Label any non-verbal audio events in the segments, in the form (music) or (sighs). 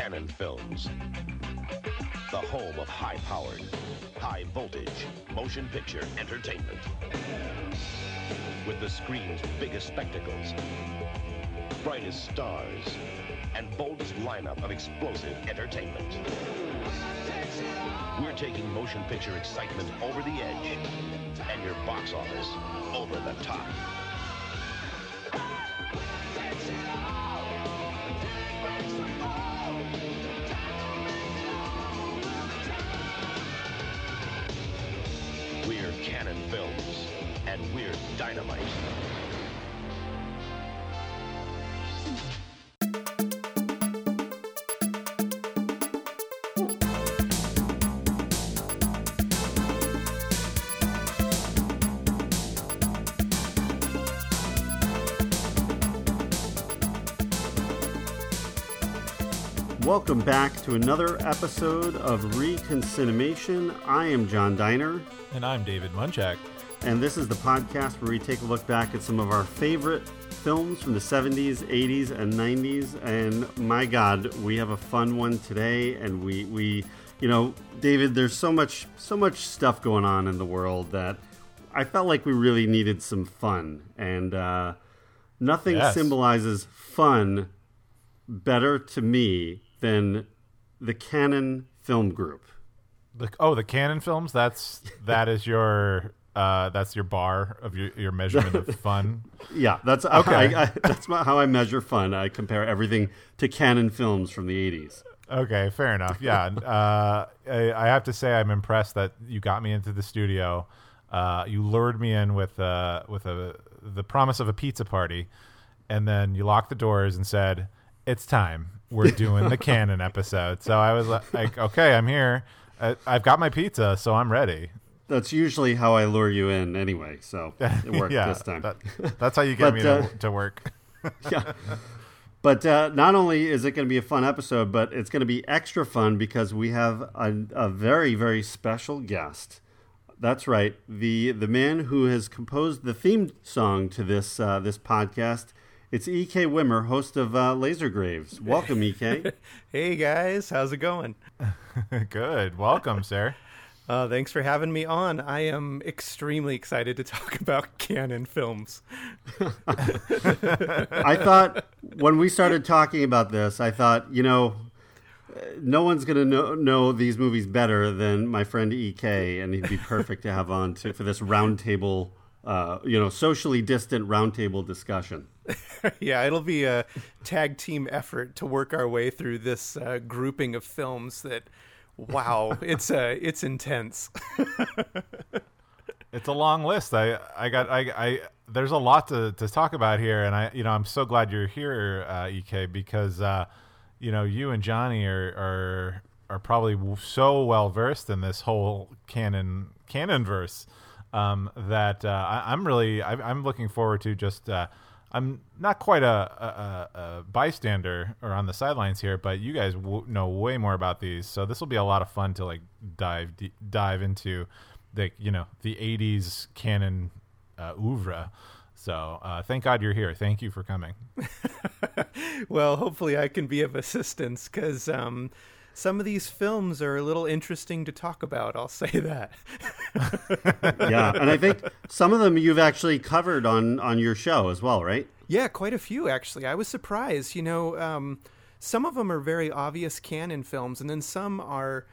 Cannon Films, the home of high powered, high voltage motion picture entertainment. With the screen's biggest spectacles, brightest stars, and boldest lineup of explosive entertainment. We're taking motion picture excitement over the edge and your box office over the top. Welcome back to another episode of Reconcinimation. I am John Diner, And I'm David Munchak. and this is the podcast where we take a look back at some of our favorite films from the 70s, 80s, and 90s. And my God, we have a fun one today. And we, we, you know, David, there's so much, so much stuff going on in the world that I felt like we really needed some fun. And uh, nothing Yes. symbolizes fun better to me than the Cannon Film Group. The, oh, the Cannon films. That's that is your uh, that's your bar of your, your measurement of (laughs) fun. Yeah, that's Okay. I, I, that's my, how I measure fun. I compare everything to Cannon films from the '80s. Okay, fair enough. Yeah, uh, I, I have to say I'm impressed that you got me into the studio. Uh, you lured me in with uh, with a the promise of a pizza party, and then you locked the doors and said, "It's time. We're doing the Cannon episode." So I was like, "Okay, I'm here. I, I've got my pizza, so I'm ready." That's usually how I lure you in, anyway. So (laughs) it worked yeah, this time. that- that's how you get But, me to, uh, to work. (laughs) yeah. But uh, not only is it going to be a fun episode, but it's going to be extra fun because we have a, a very, very special guest. That's right, the the man who has composed the theme song to this uh, this podcast. It's E.K. Wimmer, host of uh, Laser Graves. Welcome, E.K. (laughs) Hey guys, how's it going? (laughs) Good. Welcome, sir. (laughs) Uh, thanks for having me on. I am extremely excited to talk about Cannon films. I thought when we started talking about this, I thought, you know, uh, no one's going to know, know these movies better than my friend EK, and he'd be perfect to have on to, for this roundtable, uh, you know, socially distant roundtable discussion. (laughs) yeah, it'll be a tag team effort to work our way through this uh, grouping of films that, wow, (laughs) it's uh, it's intense. It's a long list. I I got I I there's a lot to, to talk about here, and I you know I'm so glad you're here, uh, Ek, because uh, you know you and Johnny are are are probably so well versed in this whole Cannon Cannon verse um, that uh, I, I'm really I, I'm looking forward to just. Uh, I'm not quite a, a, a bystander or on the sidelines here, but you guys w- know way more about these, so this will be a lot of fun to like dive d- dive into the you know the 80s Cannon uh, oeuvre. So uh, thank God you're here. Thank you for coming. (laughs) well, hopefully I can be of assistance because um, some of these films are a little interesting to talk about. I'll say that. (laughs) Yeah, and I think some of them you've actually covered on on your show as well, right? Yeah, quite a few actually. I was surprised. You know, um, some of them are very obvious Cannon films, and then some are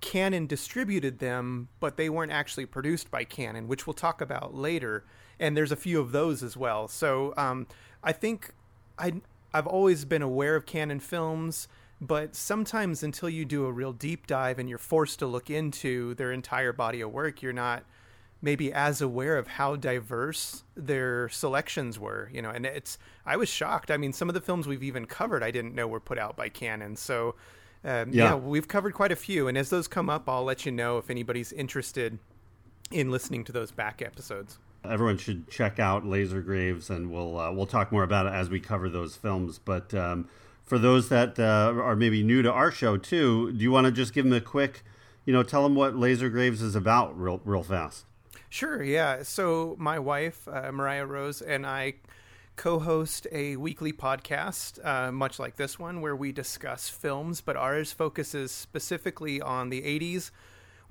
Cannon distributed them, but they weren't actually produced by Cannon, which we'll talk about later. And there's a few of those as well. So um, I think I I've always been aware of Cannon films, but sometimes until you do a real deep dive and you're forced to look into their entire body of work, you're not maybe as aware of how diverse their selections were you know and it's i was shocked i mean some of the films we've even covered i didn't know were put out by Cannon so um, Yeah. yeah. we've covered quite a few and as those come up i'll let you know if anybody's interested in listening to those back episodes Everyone should check out Laser Graves, and we'll uh, we'll talk more about it as we cover those films. But um, for those that uh, are maybe new to our show too, do you want to just give them a quick, you know, tell them what Laser Graves is about, real real fast? Sure, yeah. So my wife, uh, Mariah Rose, and I co host a weekly podcast, uh, much like this one, where we discuss films, but ours focuses specifically on the 80s.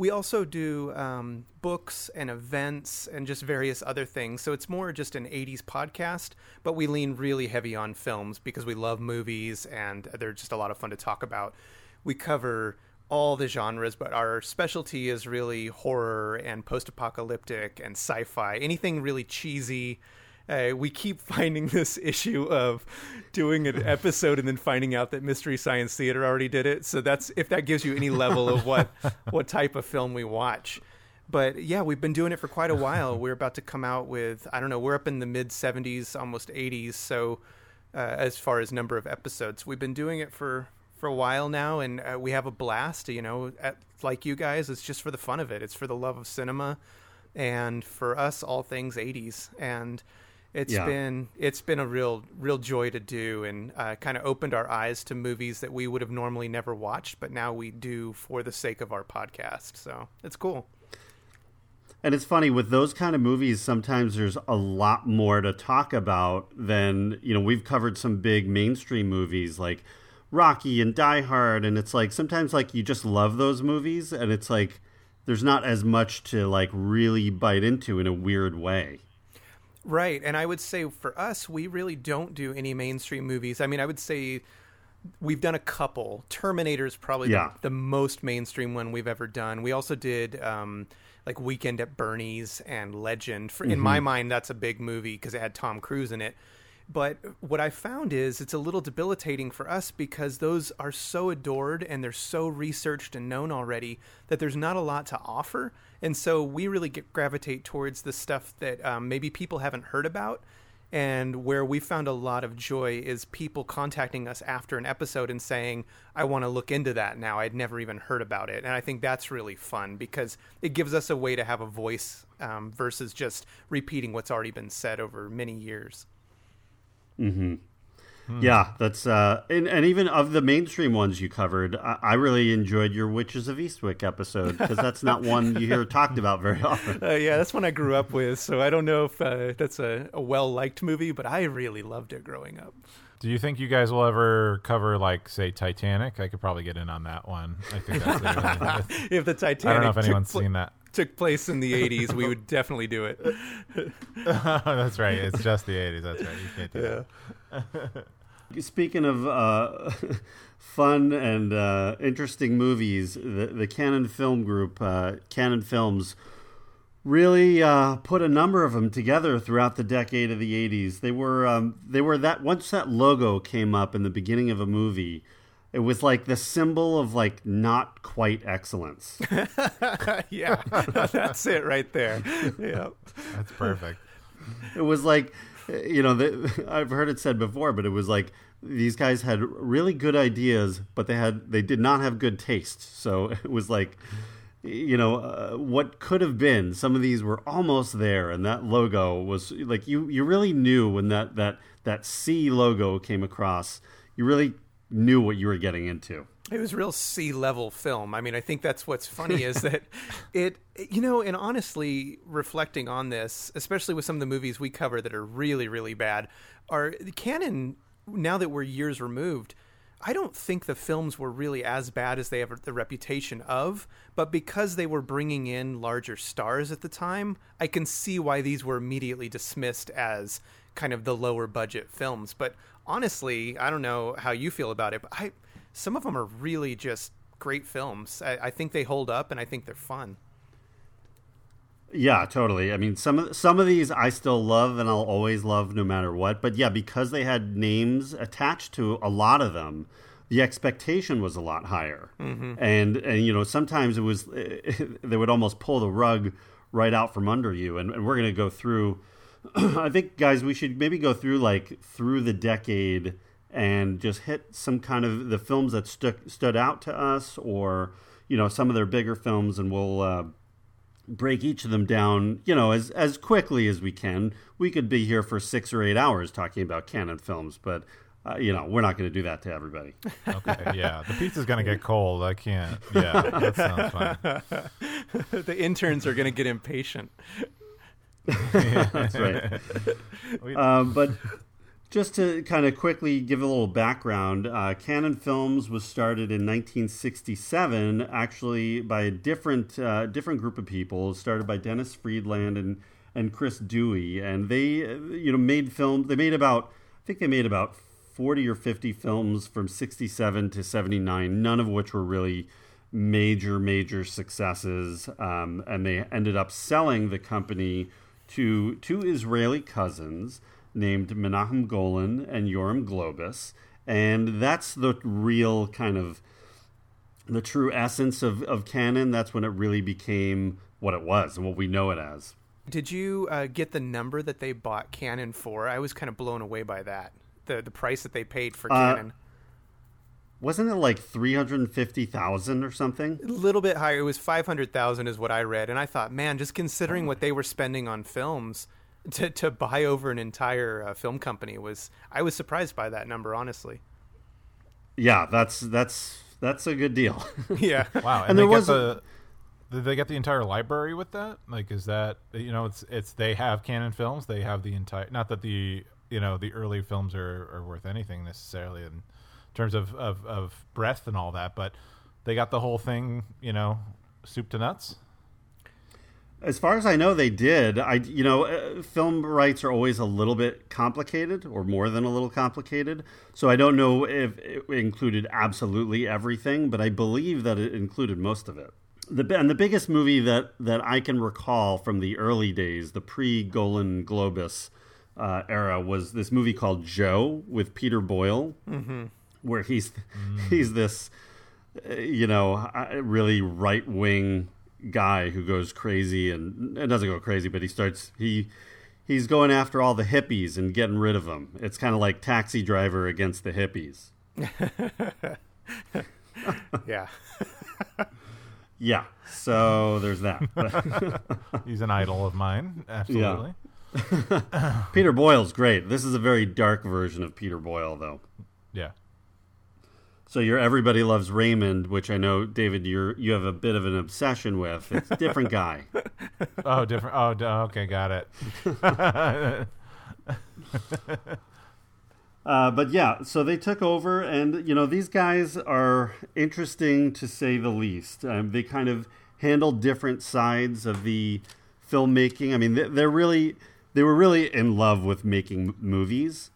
We also do um, books and events and just various other things. So it's more just an 80s podcast, but we lean really heavy on films because we love movies and they're just a lot of fun to talk about. We cover all the genres, but our specialty is really horror and post apocalyptic and sci fi. Anything really cheesy. Uh, we keep finding this issue of doing an episode and then finding out that Mystery Science Theater already did it. So that's if that gives you any level of what (laughs) what type of film we watch. But yeah, we've been doing it for quite a while. We're about to come out with I don't know. We're up in the mid 70s, almost 80s. So uh, as far as number of episodes, we've been doing it for for a while now, and uh, we have a blast. You know, at, like you guys, it's just for the fun of it. It's for the love of cinema, and for us, all things '80s. And it's Yeah. been it's been a real real joy to do, and uh, kind of opened our eyes to movies that we would have normally never watched, but now we do for the sake of our podcast. So it's cool. And it's funny with those kind of movies. Sometimes there's a lot more to talk about than you know. We've covered some big mainstream movies like Rocky and Die Hard, and it's like sometimes like you just love those movies, and it's like there's not as much to like really bite into in a weird way. Right. And I would say for us, we really don't do any mainstream movies. I mean, I would say we've done a couple. Terminator's probably the- Yeah. the, most mainstream one we've ever done. We also did um, like Weekend at Bernie's and Legend. For, In my mind, that's a big movie because it had Tom Cruise in it. But what I found is it's a little debilitating for us because those are so adored and they're so researched and known already that there's not a lot to offer. And so we really get, gravitate towards the stuff that um, maybe people haven't heard about. And where we found a lot of joy is people contacting us after an episode and saying, I want to look into that now. I'd never even heard about it. And I think that's really fun because it gives us a way to have a voice um, versus just repeating what's already been said over many years. Yeah, that's uh, and, and even of the mainstream ones you covered, I, I really enjoyed your Witches of Eastwick episode because that's not (laughs) one you hear talked about very often. Uh, yeah, that's one I grew up with. So I don't know if uh, that's a, a well liked movie, but I really loved it growing up. Do you think you guys will ever cover, like, say, Titanic? I could probably get in on that one. I think that's. A, (laughs) If the Titanic I don't know if anyone's pla- seen that. Took place in the (laughs) 80s, we would definitely do it. (laughs) that's right. It's (laughs) just the '80s. That's right. You can't do that. Speaking of uh, fun and uh, interesting movies, the, the Cannon Film Group, uh, Cannon Films, really uh, put a number of them together throughout the decade of the '80s. They were um, they were that once that logo came up in the beginning of a movie, it was like the symbol of like not quite excellence. (laughs) yeah, (laughs) that's it right there. Yeah. That's perfect. it was like you know the, i've heard it said before but it was like these guys had really good ideas but they had they did not have good taste so (laughs) it was like you know uh, what could have been some of these were almost there and that logo was like you you really knew when that that that c logo came across you really knew what you were getting into It was real sea level film. I mean, I think that's what's funny is (laughs) that it, you know, and honestly, reflecting on this, especially with some of the movies we cover that are really, really bad, are Cannon. Now that we're years removed, I don't think the films were really as bad as they have the reputation of. But because they were bringing in larger stars at the time, I can see why these were immediately dismissed as kind of the lower budget films. But honestly, I don't know how you feel about it, but I some of them are really just great films. I, I think they hold up, and I think they're fun. Yeah, totally. I mean, some of some of these I still love and I'll always love no matter what. But yeah, because they had names attached to a lot of them, the expectation was a lot higher. Mm-hmm. And and you know, sometimes it was (laughs) they would almost pull the rug right out from under you. And, and we're going to go through. (clears throat) I think, guys, we should maybe go through like through the decade and just hit some kind of the films that stuck stood out to us, or you know, some of their bigger films, and we'll. Uh, break each of them down, you know, as as quickly as we can. We could be here for six or eight hours talking about Cannon films, but uh, you know, we're not going to do that to everybody. Okay. Yeah. The pizza's gonna get cold. I can't. Yeah. That sounds fun. (laughs) the interns are going to get impatient. That's right. (laughs) um, but just to kind of quickly give a little background, uh, Cannon Films was started in 1967, actually by a different uh, different group of people. Started by Dennis Friedland and and Chris Dewey, and they you know made films. They made about I think they made about 40 or 50 films from 67 to 79, none of which were really major major successes, um, and they ended up selling the company to two Israeli cousins named Menahem Golan and Yoram Globus. And that's the real kind of the true essence of, of Cannon. That's when it really became what it was and what we know it as. Did you uh, get the number that they bought Cannon for? I was kind of blown away by that. The the price that they paid for Uh, Cannon. Wasn't it like 350,000 or something? A little bit higher. It was 500,000 is what I read. And I thought, man, just considering what they were spending on films to, to buy over an entire uh, film company was, I was surprised by that number, honestly. Yeah, that's that's that's a good deal. (laughs) (laughs) yeah. Wow, and, And they there was a- the. Did they get the entire library with that? Like, is that you know, it's it's they have Cannon films. They have the entire. Not that the you know the early films are, are worth anything necessarily in terms of, of of breadth and all that, but they got the whole thing. You know, soup to nuts. As far as I know, they did. I, you know, uh, film rights are always a little bit complicated, or more than a little complicated. So I don't know if it included absolutely everything, but I believe that it included most of it. The and the biggest movie that that I can recall from the early days, the pre Golan Globus uh, era, was this movie called Joe with Peter Boyle, where he's he's this uh, you know, uh, really right wing guy who goes crazy and it doesn't go crazy, but he starts he he's going after all the hippies and getting rid of them. It's kind of like Taxi Driver against the hippies. (laughs) Yeah. (laughs) Yeah, so there's that. (laughs) He's an idol of mine. Absolutely. Peter Boyle's great. This is a very dark version of Peter Boyle, though. Yeah. So your Everybody Loves Raymond, which I know, David, you're you have a bit of an obsession with. It's a different guy. (laughs) Oh, different. Oh, okay, got it. (laughs) Uh, but yeah, so they took over, and you know these guys are interesting to say the least. Um, they kind of handle different sides of the filmmaking. I mean, they- they're really they were really in love with making movies.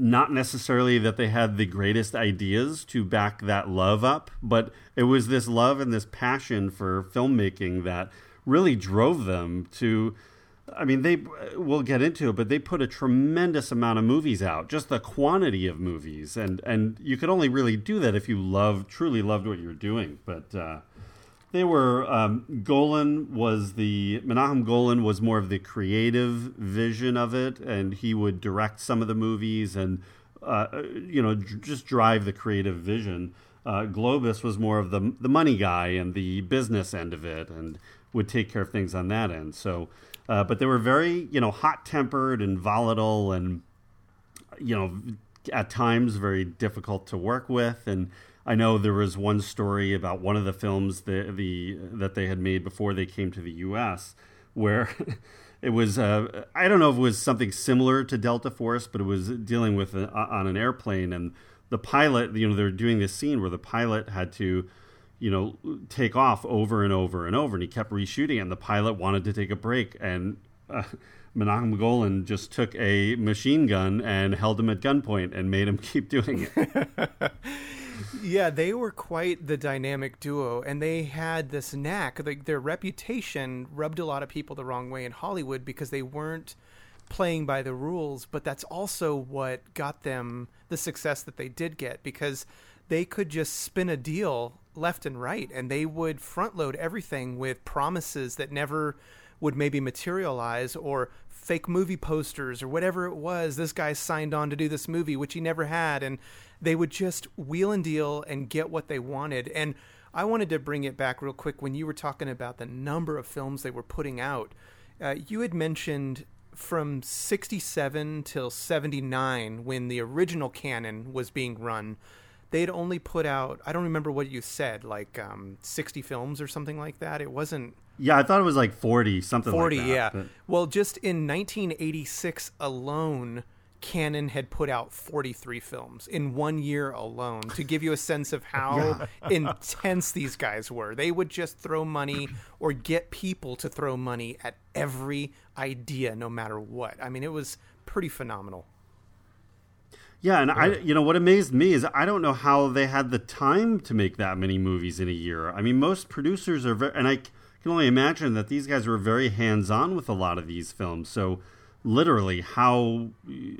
Not necessarily that they had the greatest ideas to back that love up, but it was this love and this passion for filmmaking that really drove them to I mean, they we'll get into it, but they put a tremendous amount of movies out. Just the quantity of movies, and and you could only really do that if you love truly loved what you're doing. But uh, they were um, Golan was the Menahem Golan was more of the creative vision of it, and he would direct some of the movies and uh, you know just drive the creative vision. Uh, Globus was more of the the money guy and the business end of it, and would take care of things on that end. So, uh, but they were very you know hot tempered and volatile and you know, at times very difficult to work with. And I know there was one story about one of the films the, the that they had made before they came to the U.S. where (laughs) it was uh, I don't know if it was something similar to Delta Force, but it was dealing with a, on an airplane and the pilot. You know, they're doing this scene where the pilot had to. You know, take off over and over and over, and he kept reshooting. And the pilot wanted to take a break, and uh, Menahem Golan just took a machine gun and held him at gunpoint and made him (laughs) keep doing it. (laughs) Yeah, they were quite the dynamic duo, and they had this knack. Like their reputation rubbed a lot of people the wrong way in Hollywood because they weren't playing by the rules. But that's also what got them the success that they did get because they could just spin a deal left and right, and they would front load everything with promises that never would maybe materialize or fake movie posters or whatever it was. This guy signed on to do this movie, which he never had. And they would just wheel and deal and get what they wanted. And I wanted to bring it back real quick when you were talking about the number of films they were putting out. Uh, you had mentioned from 67 till 79 when the original Cannon was being run they'd only put out i don't remember what you said like um, 60 films or something like that it wasn't Yeah, I thought it was like 40, something 40 like that. yeah but- well just in 1986 alone Cannon had put out 43 films in one year alone to give you a sense of how (laughs) intense these guys were. They would just throw money or get people to throw money at every idea, no matter what. I mean, it was pretty phenomenal. Yeah, and I, you know, what amazed me is I don't know how they had the time to make that many movies in a year. I mean, most producers are very, and I can only imagine that these guys were very hands-on with a lot of these films. So, literally, how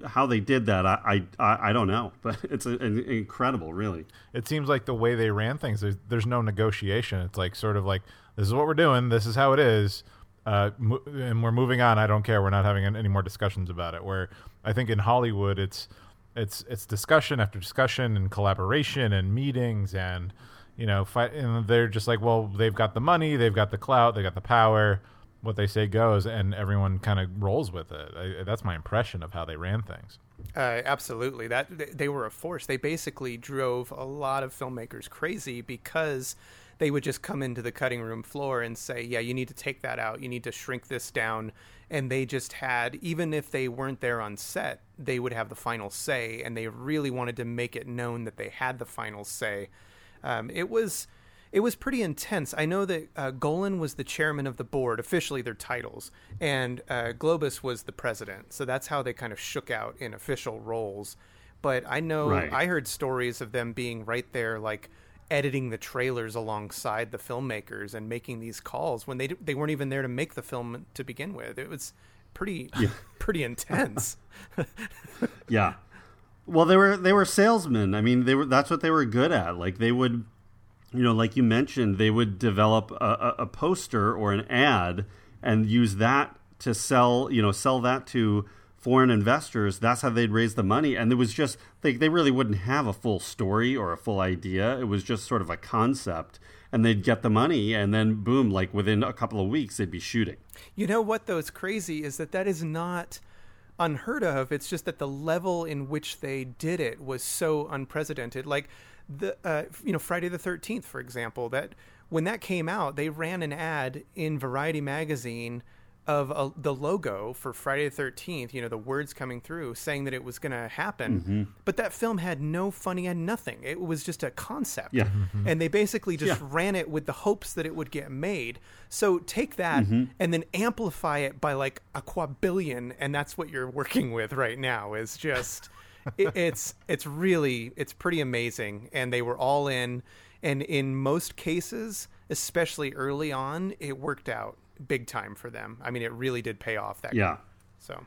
how they did that, I I, I don't know, (laughs) but it's a, an incredible, really. It seems like the way they ran things, there's, there's no negotiation. It's like sort of like this is what we're doing, this is how it is. Uh, and we're moving on. I don't care. We're not having any more discussions about it. Where I think in Hollywood, it's it's it's discussion after discussion and collaboration and meetings and you know fight and they're just like well they've got the money they've got the clout they got the power what they say goes and everyone kind of rolls with it I, that's my impression of how they ran things Uh, absolutely. That they were a force. They basically drove a lot of filmmakers crazy because they would just come into the cutting room floor and say, "Yeah, you need to take that out. You need to shrink this down." And they just had, even if they weren't there on set, they would have the final say, and they really wanted to make it known that they had the final say. Um, it was it was pretty intense. I know that uh, Golan was the chairman of the board, officially their titles, and uh, Globus was the president. So that's how they kind of shook out in official roles. But I know Right. I heard stories of them being right there, like editing the trailers alongside the filmmakers and making these calls when they d- they weren't even there to make the film to begin with. It was pretty (laughs) pretty intense. (laughs) Yeah. Well, they were they were salesmen. I mean, they were that's what they were good at. Like they would, you know, like you mentioned, they would develop a, a, poster or an ad and use that to sell, you know, sell that to foreign investors. That's how they'd raise the money. And it was just they they really wouldn't have a full story or a full idea. It was just sort of a concept, and they'd get the money, and then boom, like within a couple of weeks, they'd be shooting. You know what though it's crazy is that that is not unheard of. It's just that the level in which they did it was so unprecedented. Like the uh, you know Friday the Thirteenth, for example, that when that came out, they ran an ad in Variety magazine of a, the logo for Friday the Thirteenth. You know the words coming through saying that it was going to happen, mm-hmm. but that film had no funny and nothing. It was just a concept Yeah. Mm-hmm. and they basically just Yeah. ran it with the hopes that it would get made. So take that mm-hmm. and then amplify it by like a quadrillion, and that's what you're working with right now. Is just (laughs) it, it's it's really it's pretty amazing, and they were all in, and in most cases, especially early on, it worked out big time for them. I mean, it really did pay off. That Yeah. so.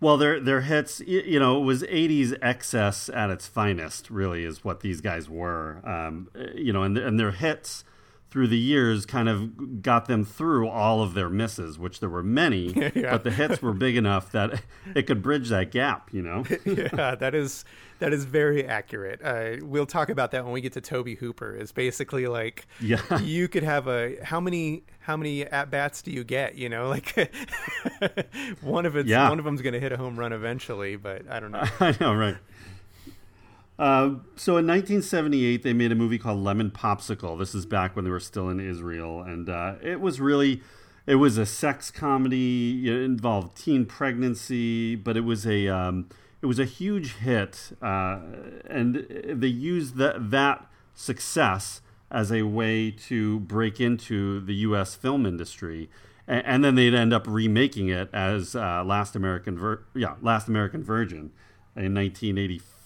Well, their their hits, you know, it was '80s excess at its finest. Really, is what these guys were. Um, you know, and and their hits through the years kind of got them through all of their misses, which there were many. (laughs) Yeah. But the hits were big enough that it could bridge that gap. You know. (laughs) yeah, that is that is very accurate. Uh, we'll talk about that when we get to Tobe Hooper. Is basically like Yeah. (laughs) you could have a how many how many at bats do you get? You know, like one of it's Yeah. one of them's going to hit a home run eventually, but I don't know. I know, right? Uh, so in 1978, they made a movie called Lemon Popsicle. This is back when they were still in Israel, and uh, it was really, it was a sex comedy. It involved teen pregnancy, but it was a, um, it was a huge hit, uh, and they used that that success as a way to break into the U.S. film industry. And then they'd end up remaking it as uh, Last American, Vir- yeah, Last American Virgin in 1984,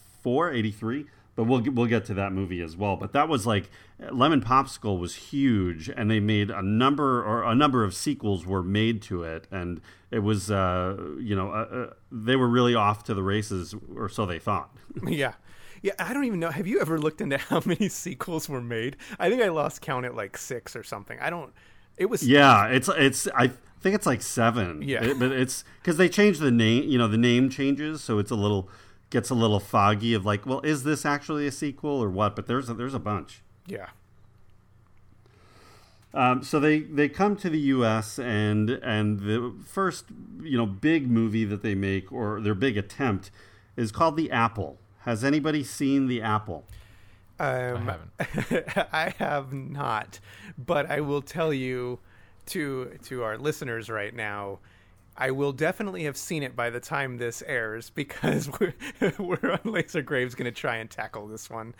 83. But we'll get- we'll get to that movie as well. But that was like Lemon Popsicle was huge, and they made a number or a number of sequels were made to it, and it was uh, you know uh, uh, they were really off to the races, or so they thought. (laughs) yeah. Yeah, I don't even know. Have you ever looked into how (laughs) many sequels were made? I think I lost count at like six or something. I don't. It was Yeah, it's it's I think it's like seven. Yeah. It- but it's because they changed the name. You know, the name changes, so it's a little gets a little foggy of like, well, is this actually a sequel or what? But there's a, there's a bunch. yeah. Um, so they, they come to the U.S. and and the first you know big movie that they make or their big attempt is called The Apple. Has anybody seen The Apple? Um, haven't. (laughs) I have not, but I will tell you to to our listeners right now. I will definitely have seen it by the time this airs because (laughs) we're, we're on Laser Graves going to try and tackle this one.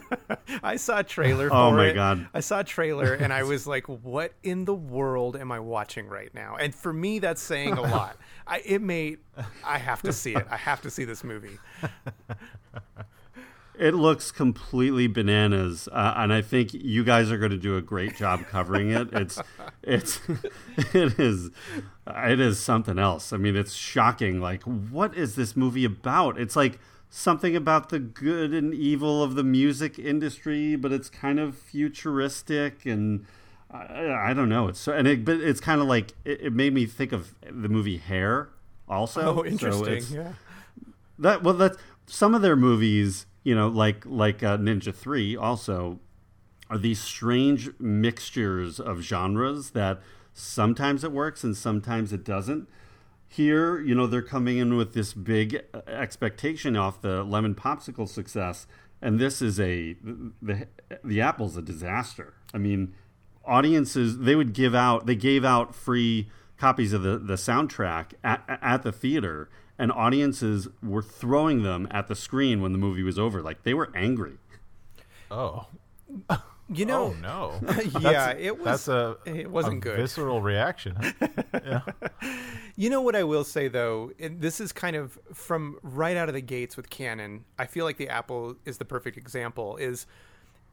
(laughs) I saw a trailer. Oh my it. God. I saw a trailer and I (laughs) was like, "What in the world am I watching right now?" And for me, that's saying a lot. I, it may. I have to see it. I have to see this movie. It looks completely bananas, uh, and I think you guys are going to do a great job covering it. It's, (laughs) it's, (laughs) it is, it is something else. I mean, it's shocking. Like, what is this movie about? It's like something about the good and evil of the music industry, but it's kind of futuristic and. I, I don't know. It's so, and it, but it's kind of like it, it made me think of the movie Hair. Also, Oh, interesting. So yeah. that well, that's some of their movies, you know, like like uh, Ninja Three, also are these strange mixtures of genres that sometimes it works and sometimes it doesn't. Here, you know, they're coming in with this big uh, expectation off the lemon popsicle success, and this is a the the apple's a disaster. I mean, audiences they would give out they gave out free copies of the the soundtrack at, at the theater and audiences were throwing them at the screen when the movie was over like they were angry Oh, You know, oh no. (laughs) yeah, That's- it was. That's a it wasn't a good. Visceral reaction. huh? (laughs) You know what I will say though, and this is kind of from right out of the gates with Cannon. I feel like the Apple is the perfect example. Is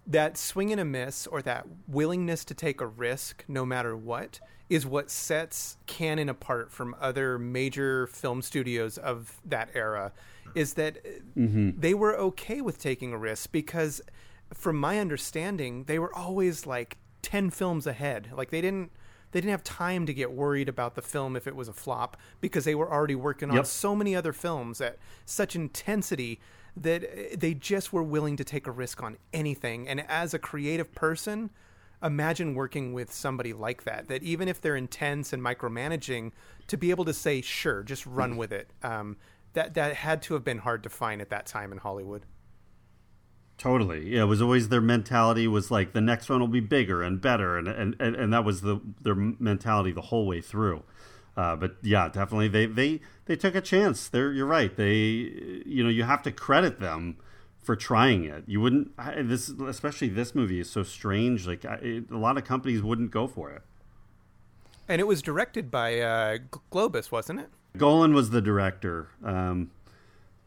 that swing and a miss or that willingness to take a risk no matter what is what sets Cannon apart from other major film studios of that era is that they were okay with taking a risk because from my understanding they were always like 10 films ahead. Like they didn't they didn't have time to get worried about the film if it was a flop because they were already working on so many other films at such intensity that uh, they just were willing to take a risk on anything. And as a creative person, imagine working with somebody like that, that even if they're intense and micromanaging, to be able to say, sure, just run with it. Um, that, that had to have been hard to find at that time in Hollywood. totally. Yeah it was always their mentality was like the next one will be bigger and better and and, and, and that was the their mentality the whole way through. Uh, but yeah definitely they they they took a chance. They're you're right. They you know you have to credit them for trying it you wouldn't I, this especially this movie is so strange like I, it, a lot of companies wouldn't go for it And it was directed by uh, Globus, wasn't it? Golan was the director. Um,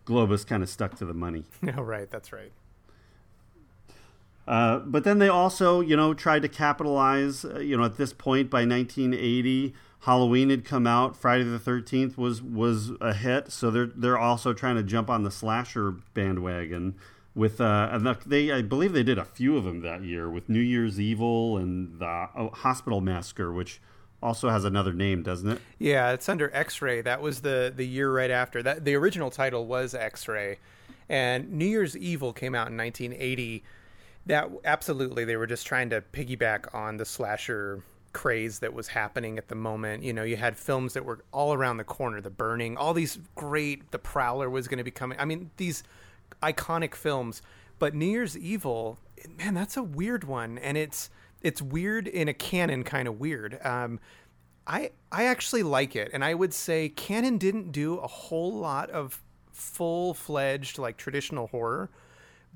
Globus kind of stuck to the money. No, (laughs) right. That's right. Uh, but then they also, you know, tried to capitalize. Uh, you know, at this point by 1980, Halloween had come out. Friday the 13th was was a hit. So they're they're also trying to jump on the slasher bandwagon with uh, and the, they I believe they did a few of them that year with New Year's Evil and the oh, Hospital Massacre, which also has another name, doesn't it? Yeah, it's under X-Ray. That was the the year right after that. The original title was X-Ray, and New Year's Evil came out in 1980. That absolutely, they were just trying to piggyback on the slasher craze that was happening at the moment. You know, you had films that were all around the corner, The Burning, all these great. The Prowler was going to be coming. I mean, these iconic films. But New Year's Evil, man, that's a weird one, and it's it's weird in a Cannon kind of weird. Um, I I actually like it, and I would say Cannon didn't do a whole lot of full fledged like traditional horror,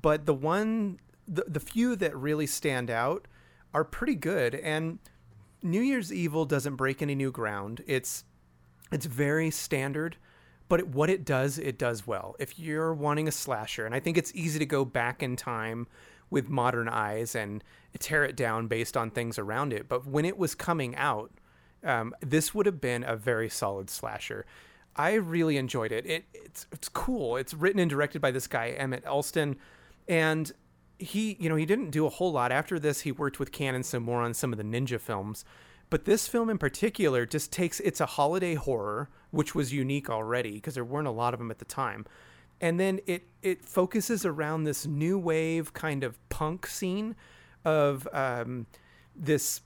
but the one the the few that really stand out are pretty good. And New Year's Evil doesn't break any new ground. It's it's very standard, but it, what it does, it does well. If you're wanting a slasher, and I think it's easy to go back in time with modern eyes and tear it down based on things around it, but when it was coming out, um, this would have been a very solid slasher. I really enjoyed it. It it's it's cool. It's written and directed by this guy Emmett Alston, and he you know he didn't do a whole lot after this. He worked with Cannon some more on some of the ninja films, but this film in particular just takes it's a holiday horror, which was unique already because there weren't a lot of them at the time, and then it it focuses around this new wave kind of punk scene of um, this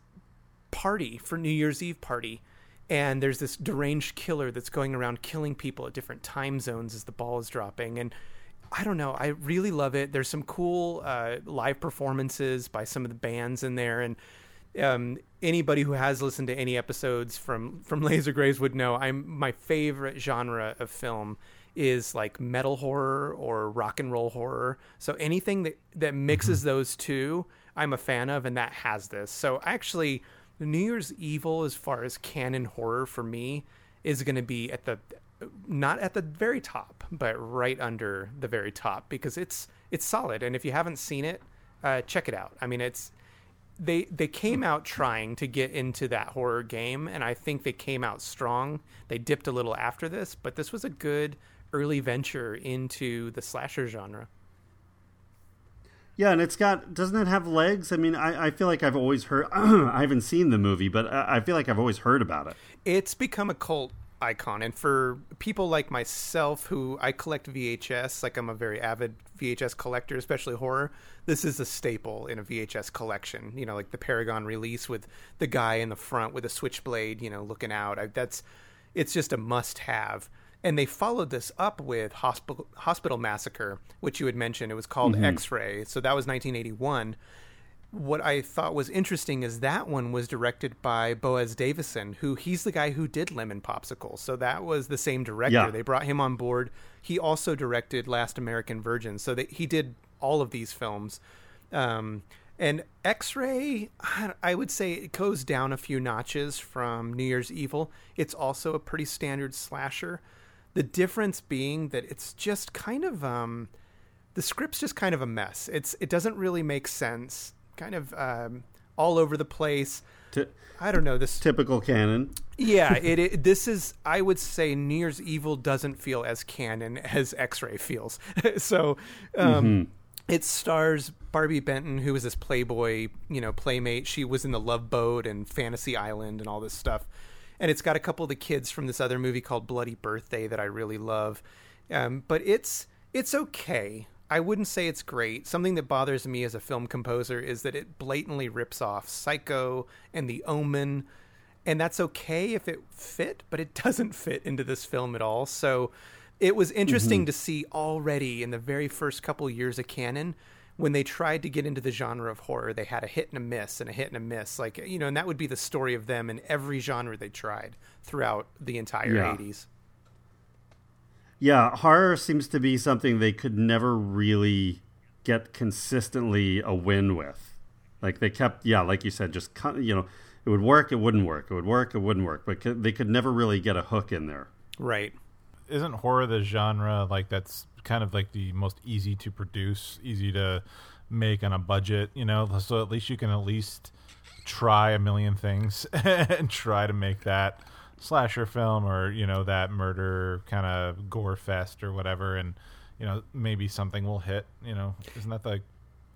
party for New Year's Eve party. And there's this deranged killer that's going around killing people at different time zones as the ball is dropping. And I don't know, I really love it. There's some cool uh, live performances by some of the bands in there. And um, anybody who has listened to any episodes from from (laughs) Laser Graves would know I'm my favorite genre of film is like metal horror or rock and roll horror. So anything that that mixes Mm-hmm. those two, I'm a fan of, and that has this. So actually, New Year's Evil, as far as Cannon horror for me, is going to be at the not at the very top, but right under the very top because it's it's solid. And if you haven't seen it, uh, check it out. I mean, it's they they came out trying to get into that horror game, and I think they came out strong. They dipped a little after this, but this was a good early venture into the slasher genre. Yeah, and it's got doesn't it have legs? I mean, I, I feel like I've always heard. (clears throat) I haven't seen the movie, but I, I feel like I've always heard about it. It's become a cult icon, and for people like myself who I collect VHS, like I'm a very avid VHS collector, especially horror. This is a staple in a VHS collection. You know, like the Paragon release with the guy in the front with a switchblade, you know, looking out. I, that's it's just a must-have. And they followed this up with Hospital Hospital Massacre, which you had mentioned. It was called mm-hmm. X-Ray. So that was 1981 what I thought was interesting is that one was directed by Boaz Davidson, who he's the guy who did Lemon Popsicle. So that was the same director. Yeah. They brought him on board. He also directed Last American Virgin. So that he did all of these films. Um, and X-Ray, I I would say it goes down a few notches from New Year's Evil. It's also a pretty standard slasher. The difference being that it's just kind of um, the script's just kind of a mess. It's it doesn't really make sense. Kind of um, all over the place. T- I don't know this. typical Cannon. Yeah, (laughs) it, it. This is. I would say New Year's Evil doesn't feel as Cannon as X-Ray feels. (laughs) so, um, it stars Barbi Benton, who is this Playboy, you know, playmate. She was in the Love Boat and Fantasy Island and all this stuff. And it's got a couple of the kids from this other movie called Bloody Birthday that I really love. Um, but it's it's okay. I wouldn't say it's great. Something that bothers me as a film composer is that it blatantly rips off Psycho and The Omen and that's okay if it fit, but it (laughs) doesn't fit into this film at all. So it was interesting mm-hmm. to see already in the very first couple years of Cannon when they tried to get into the genre of horror, they had a hit and a miss and a hit and a miss. Like, you know, and that would be the story of them in every genre they tried throughout the entire Yeah. 80s. Yeah, horror seems to be something they could never really get consistently a win with. Like they kept, yeah, like you said, just you know, it would work, it wouldn't work, it would work, it wouldn't work, but they could never really get a hook in there. Right. Isn't horror the genre like that's kind of like the most easy to produce, easy to make on a budget? You know, so at least you can at least try a million things (laughs) and try to make that slasher film or you know that murder kind of gore fest or whatever, and you know maybe something will hit. You know, isn't that the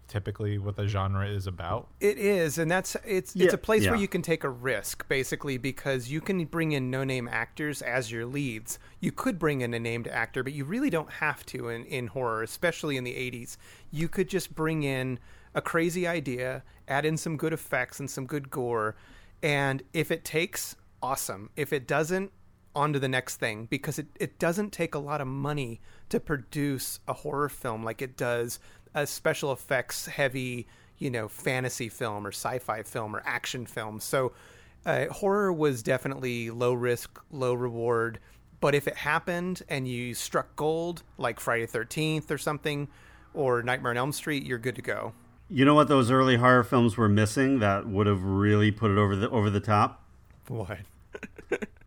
typically what the genre is about? It is, and that's it's Yeah, it's a place where you can take a risk, basically, because you can bring in no-name actors as your leads. You could bring in a named actor, but you really don't have to in, in horror, especially in the '80s. You could just bring in a crazy idea, add in some good effects and some good gore, and if it takes, awesome. If it doesn't, on to the next thing because it, it doesn't take a lot of money to produce a horror film like it does a special effects heavy you know fantasy film or sci-fi film or action film so uh, horror was definitely low risk low reward but if it happened and you struck gold like friday 13th or something or nightmare on elm street you're good to go You know what those early horror films were missing that would have really put it over the over the top? What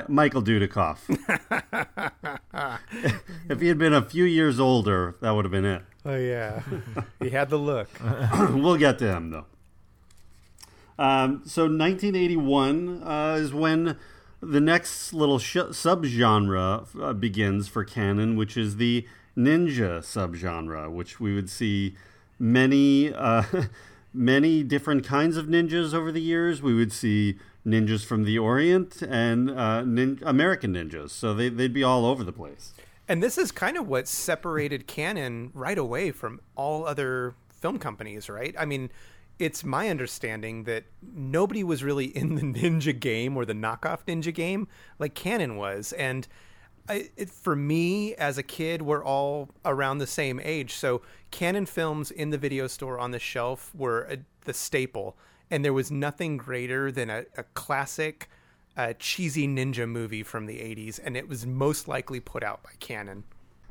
Michael Dudikoff. if he had been a few years older, that would have been it. oh yeah he had the look (clears throat) we'll get to him though. Um, so 1981 uh, is when the next little sh- subgenre uh, begins for Cannon, which is the ninja subgenre, which we would see many uh, (laughs) many different kinds of ninjas over the years. We would see ninjas from the Orient and uh, nin- American ninjas, so they, they'd be all over the place. And this is kind of what separated Cannon right away from all other film companies, right? I mean, it's my understanding that nobody was really in the (laughs) ninja game or the knockoff ninja game like Cannon was. And I, it, for me as a kid, we're all around the same age. So Cannon films in the video store on the shelf were a, the staple. And there was nothing greater than a, a classic uh, cheesy ninja movie from the 80s, and it was most likely put out by Cannon.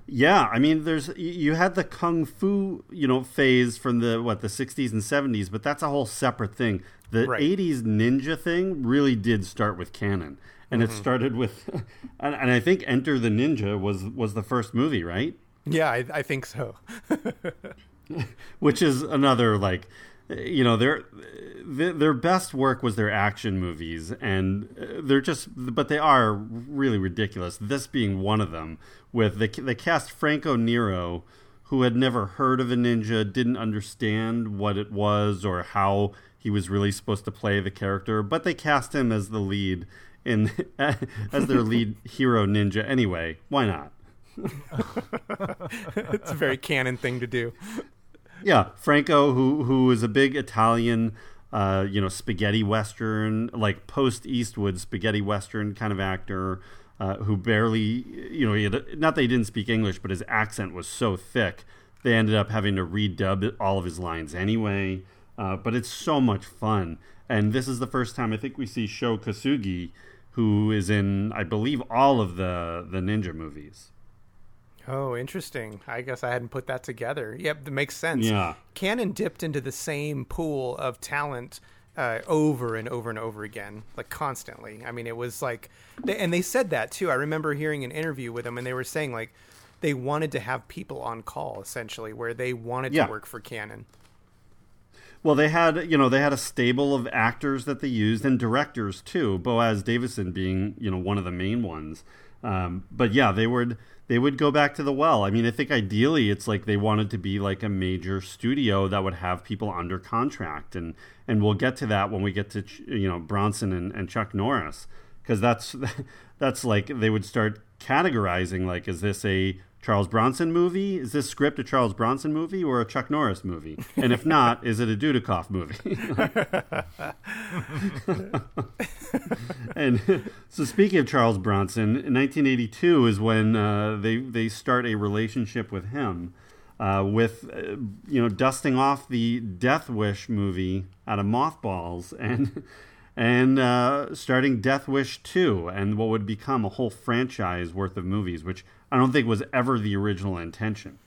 Yeah, I mean, there's you had the kung fu, you know, phase from the what the 60s and 70s, but that's a whole separate thing. The Right. 80s ninja thing really did start with Cannon, and Mm-hmm. it started with, (laughs) and, and I think Enter the Ninja was was the first movie, right? Yeah, I, I think so. (laughs) (laughs) Which is another like, you know, their their their best work was their action movies, and uh, they're just, but they are really ridiculous. This being one of them, with the the cast Franco Nero, who had never heard of a ninja, didn't understand what it was or how he was really supposed to play the character, but they cast him as the lead in (laughs) as their lead (laughs) hero ninja anyway. Why not? (laughs) it's a very Cannon thing to do. Yeah, Franco, who who is a big Italian, uh, you know, spaghetti western, like post Eastwood spaghetti western kind of actor, uh, who barely, you know, had, not that he didn't speak English, but his accent was so thick they ended up having to redub all of his lines anyway. Uh, but it's so much fun, and this is the first time I think we see Sho Kosugi, who is in, I believe, all of the the ninja movies. Oh, interesting. I guess I hadn't put that together. Yep, that makes sense. Yeah. Cannon dipped into the same pool of talent uh, over and over and over again, like constantly. I mean, it was like, they, and they said that too. I remember hearing an interview with them, and they were saying like they wanted to have people on call, essentially, where they wanted Yeah. to work for Cannon. Well, they had you know they had a stable of actors that they used and directors too. Boaz Davidson being you know one of the main ones. Um, but yeah, they would they would go back to the well. I mean, I think ideally it's like they wanted to be like a major studio that would have people under contract, and and we'll get to that when we get to you know Bronson and, and Chuck Norris because that's (laughs) that's like they would start categorizing like is this a Charles Bronson movie? Is this script a Charles Bronson movie or a Chuck Norris movie? And if not, is it a Dudikoff movie? and so, speaking of Charles Bronson, in 1982 is when uh, they they start a relationship with him, uh, with uh, you know dusting off the Death Wish movie out of mothballs and and uh, starting Death Wish 2 and what would become a whole franchise worth of movies, which I don't think was ever the original intention.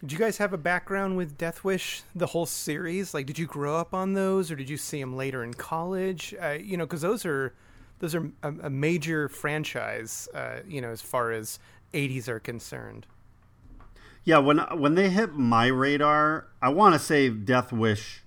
Did you guys have a background with Death Wish, the whole series? Like, did you grow up on those, or did you see them later in college? Uh, you know, because those are those are a, a major franchise. Uh, you know, as far as '80s are concerned. Yeah, when when they hit my radar, I want to say Death Wish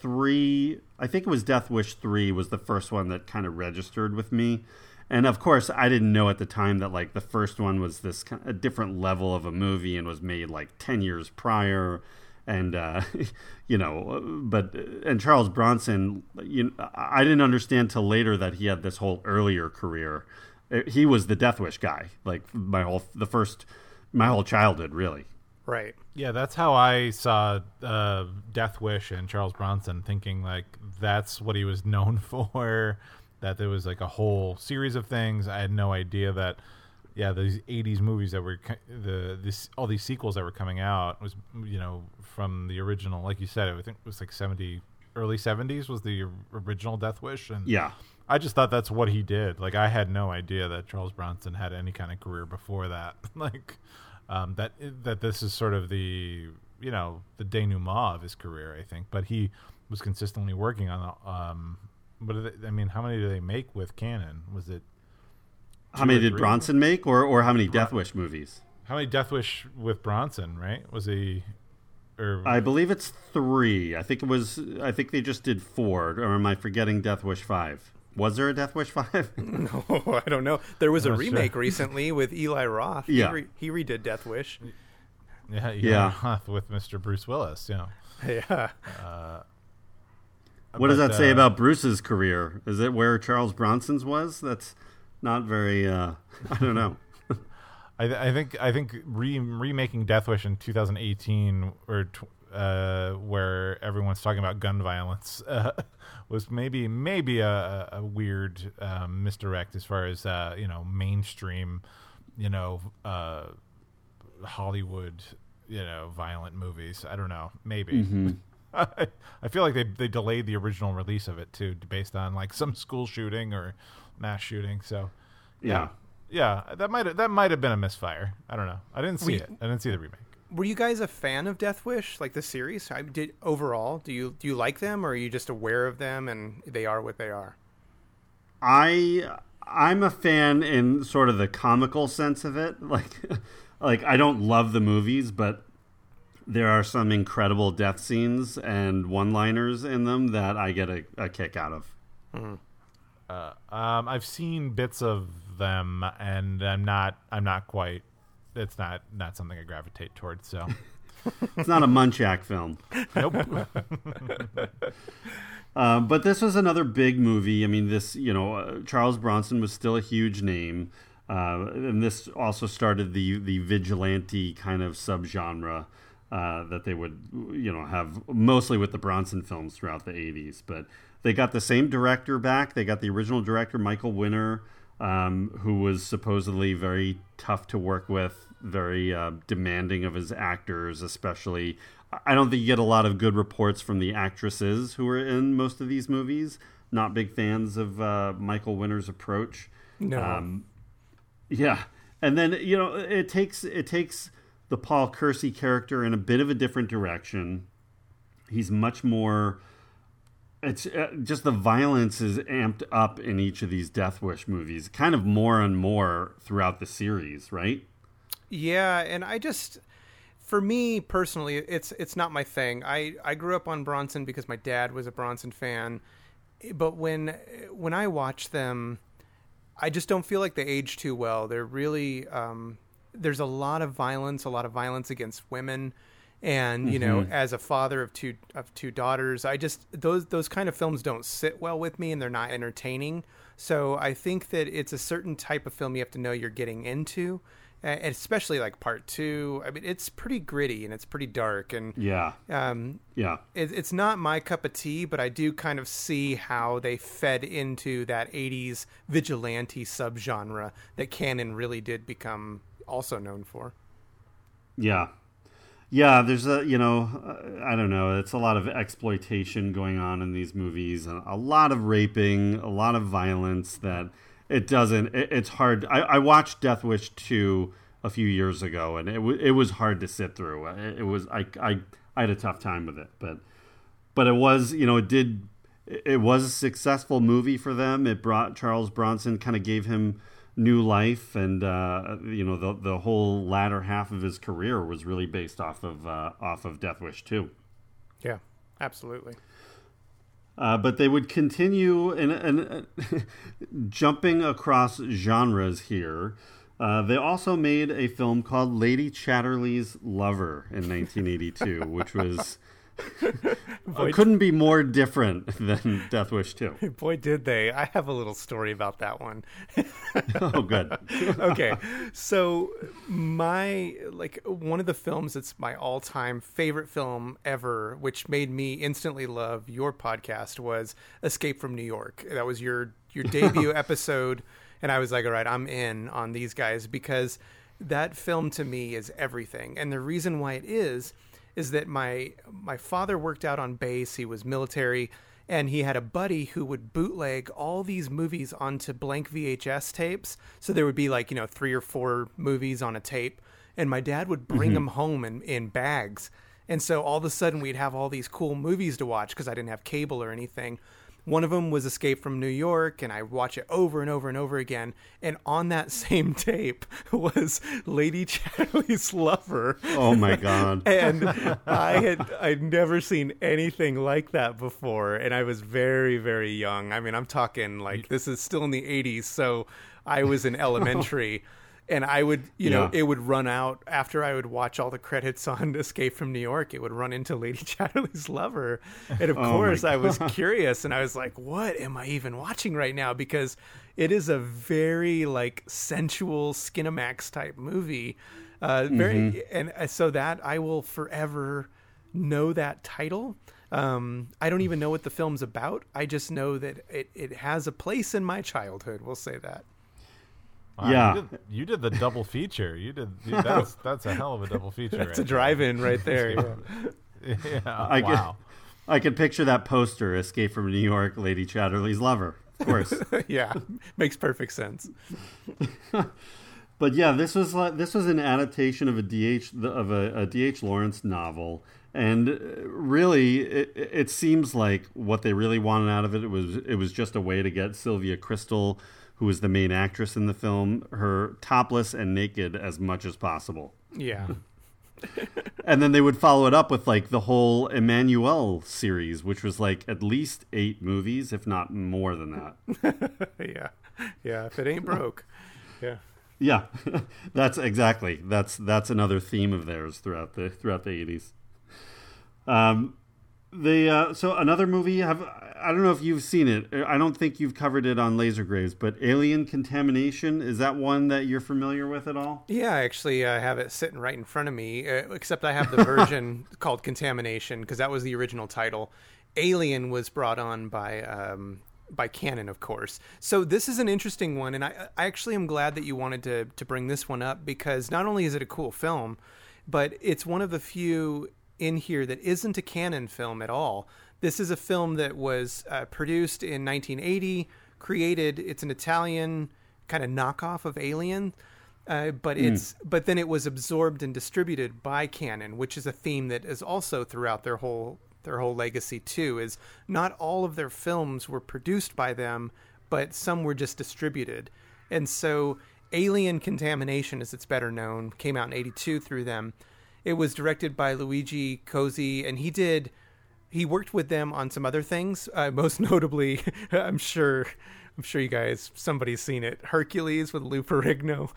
three. I think it was Death Wish three was the first one that kind of registered with me, and of course I didn't know at the time that like the first one was this kind a different level of a movie and was made like ten years prior, and uh, (laughs) you know, but and Charles Bronson, you know, I didn't understand till later that he had this whole earlier career. Uh, He was the Death Wish guy, like my whole the first my whole childhood really. Right. Yeah, that's how I saw uh, Death Wish and Charles Bronson, thinking like that's what he was (laughs) known for. That there was like a whole series of things. I had no idea that, yeah, these '80s movies that were the this all these sequels that were coming out was you know from the original, like you said, I think it was like '70, early '70s was the original Death Wish, and Yeah. I just thought that's what he did. Like I had no idea that Charles Bronson had any kind of career before that. (laughs) like um, that that this is sort of the you know the denouement of his career, I think. But he was consistently working on. Um, what are they, I mean, how many do they make with Cannon? Was it How many did? Bronson make, or or how many Death Wish movies? how many Death Wish with Bronson? Right? Was he? Or I believe it's three. I think it was. I think they just did four. Or am I forgetting Death Wish five? Was there a Death Wish five? (laughs) (laughs) no, I don't know. There was a Not sure. remake recently with Eli Roth. Yeah. He, re- he redid Death Wish. yeah, Yeah. yeah, with Mr. Bruce Willis. You know. Yeah. (laughs) Uh, what does But, that say uh, about Bruce's career? Is it where Charles Bronson's was? That's not very. Uh, (laughs) I don't know. (laughs) I, th- I think I think re- remaking Death Wish in 2018 or tw- uh, where everyone's talking about gun violence uh, (laughs) was maybe maybe a, a weird um, misdirect as far as uh, you know mainstream you know uh, Hollywood you know violent movies. I don't know maybe. (laughs) I feel like they they delayed the original release of it too, based on like some school shooting or mass shooting. So, Yeah. yeah, that might that might have been a misfire. I don't know. I didn't see We- it. I didn't see the remake. Were you guys a fan of Death Wish, like the series? I did overall. Do you do you like them, or are you just aware of them and they are what they are? I I'm a fan in sort of the comical sense of it. (laughs) Like like I don't love the movies, but there are some incredible death scenes and one-liners in them that I get a, a kick out of. Um, I've seen bits of them, and I'm not I'm not quite. It's not not something I gravitate towards. So, (laughs) It's not a Munchak film. nope. (laughs) (laughs) Uh, but this was another big movie. I mean, this, you know, uh, Charles Bronson was still a huge name. Uh, and this also started the, the vigilante kind of subgenre uh, that they would, you know, have mostly with the Bronson films throughout the 80s. But they got the same director back. They got the original director, Michael Winner, um, who was supposedly very tough to work with, very uh, demanding of his actors, especially. I don't think you get a lot of good reports from the actresses who were in most of these movies. Not big fans of uh, Michael Winner's approach. No. Um, yeah, and then you know it takes it takes the Paul Kersey character in a bit of a different direction. He's much more. It's uh, just the violence is amped up in each of these Death Wish movies, kind of more and more throughout the series, right? Yeah, and I just for me personally, it's it's not my thing. I I grew up on Bronson because my dad was a Bronson fan, but when when I watch them, I just don't feel like they age too well. They're really um, there's a lot of violence, a lot of violence against women, and you know, as a father of two of two daughters, I just those those kind of films don't sit well with me, and they're not entertaining. So I think that it's a certain type of film you have to know you're getting into, and especially like part two. I mean, it's pretty gritty and it's pretty dark, and Yeah, um, yeah. it, it's not my cup of tea, but I do kind of see how they fed into that 80s vigilante subgenre that Cannon really did become also known for. Yeah. Yeah, there's a, you know, uh, I don't know, it's a lot of exploitation going on in these movies, and a lot of raping, a lot of violence that it doesn't, it, it's hard. I, I watched Death Wish 2 a few years ago, and it, w- it was hard to sit through. It, it was, I, I, I had a tough time with it, but, but it was, you know, it did, it was a successful movie for them. It brought Charles Bronson, kind of gave him new life, and uh, you know the the whole latter half of his career was really based off of uh, off of Death Wish too. Yeah, absolutely. Uh, but they would continue in, in, (laughs) jumping across genres here. Uh, they also made a film called Lady Chatterley's Lover in 1982, which was (laughs) couldn't be more different than Death Wish 2. (laughs) Boy, did they. I have a little story about that one. (laughs) Oh, good. (laughs) okay so my like one of the films that's my all-time favorite film ever which made me instantly love your podcast was escape from new york that was your your debut episode and i was like all right i'm in on these guys because that film to me is everything and the reason why it is is that my my father worked out on base he was military and he had a buddy who would bootleg all these movies onto blank VHS tapes. So there would be like, you know, three or four movies on a tape. And my dad would bring mm-hmm. them home in, in bags. And so all of a sudden we'd have all these cool movies to watch because I didn't have cable or anything. One of them was Escape from New York, and I watch it over and over and over again. And on that (laughs) same tape was Lady (laughs) Chatterley's Lover Oh my god. (laughs) and I had I'd never seen anything like that before, and I was very very young. I mean, I'm talking like this is still in the 80s, so I was in elementary. And I would, you know, it would run out after I would watch all the credits (laughs) on Escape from New York. It would run into Lady (laughs) Chatterley's Lover, and of Oh course, I was (laughs) curious, and I was like, "What am I even watching right now?" Because it is a very like sensual Skinamax type movie. Uh, very, Mm-hmm. and uh, so that I will forever know that title. Um, I don't even know what the film's about. I just know that it, it has a place in my childhood. We'll say that. Wow, Yeah. you did, you did the double feature. You did you, (laughs) that's that's a hell of a double feature. It's a drive-in right (laughs) there. yeah. Yeah, I get- wow. I could picture that poster, "Escape from New York," Lady Chatterley's lover. Of course. (laughs) yeah, makes perfect sense. but yeah, this was like this was an adaptation of a DH of a, a DH Lawrence novel, and uh, really, it, it seems like what they really wanted out of it, it was it was just a way to get Sylvia Kristel, who was the main actress in the film, her topless and naked as much as possible. Yeah. (laughs) and then they would follow it up with like the whole Emmanuelle series, which was like at least eight movies, if not more than that. (laughs) yeah, yeah. If it ain't broke, yeah, yeah. (laughs) that's exactly that's that's another theme of theirs throughout the throughout the eighties. Um, the uh, so another movie have I don't know if you've seen it. I don't think you've covered it on Laser Graves, but Alien Contamination is that one that you're familiar with at all? Yeah, actually, I have it sitting right in front of me. Uh, except I have the version (laughs) called Contamination because that was the original title. Alien was brought on by um, by Cannon, of course. So this is an interesting one, and I, I actually am glad that you wanted to to bring this one up because not only is it a cool film, but it's one of the few in here that isn't a Cannon film at all. This is a film that was uh, produced in 1980, created. It's an Italian kind of knockoff of Alien, uh, but mm. it's but then it was absorbed and distributed by Cannon, which is a theme that is also throughout their whole their whole legacy too. Is not all of their films were produced by them, but some were just distributed, and so Alien Contamination, as it's better known, came out in '82 through them it was directed by Luigi Cozzi, and he did. He worked with them on some other things. Uh, (laughs) most notably, (laughs) I'm sure, I'm sure you guys, somebody's seen it. Hercules with Lou Ferrigno.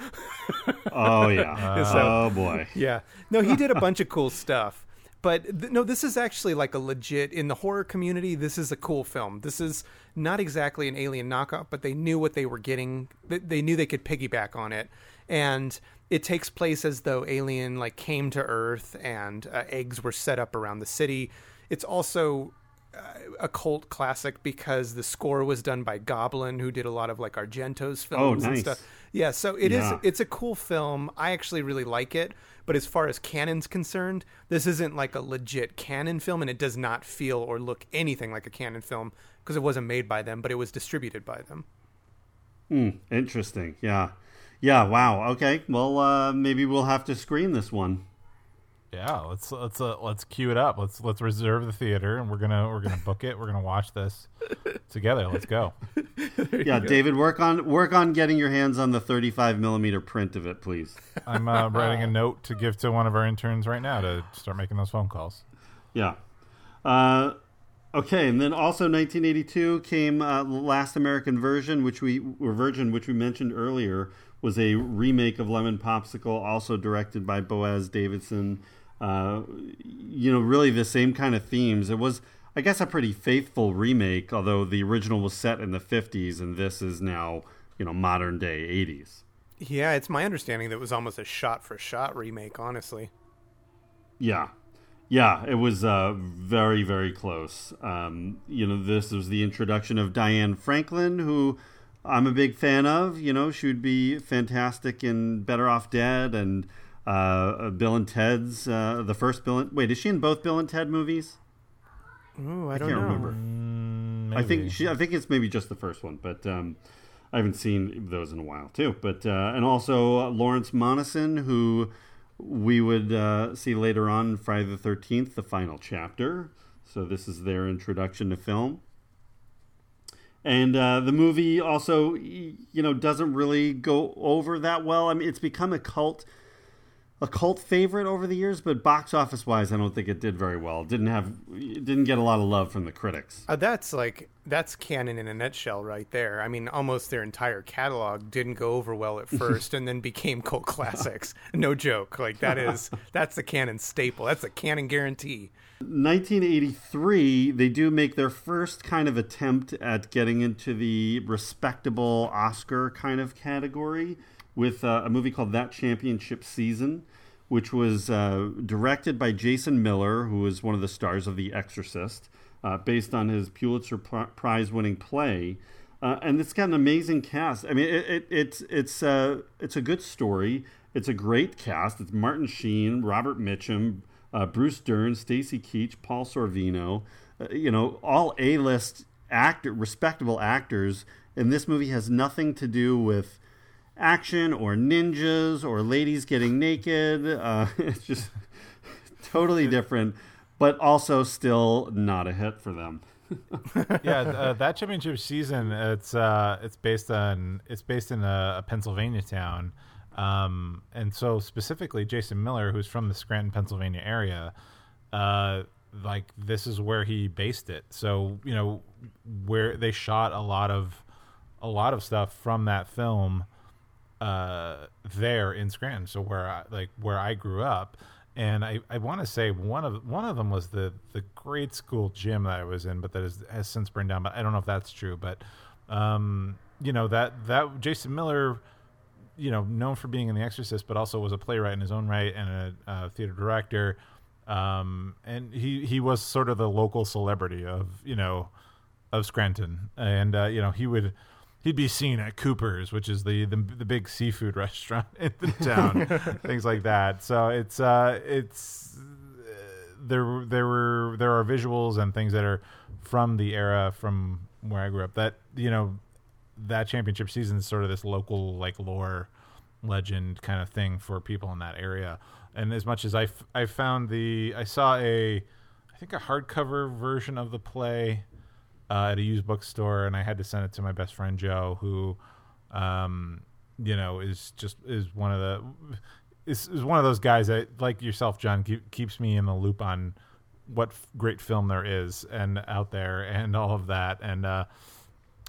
(laughs) oh yeah. so, oh boy. Yeah. No, he did a bunch of cool stuff. But th- no, this is actually like a legit in the horror community. This is a cool film. This is not exactly an alien knockoff, but they knew what they were getting. They knew they could piggyback on it, and it takes place as though alien like came to earth and uh, eggs were set up around the city it's also uh, a cult classic because the score was done by goblin who did a lot of like argento's oh, films oh, nice. and stuff yeah so it yeah. is. it's a cool film i actually really like it but as far as Cannon's concerned this isn't like a legit Cannon film and it does not feel or look anything like a Cannon film because it wasn't made by them but it was distributed by them Hmm. interesting yeah yeah. Wow. Okay. Well, uh, maybe we'll have to screen this one. Yeah. Let's let's uh, let's cue it up. Let's let's reserve the theater, and we're gonna we're gonna book it. We're gonna watch this (laughs) together. Let's go. (laughs) yeah, go. David, work on work on getting your hands on the 35 millimeter print of it, please. (laughs) I'm uh, writing a note to give to one of our interns right now to start making those phone calls. Yeah. Uh, Okay, and then also 1982 came uh, Last American Version, which we were Virgin, which we mentioned earlier, was a remake of Lemon Popsicle, also directed by Boaz Davidson. Uh, you know, really the same kind of themes. It was, I guess, a pretty faithful remake, although the original was set in the 50s and this is now, you know, modern day 80s. Yeah, it's my understanding that it was almost a shot for shot remake, honestly. Yeah. Yeah, it was uh, very, very close. Um, you know, this was the introduction of Diane Franklin, who I'm a big fan of. You know, she would be fantastic in Better Off Dead and uh, uh, Bill and Ted's uh, the first Bill. And, wait, is she in both Bill and Ted movies? Oh, I, I, don't can't know. remember. Mm, I think she. I think it's maybe just the first one, but um, I haven't seen those in a while too. But uh, and also uh, Lawrence Monoson, who we would uh, see later on Friday the Thirteenth, the final chapter. So this is their introduction to film and uh, the movie also you know doesn't really go over that well. I mean it's become a cult a cult favorite over the years but box office wise i don't think it did very well. It didn't have it didn't get a lot of love from the critics. Uh, that's like that's Cannon in a nutshell right there. I mean almost their entire catalog didn't go over well at (laughs) first and then became cult classics. No joke. Like that is that's the Cannon staple. That's a Cannon guarantee 1983, they do make their first kind of attempt at getting into the respectable Oscar kind of category with uh, a movie called That Championship Season, which was uh, directed by Jason Miller, who was one of the stars of The Exorcist, uh, based on his Pulitzer Prize winning play. Uh, and it's got an amazing cast. I mean, it, it, it's it's uh, it's a good story. It's a great cast. It's Martin Sheen, Robert Mitchum, uh, Bruce Dern, Stacy Keach, Paul Sorvino. uh, you know, all A-list actor, respectable actors, and this movie has nothing to do with action or ninjas or ladies getting naked. Uh, (laughs) it's just totally different, but also still not a hit for them. (laughs) yeah, uh, that championship season it's uh, it's based on it's based in a, a Pennsylvania town, um, and so specifically Jason Miller, who's from the Scranton, Pennsylvania area, uh, like this is where he based it. So you know where they shot a lot of a lot of stuff from that film uh, there in Scranton. So where I, like where I grew up and I, I want to say one of one of them was the the grade school gym that I was in, but that is, has since burned down. But I don't know if that's true. But um, you know that that Jason Miller, you know, known for being in The Exorcist, but also was a playwright in his own right and a, a theater director. Um, and he he was sort of the local celebrity of you know of Scranton, and uh, you know he would he'd be seen at Cooper's, which is the the, the big seafood (laughs) restaurant in the town, (laughs) things like that. So it's uh, it's uh, there there were there are visuals and things that are from the era from where I grew up. That you know that championship season is sort of this local like lore legend kind of thing for people in that area. And as much as I, f- I found the I saw a I think a hardcover version of the play uh, at a used bookstore, and I had to send it to my best friend Joe, who, um, you know, is just is one of the is, is one of those guys that, like yourself, John, keep, keeps me in the loop on what f- great film there is and out there and all of that. And uh,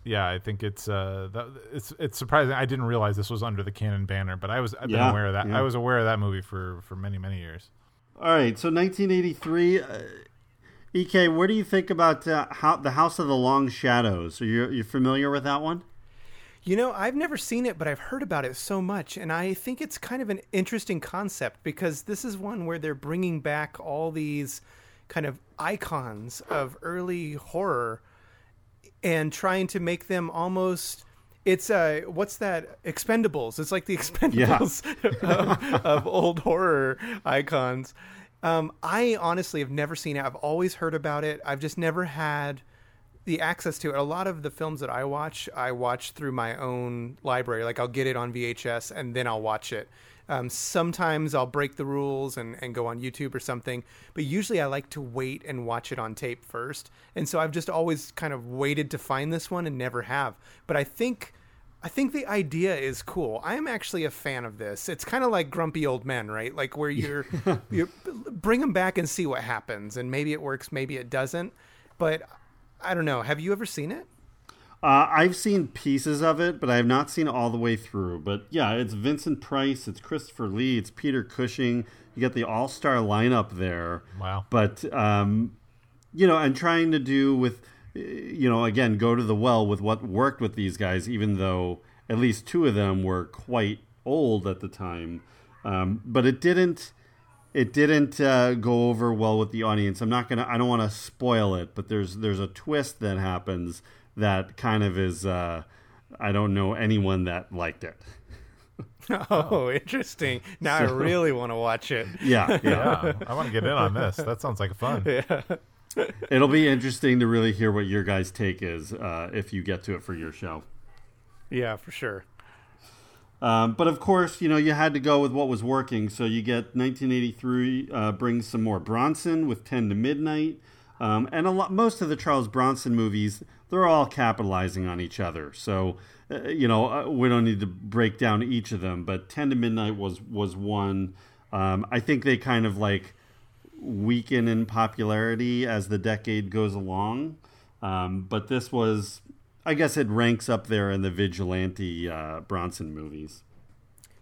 yeah, I think it's uh, that, it's it's surprising. I didn't realize this was under the Cannon banner, but I was I've been aware of that. yeah. I was aware of that movie for for many many years. All right, so 1983. Uh, Ek, what do you think about uh, how the House of the Long Shadows? Are you you familiar with that one? You know, I've never seen it, but I've heard about it so much, and I think it's kind of an interesting concept because this is one where they're bringing back all these kind of icons of early horror and trying to make them almost it's uh what's that expendables it's like the (laughs) expendables of, of old horror icons um i honestly have never seen it i've always heard about it i've just never had the access to it. A lot of the films that I watch, I watch through my own library. Like I'll get it on VHS and then I'll watch it. Um, sometimes I'll break the rules and, and go on YouTube or something, but usually I like to wait and watch it on tape first. And so I've just always kind of waited to find this one and never have. But I think I think the idea is cool. I am actually a fan of this. It's kind of like Grumpy Old Men, right? Like where you're (laughs) you bring them back and see what happens, and maybe it works, maybe it doesn't. But I don't know. Have you ever seen it? Uh, I've seen pieces of it, but I have not seen all the way through. But yeah, it's Vincent Price, it's Christopher Lee, it's Peter Cushing. You get the all star lineup there. Wow. But um, you know, and trying to do with, you know, again, go to the well with what worked with these guys, even though at least two of them were quite old at the time. Um, but it didn't. It didn't uh, go over well with the audience. I'm not gonna. I don't want to spoil it, but there's there's a twist that happens that kind of is. Uh, I don't know anyone that liked it. (laughs) Oh, interesting. Now I really want to watch it. (laughs) Yeah, yeah. Yeah, I want to get in on this. That sounds like fun. Yeah. It'll be interesting to really hear what your guys' take is uh, if you get to it for your show. Yeah, for sure. Um, but of course, you know, you had to go with what was working. So you get 1983 uh, brings some more Bronson with 10 to Midnight. Um, and a lot, most of the Charles Bronson movies, they're all capitalizing on each other. So, uh, you know, uh, we don't need to break down each of them, but 10 to Midnight was, was one. Um, I think they kind of like weaken in popularity as the decade goes along. Um, but this was, I guess it ranks up there in the vigilante uh, Bronson movies.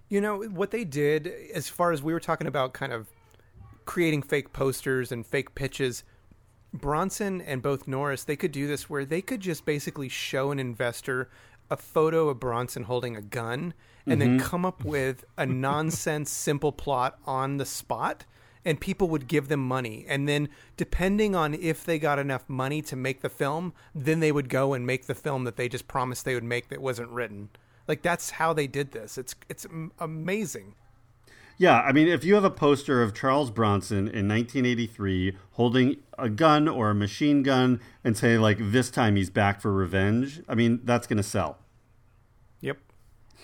You know, what they did, as far as we were talking about kind of creating fake posters and fake pitches, Bronson and both Norris, they could do this where they could just basically show an investor a photo of Bronson holding a gun and then mm-hmm. come up with a nonsense simple plot on the spot and people would give them money. And then depending on if they got enough money to make the film then they would go and make the film that they just promised they would make that wasn't written. Like that's how they did this. It's it's amazing Yeah, I mean, if you have a poster of Charles Bronson in 1983 holding a gun or a machine gun and say, like, this time he's back for revenge, I mean, that's going to sell. Yep.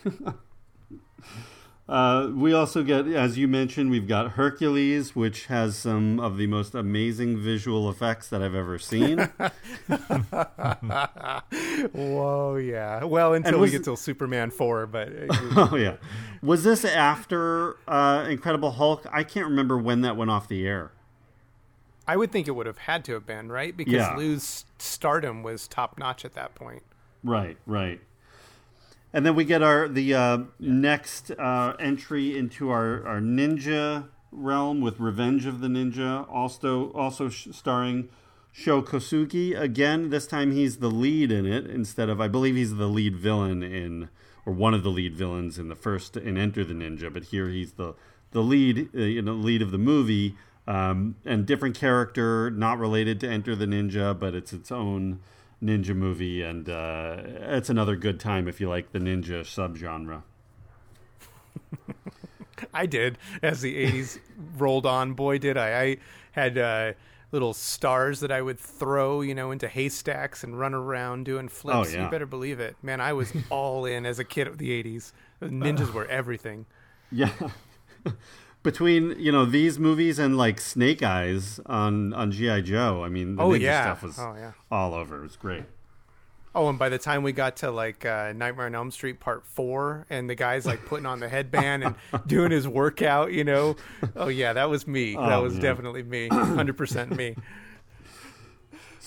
(laughs) Uh, we also get, as you mentioned, we've got Hercules, which has some of the most amazing visual effects that I've ever seen. (laughs) Whoa, yeah. Well, until was- we get to Superman 4, but (laughs) oh, yeah. Was this after uh, Incredible Hulk? I can't remember when that went off the air. I would think it would have had to have been, right? Because Yeah. Lou's stardom was top notch at that point. Right, right. And then we get our the uh, next uh, entry into our, our ninja realm with Revenge of the Ninja, also also sh- starring Sho Kosugi. Again, this time he's the lead in it instead of I believe he's the lead villain in or one of the lead villains in the first in Enter the Ninja, but here he's the the lead uh, you know lead of the movie. Um, and different character, not related to Enter the Ninja, but it's its own ninja movie, and uh, it's another good time if you like the ninja subgenre. (laughs) I did as the 80s rolled on. Boy, did I. I had uh, little stars that I would throw, you know, into haystacks and run around doing flips. Oh, yeah. You better believe it. Man, I was (laughs) all in as a kid of the 80s. Ninjas were everything. Yeah. (laughs) Between you know these movies and like Snake Eyes on on GI Joe, I mean the Oh, ninja yeah. stuff was Oh, yeah. all over. It was great. Oh, and by the time we got to like uh, Nightmare on Elm Street Part Four, and the guy's like putting on the headband and (laughs) doing his workout, you know, oh yeah, that was me. that Oh, was man. definitely me, hundred percent me. (clears throat)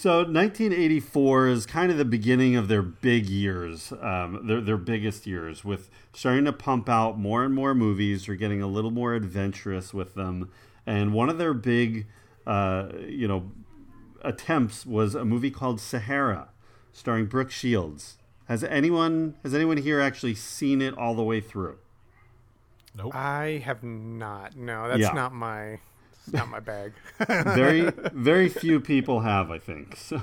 So 1984 is kind of the beginning of their big years, um, their their biggest years, with starting to pump out more and more movies. They're getting a little more adventurous with them, and one of their big, uh, you know, attempts was a movie called Sahara, starring Brooke Shields. Has anyone has anyone here actually seen it all the way through? Nope. I have not. No, that's Yeah. not my. It's not my bag. (laughs) very very few people have i think (laughs) so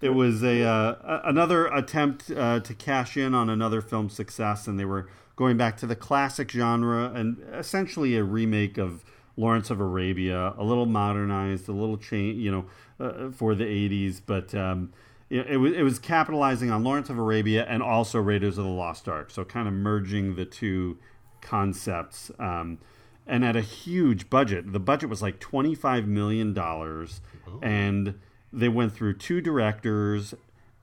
it was a uh, another attempt uh, to cash in on another film success and they were going back to the classic genre and essentially a remake of lawrence of arabia a little modernized a little change you know uh, for the 80s but um, it, was, it was capitalizing on lawrence of arabia and also raiders of the lost ark so kind of merging the two concepts um, and at a huge budget. The budget was like $25 million. And they went through two directors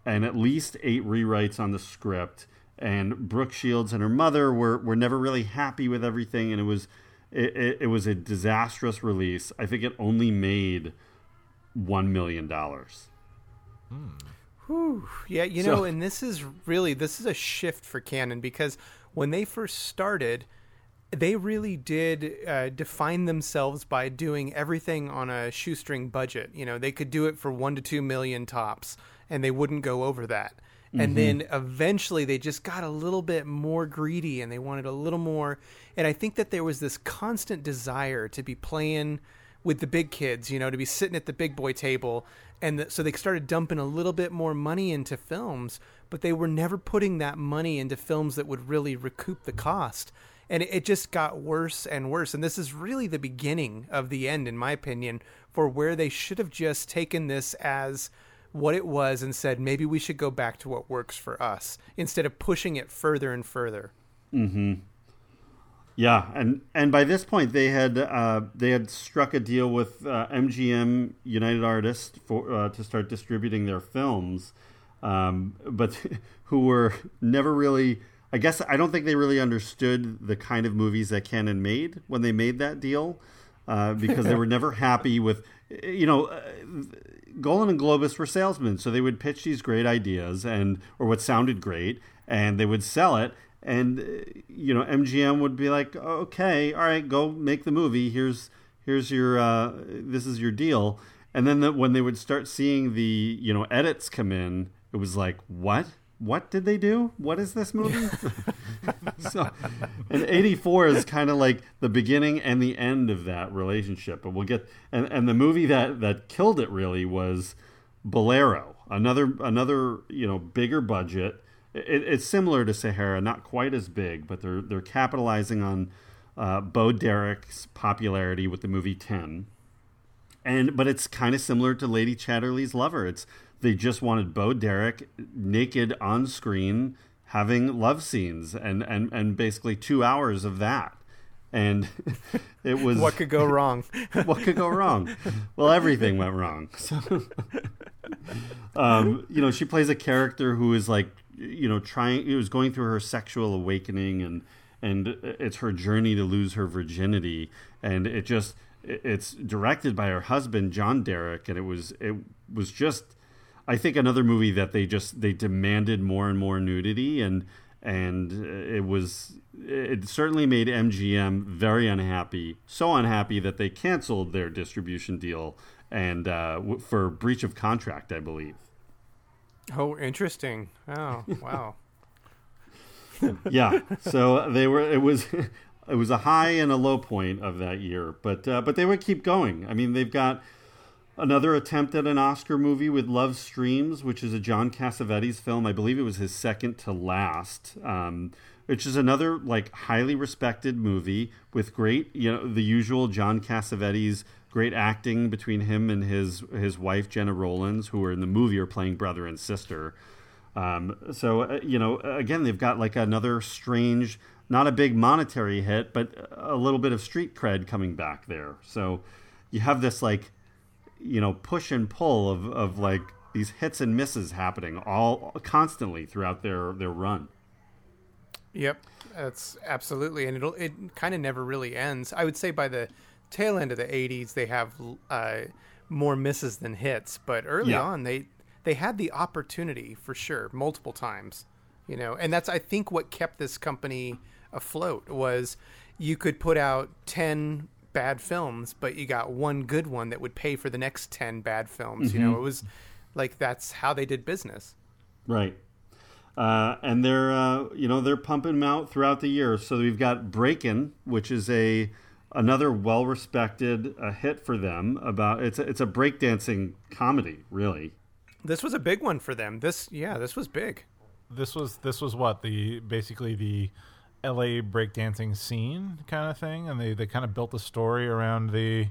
and at least eight rewrites on the script. And Brooke Shields and her mother were, were never really happy with everything. And it was, it, it, it was a disastrous release. I think it only made $1 million. Hmm. Yeah, you So- know, and this is really this is a shift for Cannon because when they first started, they really did uh, define themselves by doing everything on a shoestring budget. You know, they could do it for one to two million tops, and they wouldn't go over that. And then eventually they just got a little bit more greedy and they wanted a little more. And I think that there was this constant desire to be playing with the big kids, you know, to be sitting at the big boy table. And th- so they started dumping a little bit more money into films, but they were never putting that money into films that would really recoup the cost. And it, just got worse and worse. And this is really the beginning of the end, in my opinion, for where they should have just taken this as what it was and said, maybe we should go back to what works for us instead of pushing it further and further. Hmm. Yeah, and and by this point they had uh, they had struck a deal with uh, MGM United Artists for uh, to start distributing their films, um, but (laughs) who were never really. I guess I don't think they really understood the kind of movies that Cannon made when they made that deal, uh, because they were (laughs) never happy with, you know, uh, Golan and Globus were salesmen, so they would pitch these great ideas and or what sounded great, and they would sell it, and uh, you know MGM would be like, okay, all right, go make the movie. Here's here's your uh, this is your deal, and then the, when they would start seeing the you know edits come in, it was like, what? What did they do? What is this movie? (laughs) so, and '84 is kind of like the beginning and the end of that relationship. But we'll get and and the movie that that killed it really was Bolero, another another you know bigger budget. It, it's similar to Sahara, not quite as big, but they're they're capitalizing on uh, Bo Derek's popularity with the movie Ten, and but it's kind of similar to Lady Chatterley's Lover. It's they just wanted Bo Derek naked on screen having love scenes and and and basically two hours of that. And (laughs) it was what could go wrong? (laughs) What could go wrong? Well everything went wrong. (laughs) So, um, you know she plays a character who is like you know trying it was going through her sexual awakening and and it's her journey to lose her virginity. And it just it's directed by her husband john derek and it was it was just i think another movie that they just they demanded more and more nudity and and it was it certainly made MGM very unhappy, so unhappy that they canceled their distribution deal and uh, for breach of contract, I believe. Oh, interesting! Oh, wow. (laughs) yeah, so they were. It was. (laughs) It was a high and a low point of that year, but uh, but they would keep going. I mean, they've got another attempt at an Oscar movie with Love Streams, which is a John Cassavetes film. I believe it was his second to last. Um, which is another like highly respected movie with great, you know, the usual John Cassavetes great acting between him and his his wife Gena Rowlands, who are in the movie are playing brother and sister. Um, so uh, you know, again, they've got like another strange, not a big monetary hit, but a little bit of street cred coming back there. So you have this like, you know, push and pull of of like these hits and misses happening all constantly throughout their their run. Yep, that's absolutely, and it'll it kind of never really ends. I would say by the tail end of the '80s, they have uh, more misses than hits, but early yeah. on, they they had the opportunity for sure, multiple times, you know, and that's I think what kept this company afloat was you could put out ten bad films, but you got one good one that would pay for the next ten bad films. Mm-hmm. You know, it was like that's how they did business. Right. Uh, and they're uh, you know they're pumping them out throughout the year. So we've got Breakin', which is a another well respected uh, hit for them. About it's a, it's a breakdancing comedy, really. This was a big one for them. This yeah, this was big. This was this was what the basically the L.A. breakdancing scene kind of thing, and they they kind of built a story around the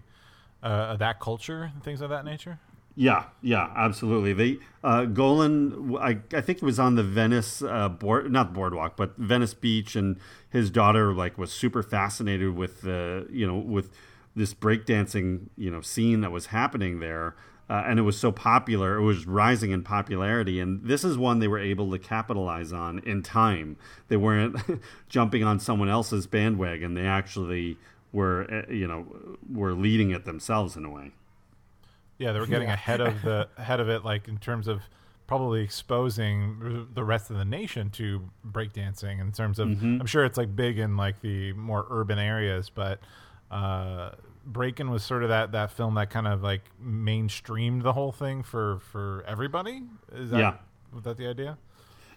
uh, that culture and things of that nature. Yeah, yeah, absolutely. They uh, Golan, I, I think it was on the Venice uh, board, not boardwalk, but Venice Beach, and his daughter like was super fascinated with the you know with this breakdancing you know scene that was happening there, uh, and it was so popular. It was rising in popularity, and this is one they were able to capitalize on in time. They weren't (laughs) jumping on someone else's bandwagon. They actually were uh, you know were leading it themselves in a way. Yeah, they were getting yeah. ahead of the (laughs) ahead of it, like in terms of probably exposing the rest of the nation to breakdancing. In terms of, mm-hmm. I'm sure it's like big in like the more urban areas, but uh, Breakin' was sort of that that film that kind of like mainstreamed the whole thing for for everybody. Is that, yeah, was that the idea?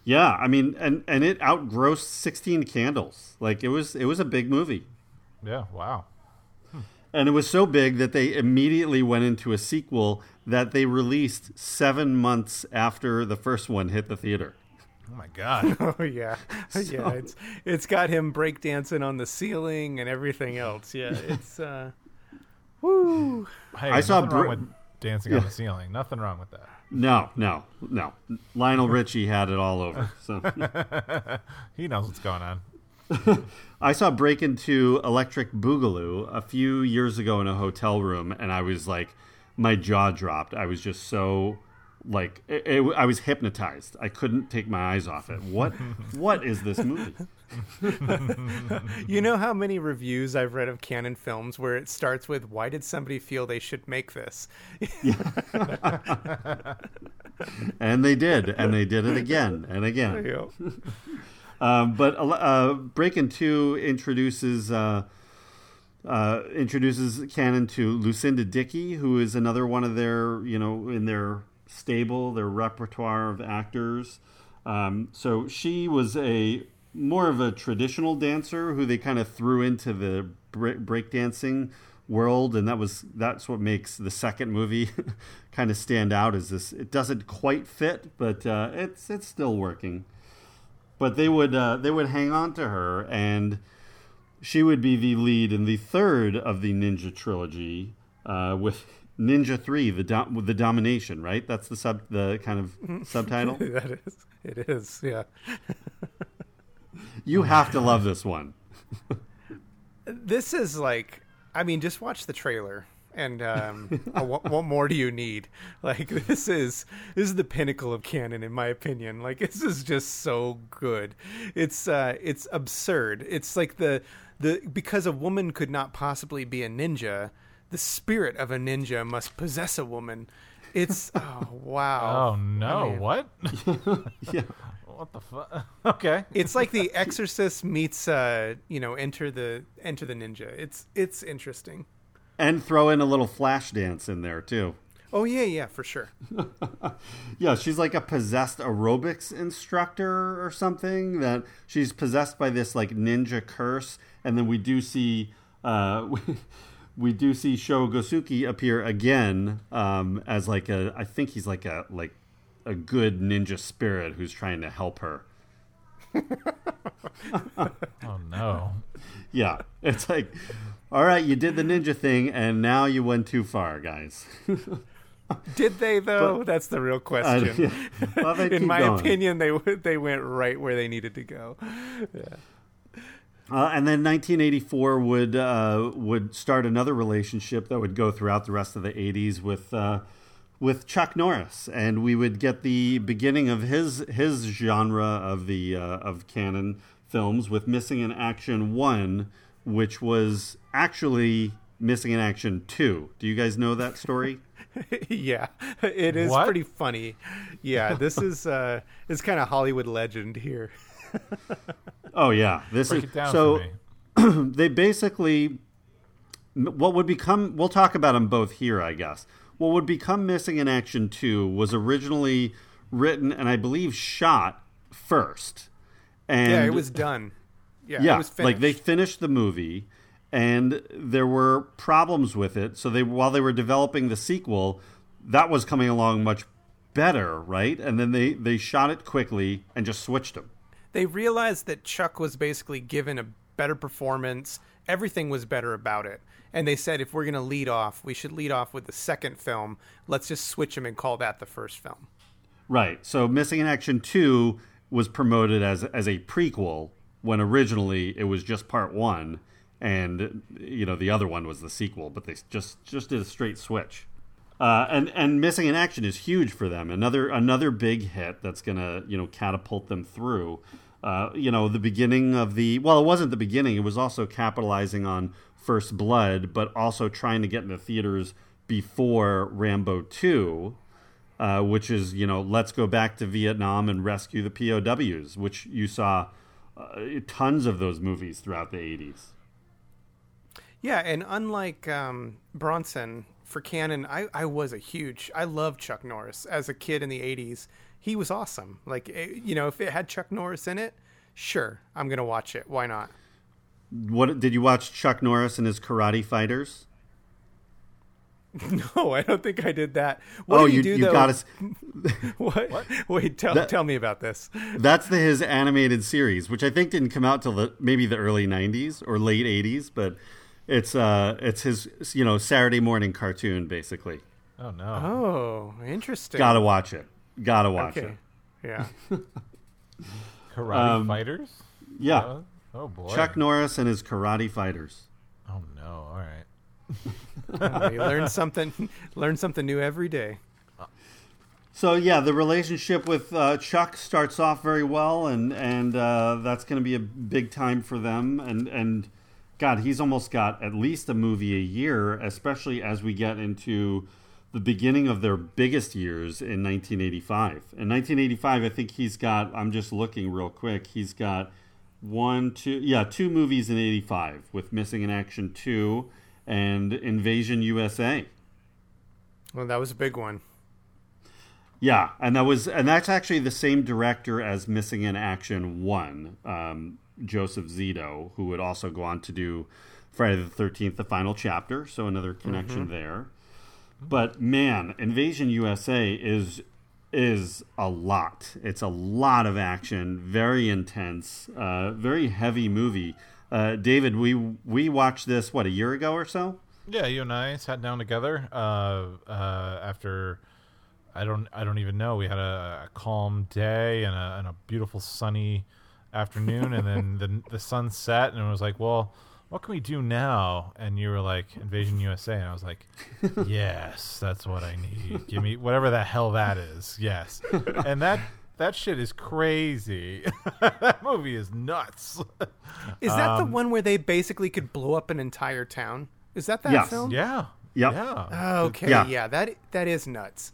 Yeah, I mean, and and it outgrossed Sixteen Candles. Like it was it was a big movie. Yeah. Wow and it was so big that they immediately went into a sequel that they released seven months after the first one hit the theater. Oh my god! (laughs) oh yeah, (laughs) so, yeah. It's it's got him breakdancing on the ceiling and everything else. Yeah, it's uh, woo. Hey, I saw dancing yeah. on the ceiling. Nothing wrong with that. No, no, no. Lionel Richie had it all over. So (laughs) he knows what's going on. (laughs) I saw Breakin' 2 Electric Boogaloo a few years ago in a hotel room, and I was like, my jaw dropped. I was just so like it, it, I was hypnotized. I couldn't take my eyes off it. What what is this movie? (laughs) you know how many reviews I've read of Cannon films where it starts with "Why did somebody feel they should make this?" (laughs) and they did, and they did it again and again. (laughs) Um, but uh, Breakin' Two introduces uh, uh, introduces Cannon to Lucinda Dickey, who is another one of their you know in their stable, their repertoire of actors. Um, so she was a more of a traditional dancer who they kind of threw into the breakdancing world and that was that's what makes the second movie (laughs) kind of stand out is this it doesn't quite fit but uh, it's it's still working but they would uh, they would hang on to her and she would be the lead in the third of the Ninja trilogy uh, with Ninja Three, the dom- the domination. Right? That's the sub the kind of (laughs) subtitle. that is. It is. Yeah. (laughs) You have to love this one. This is like, I mean, just watch the trailer, and um, (laughs) uh, what, what more do you need? Like, this is this is the pinnacle of Cannon, in my opinion. Like, this is just so good. It's uh, it's absurd. It's like the the because a woman could not possibly be a ninja, the spirit of a ninja must possess a woman. It's oh wow. (laughs) Oh no! mean- what? (laughs) Yeah. What the fuck? (laughs) Okay. it's like the exorcist meets uh you know enter the enter the ninja it's it's interesting And throw in a little flash dance in there too. oh yeah yeah for sure (laughs) Yeah, she's like a possessed aerobics instructor or something. That she's possessed by this like ninja curse, and then we do see uh, (laughs) we, we do see Sho Kosugi appear again um, as like a I think he's like a like a good ninja spirit who's trying to help her. (laughs) Oh no. Yeah, it's like, all right, you did the ninja thing, and now you went too far, guys. (laughs) did they though that's the real I- question (laughs) yeah. Well, they in my going. opinion they they went right where they needed to go Uh, and then 1984 would uh, would start another relationship that would go throughout the rest of the 80s with uh, with Chuck Norris, and we would get the beginning of his his genre of the uh, of Cannon films with Missing in Action One, which was actually Missing in Action Two. Do you guys know that story? (laughs) yeah it is What? pretty funny yeah this is uh it's kind of hollywood legend here oh yeah, this Break is it down so. (clears throat) they basically what would become we'll talk about them both here i guess what would become missing in action 2 was originally written and i believe shot first and yeah it was done yeah, yeah it was like they finished. finished the movie and there were problems with it so they while they were developing the sequel that was coming along much better right and then they they shot it quickly and just switched them they realized that Chuck was basically given a better performance. Everything was better about it. And they said if we're going to lead off, we should lead off with the second film. Let's just switch them and call that the first film. Right. So Missing in Action 2 was promoted as as a prequel when originally it was just part 1 and you know the other one was the sequel, but they just just did a straight switch. Uh, and and Missing in Action is huge for them. Another another big hit that's going to, you know, catapult them through uh, you know, the beginning of the well, it wasn't the beginning. It was also capitalizing on First Blood, but also trying to get into theaters before Rambo 2 uh, which is you know let's go back to Vietnam and rescue the POWs, which you saw uh, tons of those movies throughout the 80s. Yeah, and unlike um, Bronson, for Cannon, I, I was a huge. I loved Chuck Norris as a kid in the '80s. He was awesome. Like eh, you know, if it had Chuck Norris in it, sure, I'm gonna watch it. Why not? What did you watch Chuck Norris and his Karate Fighters? (laughs) No, I don't think I did that. What oh, do you, you do you though? got us. (laughs) what? Wait, tell That- tell me about this. That's the his animated series, which I think didn't come out till the, maybe the early '90s or late '80s, but it's uh it's his you know Saturday morning cartoon basically. Oh no. Oh, interesting. Gotta watch it. Gotta watch Okay. it. Yeah. (laughs) Karate um, fighters? Yeah, Uh, oh boy. Chuck Norris and his Karate Fighters. Oh no. All right. (laughs) Oh, you learn something. Learn something new every day. So yeah, the relationship with uh, Chuck starts off very well, and and uh, that's going to be a big time for them. And and God, he's almost got at least a movie a year, especially as we get into the beginning of their biggest years in 1985. In 1985, I think he's got. I'm just looking real quick. He's got one, two, yeah, two movies in '85 with Missing in Action two and Invasion USA. Well, that was a big one. Yeah, and that was and that's actually the same director as Missing in Action One, um, Joseph Zito, who would also go on to do Friday the Thirteenth, the final chapter. So another connection there. But man, Invasion USA is is a lot. It's a lot of action, very intense, uh, very heavy movie. uh, David, we we watched this what a year ago or so. Yeah, you and I sat down together uh, uh, after I don't I don't even know. We had a, a calm day and a, and a beautiful sunny afternoon, and then the the sun set, and it was like, well, what can we do now? And you were like, Invasion USA, and I was like, (laughs) yes, that's what I need. Give me whatever the hell that is. Yes, and that that shit is crazy. (laughs) that movie is nuts. Is that the Um, one where they basically could blow up an entire town? Is that that Yes. film? yeah. Yep. Yeah. Oh, okay. Yeah. Yeah. That that is nuts.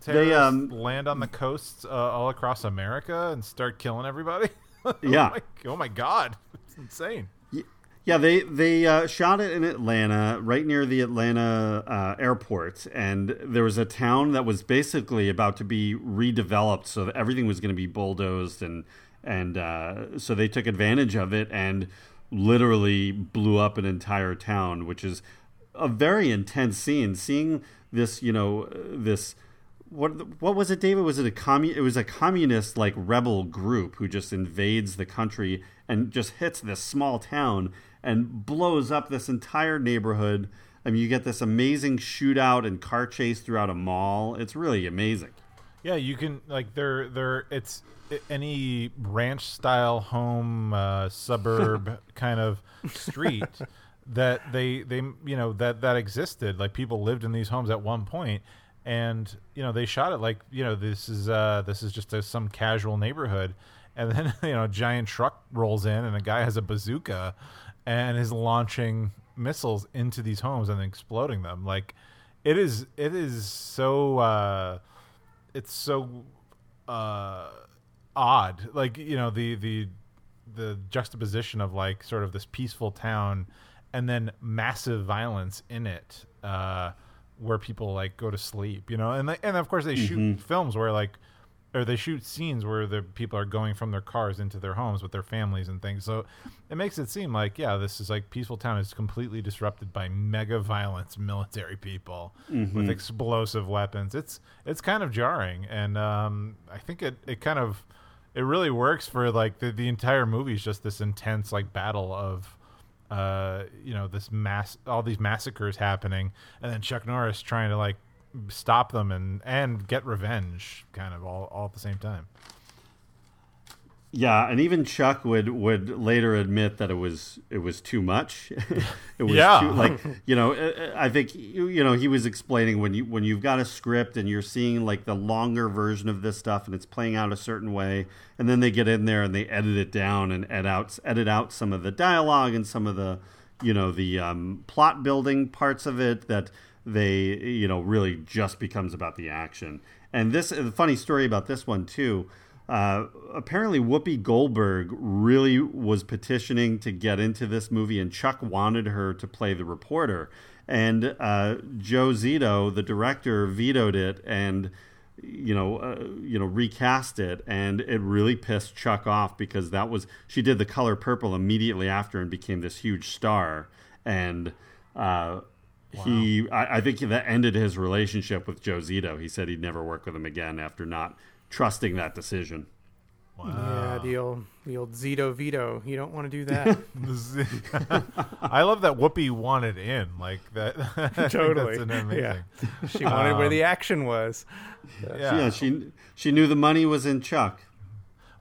Terrorists um, land on the coasts uh, all across America and start killing everybody. (laughs) Yeah. oh, my, oh my god, it's insane. Yeah, they they uh, shot it in Atlanta, right near the Atlanta uh, airport, and there was a town that was basically about to be redeveloped, so that everything was going to be bulldozed, and and uh, so they took advantage of it and literally blew up an entire town, which is a very intense scene. Seeing this, you know, this what what was it, David? Was it a commun? It was a communist like rebel group who just invades the country and just hits this small town and blows up this entire neighborhood. I mean, you get this amazing shootout and car chase throughout a mall. It's really amazing. Yeah, you can like they're they're it's any ranch style home uh, suburb (laughs) kind of street (laughs) that they they you know that that existed. Like people lived in these homes at one point, and you know they shot it like you know this is uh this is just a, some casual neighborhood, and then (laughs) you know a giant truck rolls in and a guy has a bazooka, and is launching missiles into these homes and exploding them. Like it is it is so. uh it's so uh odd like you know the the the juxtaposition of like sort of this peaceful town and then massive violence in it uh where people like go to sleep you know and they, and of course they shoot films where like or they shoot scenes where the people are going from their cars into their homes with their families and things. So it makes it seem like yeah this is like peaceful town is completely disrupted by mega violence military people with explosive weapons. It's it's kind of jarring. And um i think it it kind of it really works for like the, the entire movie is just this intense like battle of uh you know this mass all these massacres happening and then chuck norris trying to like stop them and and get revenge kind of all, all at the same time Yeah, and even Chuck would would later admit that it was it was too much. (laughs) it was Yeah. too, like you know uh, I think you, you know he was explaining when you when you've got a script and you're seeing like the longer version of this stuff and it's playing out a certain way, and then they get in there and they edit it down and edit out edit out some of the dialogue and some of the you know the um, plot building parts of it that they you know really just becomes about the action. And this the funny story about this one too. Uh, apparently, Whoopi Goldberg really was petitioning to get into this movie, and Chuck wanted her to play the reporter. And uh, Joe Zito, the director, vetoed it and you know uh, you know recast it, and it really pissed Chuck off because that was she did the color purple immediately after and became this huge star, and. Uh, He, I, I think that ended his relationship with Joe Zito. He said he'd never work with him again after not trusting that decision. Wow. Yeah, the old the old Zito veto. You don't want to do that. (laughs) (laughs) i love that whoopi wanted in like that (laughs) totally. that's an amazing Yeah. She wanted where the um, action was. yeah. Yeah, she she knew the money was in Chuck.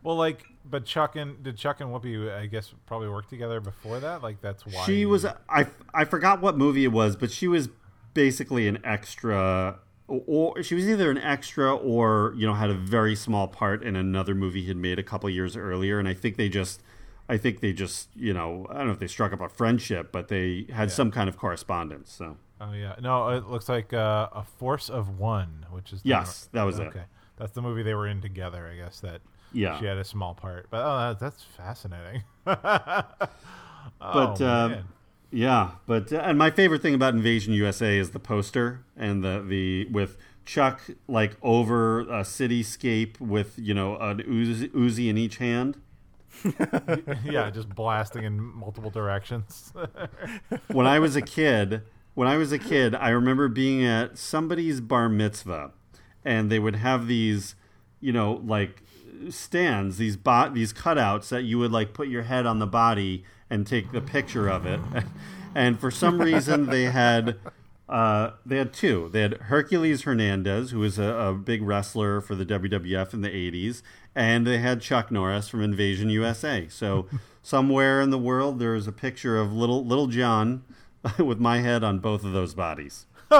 well like but chuck and did chuck and whoopi i guess probably work together before that like that's why She was I I forgot what movie it was, but she was basically an extra or she was either an extra or you know had a very small part in another movie he'd made a couple years earlier and I think they just I think they just you know I don't know if they struck up a friendship but they had some kind of correspondence so Oh yeah, no, it looks like uh, a Force of One, which is the Yes, that was it. okay. That's the movie they were in together, I guess. That Yeah. she had a small part, but oh, that, that's fascinating. (laughs) But oh, uh, man. yeah, but uh, and my favorite thing about Invasion USA is the poster and the the with Chuck like over a cityscape with you know an Uzi, Uzi in each hand. (laughs) yeah, just blasting in multiple directions. (laughs) When I was a kid, when I was a kid, I remember being at somebody's bar mitzvah, and they would have these, you know, like stands, these bot, these cutouts that you would like put your head on the body, and take the picture of it. (laughs) And for some reason, they had uh, they had two. They had Hercules Hernandez, who was a, a, big wrestler for the WWF in the 80s, and they had Chuck Norris from Invasion USA. So (laughs) somewhere in the world, there is a picture of little little John (laughs) with my head on both of those bodies. (laughs) so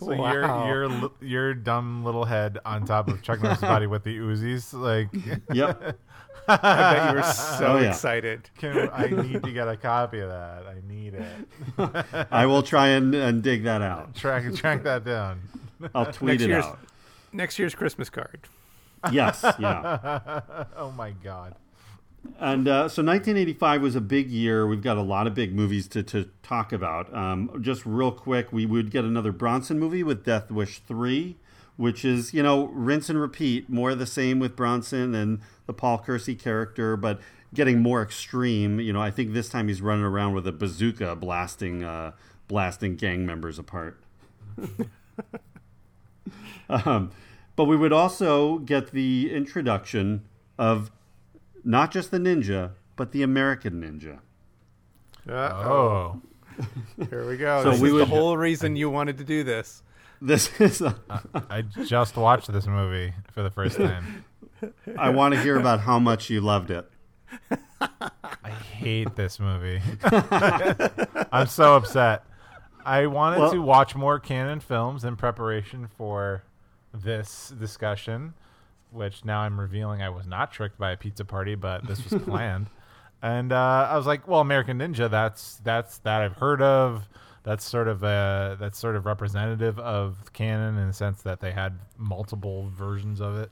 wow. your your your dumb little head on top of Chuck Norris' body with the Uzis, like (laughs) yep. I bet you were so oh, yeah. excited. Can, I need to get a copy of that. I need it. (laughs) I will try and, and dig that out. Track track that down. I'll tweet next it out. Next year's Christmas card. Yes. Yeah. oh my god. And uh, so 1985 was a big year. We've got a lot of big movies to, to talk about. Um, just real quick, we would get another Bronson movie with Death Wish 3, which is, you know, rinse and repeat. More the same with Bronson and the Paul Kersey character, but getting more extreme. You know, I think this time he's running around with a bazooka blasting, uh, blasting gang members apart. (laughs) um, but we would also get the introduction of not just the ninja, but the American ninja. oh. Here we go. So this we is would, the whole reason you wanted to do this. This is. A, I just watched this movie for the first time. I want to hear about how much you loved it. I hate this movie. (laughs) I'm so upset. I wanted well, to watch more Cannon films in preparation for this discussion which now I'm revealing I was not tricked by a pizza party, but this was (laughs) planned. and uh, I was like, well, American Ninja, that's that's that I've heard of. That's sort of a that's sort of representative of Cannon in the sense that they had multiple versions of it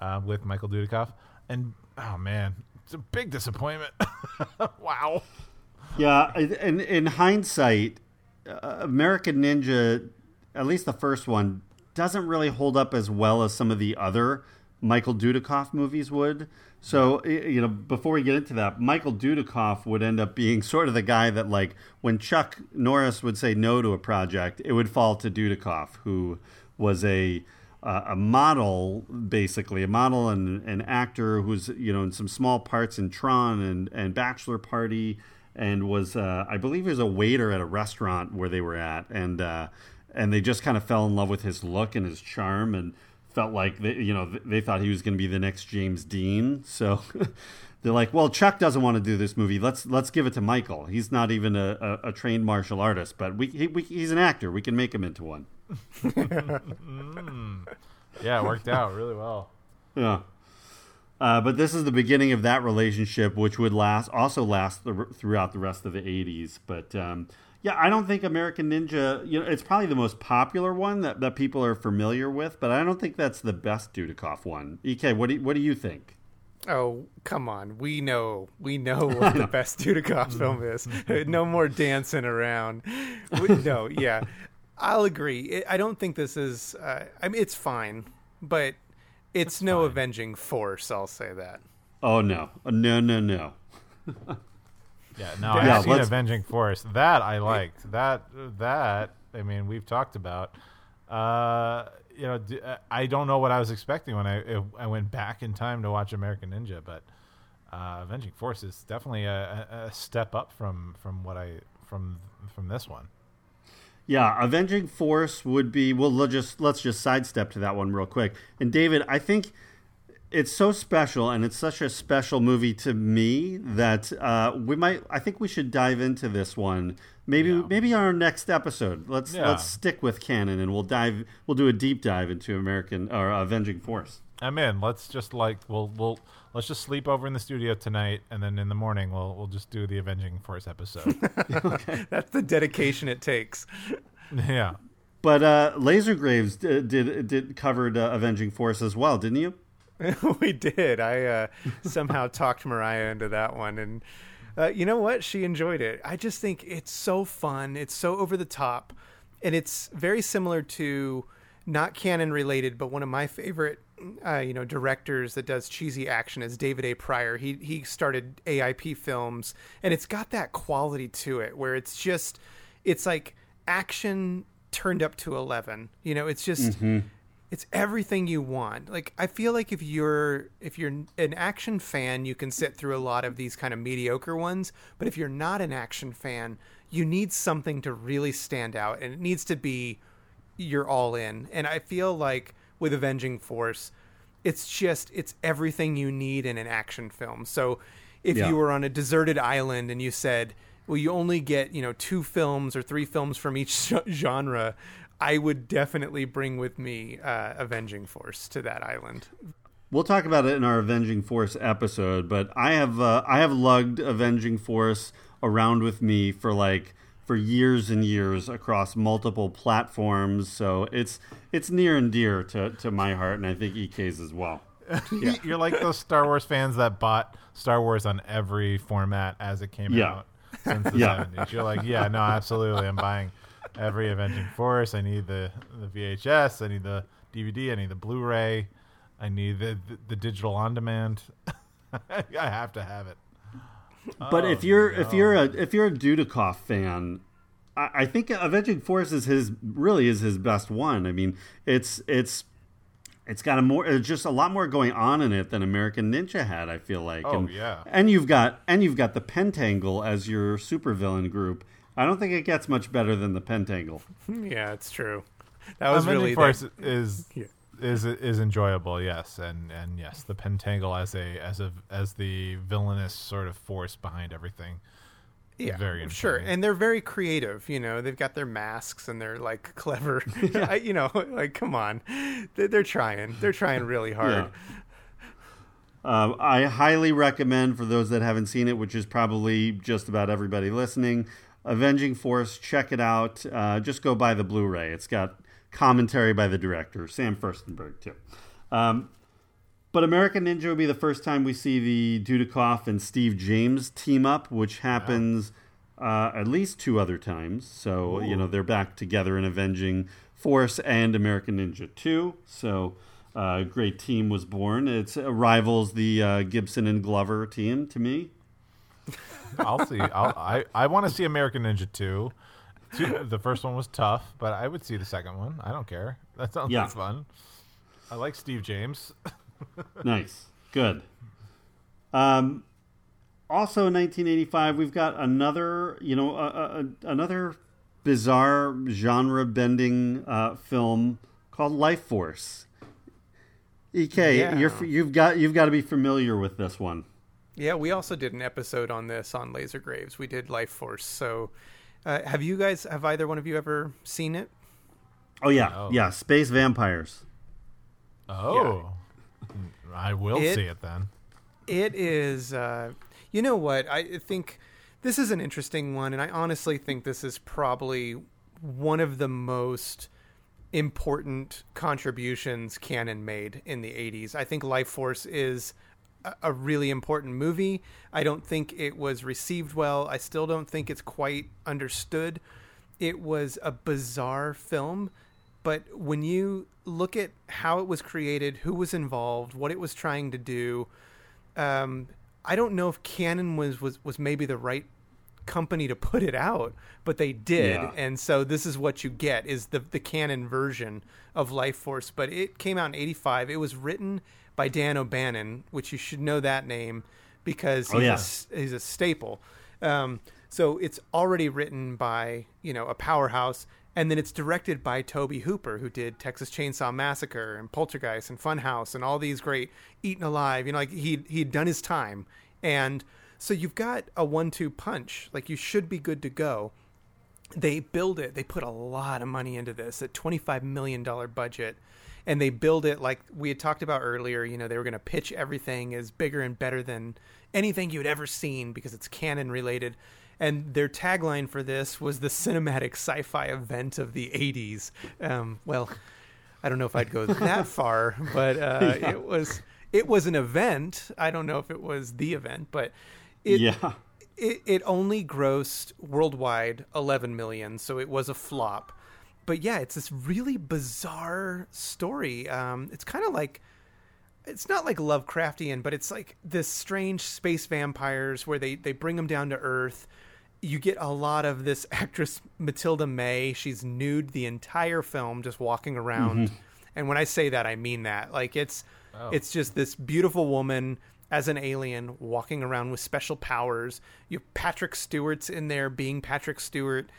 uh, with Michael Dudikoff. And oh man, it's a big disappointment. (laughs) wow. Yeah, in in hindsight, uh, American Ninja, at least the first one, doesn't really hold up as well as some of the other Michael Dudikoff movies would. So, you know, before we get into that, Michael Dudikoff would end up being sort of the guy that, like, when Chuck Norris would say no to a project, it would fall to Dudikoff, who was a uh, a model, basically a model and an actor who's you know in some small parts in Tron and and Bachelor Party, and was uh, I believe he was a waiter at a restaurant where they were at, and uh, and they just kind of fell in love with his look and his charm and felt like they, you know they thought he was going to be the next James Dean. So (laughs) they're like, "Well, Chuck doesn't want to do this movie. Let's let's give it to Michael. He's not even a, a, a trained martial artist, but we, he, we, he's an actor. We can make him into one." (laughs) mm. Yeah, it worked out really well. Yeah. Uh, but this is the beginning of that relationship, which would last also last the, throughout the rest of the '80s. But um, yeah, I don't think American Ninja. You know, it's probably the most popular one that, that people are familiar with, but I don't think that's the best Dudikoff one. Ek, what do you, what do you think? Oh, come on. We know. We know (laughs) what the best Dudikoff (laughs) film is. no more dancing around. We, no, yeah. I'll agree. I don't think this is. Uh, I mean, it's fine, but it's That's no fine. avenging force. I'll say that. Oh no, no, no, no. (laughs) Yeah, no, yeah, I've seen Avenging Force. That I liked. That that I mean, we've talked about. Uh, you know, uh, I don't know what I was expecting when I I went back in time to watch American Ninja, but uh, Avenging Force is definitely a, a step up from from what I from from this one. Yeah, Avenging Force would be. Well, let's just let's just sidestep to that one real quick. And David, I think it's so special and it's such a special movie to me that uh, we might I think we should dive into this one. Maybe yeah. maybe our next episode. Let's yeah. let's stick with Cannon and we'll dive we'll do a deep dive into American or Avenging Force. I'm in. Let's just like we'll we'll let's just sleep over in the studio tonight and then in the morning we'll we'll just do the Avenging Force episode. (laughs) That's the dedication it takes. Yeah. But uh, Laser Graves did did, did covered uh, Avenging Force as well didn't you (laughs) we did. I uh, somehow (laughs) talked Mariah into that one, and uh, you know what? She enjoyed it. I just think it's so fun. It's so over the top, and it's very similar to not Cannon related, but one of my favorite, uh, you know, directors that does cheesy action is David A. Prior. He he started AIP Films, and it's got that quality to it where it's just, it's like action turned up to eleven. You know, it's just. Mm-hmm it's everything you want. Like I feel like if you're if you're an action fan, you can sit through a lot of these kind of mediocre ones, but if you're not an action fan, you need something to really stand out and it needs to be you're all in. And I feel like with Avenging Force, it's just it's everything you need in an action film. So if Yeah. you were on a deserted island and you said, "Well, you only get, you know, two films or three films from each (laughs) genre," I would definitely bring with me uh, Avenging Force to that island. We'll talk about it in our Avenging Force episode, but I have uh, I have lugged Avenging Force around with me for like for years and years across multiple platforms. So it's it's near and dear to, to my heart, and I think EK's as well. (laughs) You're like those Star Wars fans that bought Star Wars on every format as it came Yeah. out since the (laughs) Yeah. 70s. You're like, yeah, no, absolutely. I'm buying every Avenging Force. I need the, the VHS. I need the DVD. I need the Blu-ray. I need the, the, the digital on demand. (laughs) I have to have it. But Oh, if you're if you're a if you're a Dudikoff fan, I, I think Avenging Force is his really is his best one. I mean, it's it's it's got a more it's just a lot more going on in it than American Ninja had. I feel like. Oh, and, yeah. and you've got and you've got the Pentangle as your supervillain group. I don't think it gets much better than the Pentangle. (laughs) yeah, it's true. That was Avenging really Force that- is (laughs) Yeah. is is enjoyable, yes, and and yes, the Pentangle as a as a as the villainous sort of force behind everything. yeah, very sure. And they're very creative. You know, they've got their masks and they're like (laughs) clever. I, you know, like come on, they're, they're trying. They're trying really hard. Uh, I highly recommend for those that haven't seen it, which is probably just about everybody listening, Avenging Force. Check it out. Uh, just go buy the Blu-ray. It's got commentary by the director Sam Firstenberg too. Um, but American Ninja will be the first time we see the Dudikoff and Steve James team up, which happens uh, at least two other times. So you know they're back together in Avenging Force and American Ninja Two. So uh, great team was born. It's uh, rivals the uh, Gibson and Glover team to me. I'll see. I'll, I I want to see American Ninja 2. Two. The first one was tough, but I would see the second one. I don't care. That sounds Yeah. fun. I like Steve James. (laughs) nice, good. Um, also, in 1985, we've got another, you know, a, a, a- another bizarre genre-bending uh, film called Life Force. Ek, Yeah. you're, you've got you've got to be familiar with this one. Yeah, we also did an episode on this on Laser Graves. We did Life Force. So, uh, have you guys, have either one of you ever seen it? Oh yeah, Oh. yeah, space vampires. Oh, I will It- see it then. It is, uh, you know what? I think this is an interesting one, and I honestly think this is probably one of the most important contributions Cannon made in the 80s. I think Life Force is a, really important movie. I don't think it was received well. I still don't think it's quite understood. It was a bizarre film, but when you look at how it was created, who was involved, what it was trying to do, um, I don't know if Cannon was, was was maybe the right company to put it out, but they did, Yeah. and so this is what you get is the the Cannon version of Life Force. But it came out in '85. It was written by Dan O'Bannon, which you should know that name because he's, Oh, yeah. a he's a staple. Um, so it's already written by you know a powerhouse, and then it's directed by Tobe Hooper, who did Texas Chainsaw Massacre and Poltergeist and Funhouse and all these great Eaten Alive. You know, like he he'd done his time, and so you've got a one-two punch. Like you should be good to go. They build it. They put a lot of money into this. A twenty-five million dollar budget. And they build it like we had talked about earlier. You know, they were going to pitch everything as bigger and better than anything you had ever seen because it's Cannon related. And their tagline for this was the cinematic sci-fi event of the '80s. Um, well, I don't know if I'd go that (laughs) far, but uh, it was it was an event. I don't know if it was the event, but it, yeah, it it only grossed worldwide 11 million, so it was a flop. But yeah, it's this really bizarre story. Um, it's kind of like it's not like Lovecraftian, but it's like this strange space vampires where they they bring them down to Earth. You get a lot of this (laughs) actress Mathilda May. She's nude the entire film, just walking around, And when I say that, I mean that. Like it's Oh. it's just this beautiful woman as an alien walking around with special powers. You have Patrick Stewart's in there being Patrick Stewart,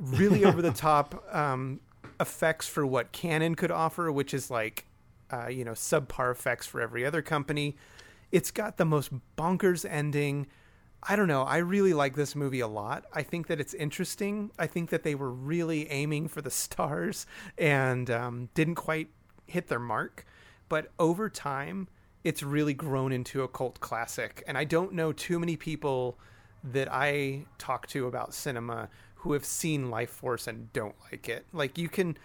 really (laughs) over the top um, effects for what Cannon could offer, which is like uh, you know subpar effects for every other company. It's got the most bonkers ending. I don't know. I really like this movie a lot. I think that it's interesting. I think that they were really aiming for the (laughs) stars and um, didn't quite hit their mark. But over time, it's really grown into a cult classic. And I don't know too many people that I talk to about cinema who have seen Life Force and don't like it. Like you can,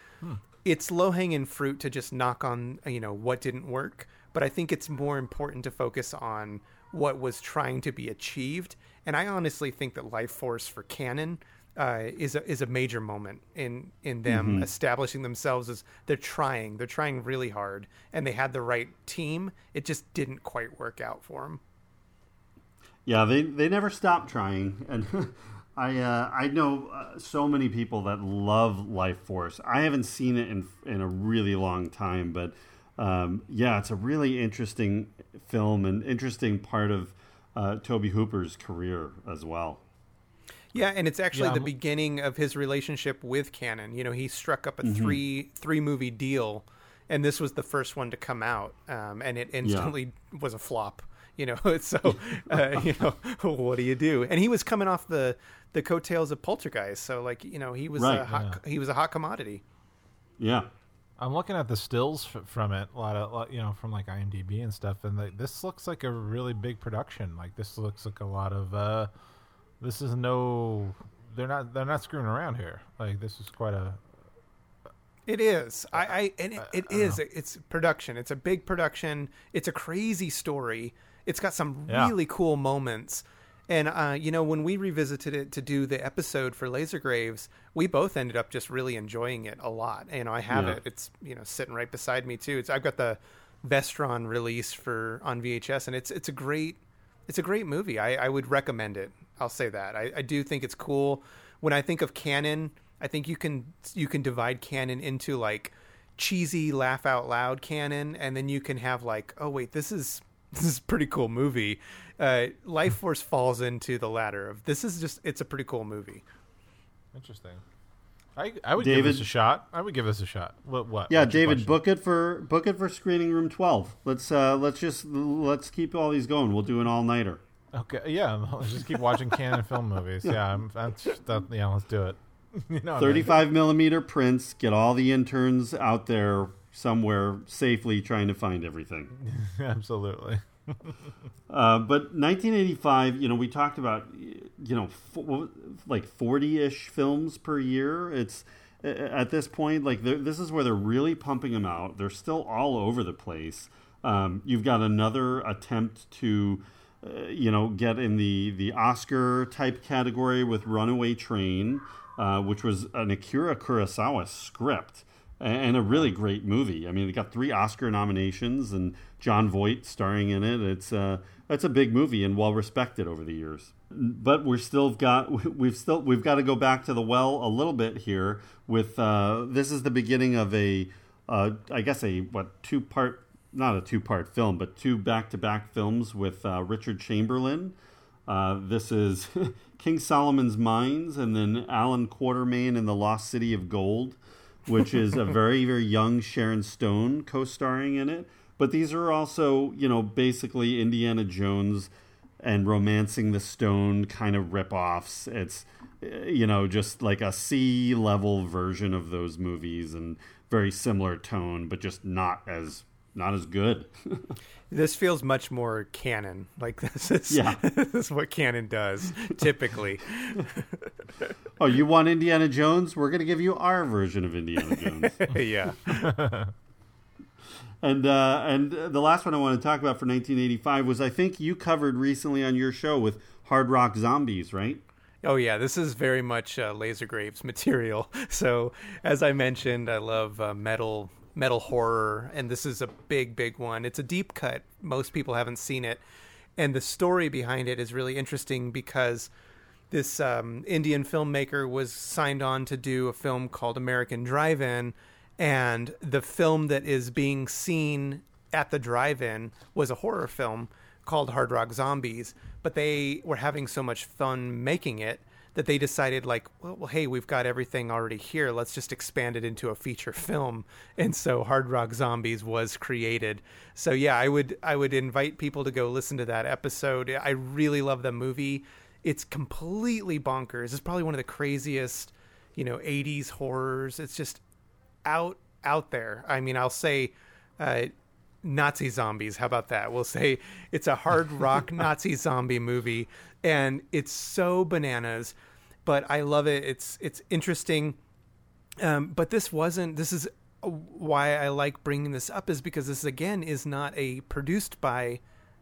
it's low hanging fruit to just knock on you know what didn't work. But I think it's more important to focus on what was trying to be achieved. And I honestly think that Life Force for Cannon uh, is a is a major moment in in them establishing themselves as they're trying. They're trying really hard, and they had the right team. It just didn't quite work out for them. Yeah, they they never stopped trying, and (laughs) I uh, I know uh, so many people that love Life Force. I haven't seen it in in a really long time, but um, yeah, it's a really interesting film and interesting part of uh, Tobe Hooper's career as well. Yeah, and it's actually Yeah, the beginning of his relationship with Cannon. You know, he struck up a three three movie deal, and this was the first one to come out, um, and it instantly was a flop. (laughs) You know, (laughs) so uh, (laughs) you know, what do you do? And he was coming off the the coattails of Poltergeist, so like you know, he was Right, a hot he was a hot commodity. Yeah, I'm looking at the stills f- from it, a lot of you know from like IMDb and stuff, and like, this looks like a really big production. Like this looks like a lot of. uh This is no, they're not they're not screwing around here. Like this is quite a. It is. I, I and it, it I don't. It's production. It's a big production. It's a crazy story. It's got some Yeah. really cool moments. And uh, you know, when we revisited it to do the episode for Laser Graves, we both ended up just really enjoying it a lot. You know, I have Yeah. it. It's you know sitting right beside me too. It's I've got the Vestron release for on VHS, and it's it's a great it's a great movie. I, I would recommend it. I'll say that. I, I do think it's cool. When I think of Cannon, I think you can you can divide Cannon into like cheesy laugh out loud Cannon, and then you can have like, oh wait, this is (laughs) this is a pretty cool movie. Uh, Life Force falls into the latter of this is just it's a pretty cool movie. Interesting. I I would give David- this a shot. I would give this a shot. What? What? yeah. David, book it for book it for screening room twelve. Let's uh, let's just let's keep all these going. We'll do an all nighter. Okay. Yeah. (laughs) Let's just keep watching Cannon film movies. (laughs) Yeah. I'm, that's that. Yeah. Let's do it. you know. 35 millimeter prints. Get all the interns out there somewhere safely trying to find everything. (laughs) Absolutely. (laughs) Uh, but 1985, you know, we talked about, you know, fo- like 40 ish films per year. It's at this point, like, this is where they're really pumping them out. They're still all over the place. Um, you've got another attempt to, uh, you know, get in the, the Oscar type category with Runaway Train, uh, which was an Akira Kurosawa script and a really great movie. I mean, it got three Oscar nominations and Jon Voight starring in it. It's uh, it's a big movie and well respected over the years. But we're still got (laughs) we've still we've got to go back to the well a little bit here. With uh, this is the beginning of a uh, I guess a what two part not a two part film but two back to back films with uh, Richard Chamberlain. Uh, this is (laughs) King Solomon's Mines and then Allan Quatermain in the Lost City of Gold which is a (laughs) very very young Sharon Stone co-starring in it. But these are also, you know, basically Indiana Jones and Romancing the Stone kind of rip-offs. It's uh, you know, just like a C level version of those movies and very similar tone, but just not as not as good. (laughs) This feels much more Cannon. Like (laughs) this is Yeah. (laughs) this is what Cannon does typically. oh, you want Indiana Jones? We're going to give you our version of Indiana Jones. yeah. And uh, and the last one I want to talk about for 1985 was I think you covered recently on your show with Hard Rock Zombies, right? Oh yeah, this is very much uh, Laser Graves material. So as I mentioned, I love uh, metal metal horror, and this is a big, big one. It's a deep cut. Most people haven't seen it, and the story behind it is really interesting because this um, Indian filmmaker was signed on to do a film called American Drive-In, and the film that is being seen at the drive-in was a horror film called Hard Rock Zombies, but they were having so much fun making it that they decided like well, well, hey we've got everything already here. Let's just expand it into a feature film. (laughs) And so hard rock zombies was created. So yeah i would i would invite people to go listen to that episode. I really love the movie. It's completely bonkers. It's probably one of the craziest you know 80s horrors. It's just out out there. I mean i'll say uh, Nazi zombies. How about that? We'll say it's a hard rock (laughs) Nazi zombie movie, and it's so bananas, but I love it. It's it's interesting. Um, but this wasn't. This is why I like bringing this up is because this again is not a produced by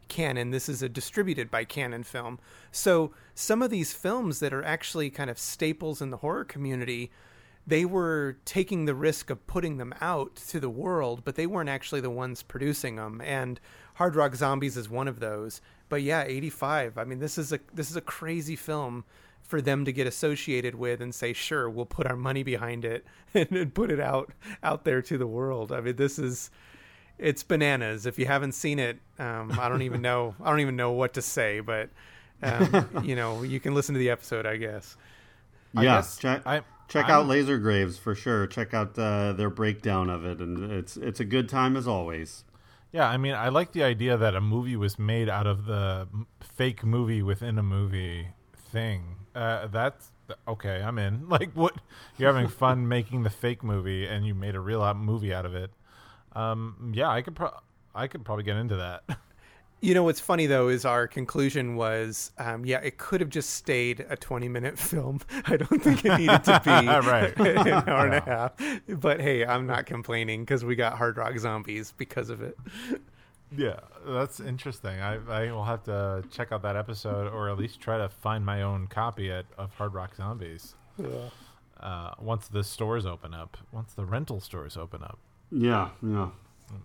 Cannon. This is a distributed by Cannon film. So some of these films that are actually kind of staples in the horror community they were taking the risk of putting them out to the world, but they weren't actually the ones producing them. And Hard Rock Zombies is one of those. But yeah, 85. I mean, this is a this is a crazy film for them to get associated with and say, "Sure, we'll put our money behind it (laughs) and, and put it out out there to the world." I mean, this is it's bananas. If you haven't seen it, um, I don't even (laughs) know. I don't even know what to say, but um, (laughs) you know, you can listen to the episode, I guess. Yes, I, I Check I'm, out Laser Graves for sure. Check out uh, their breakdown of it, and it's it's a good time as always. Yeah, I mean, I like the idea that a movie was made out of the fake movie within a movie thing. Uh, that's okay. I'm in. (laughs) Like, what you're having fun (laughs) making the fake movie, and you made a real movie out of it. Um, yeah, I could pro- I could probably get into that. (laughs) You know what's funny though is our conclusion was, um, yeah, it could have just stayed a twenty-minute (laughs) film. I don't think it needed to be (laughs) right. (laughs) an hour and a half. But hey, I'm not complaining because we got Hard Rock Zombies because of it. Yeah, that's interesting. I I will have to check out that episode, or at least try to find my own copy at, of Hard Rock Zombies. Yeah. Uh, once the stores open up, once the rental stores open up. Yeah, yeah.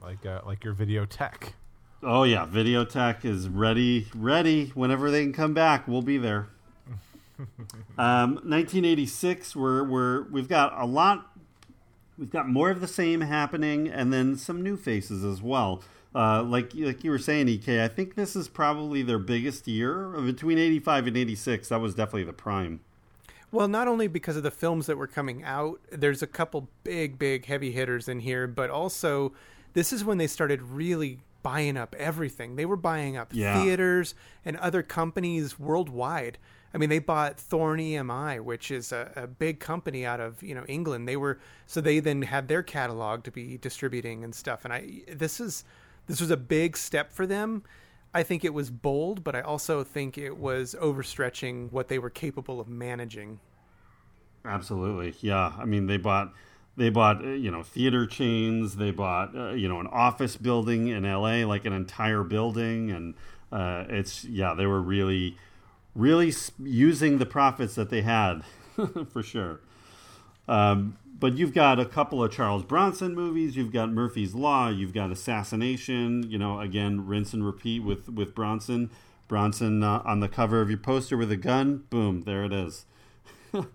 Like uh, like your videotheque. Oh yeah, Videotheque is ready, ready. Whenever they can come back, we'll be there. (laughs) um, 1986, we're we're we've got a lot. We've got more of the same happening, and then some new faces as well. Uh, like like you were saying, Ek, I think this is probably their biggest year between 85 and 86. That was definitely the prime. Well, not only because of the films that were coming out, there's a couple big, big heavy hitters in here, but also this is when they started really buying up everything. They were buying up Yeah. theaters and other companies worldwide. I mean, they bought Thorn EMI, which is a, a big company out of you know England. They were so they then had their catalog to be distributing and stuff. And I this is this was a big step for them. I think it was bold, but I also think it was overstretching what they were capable of managing. Absolutely, yeah. I mean, they bought they bought uh, you know theater chains. They bought uh, you know an office building in L.A. like an entire building, and uh, it's yeah they were really really using the profits that they had (laughs) for sure. Um, but you've got a couple of Charles Bronson movies. You've got Murphy's Law. You've got Assassination. You know, again, rinse and repeat with with Bronson. Bronson uh, on the cover of your poster with a gun. Boom, there it is. (laughs)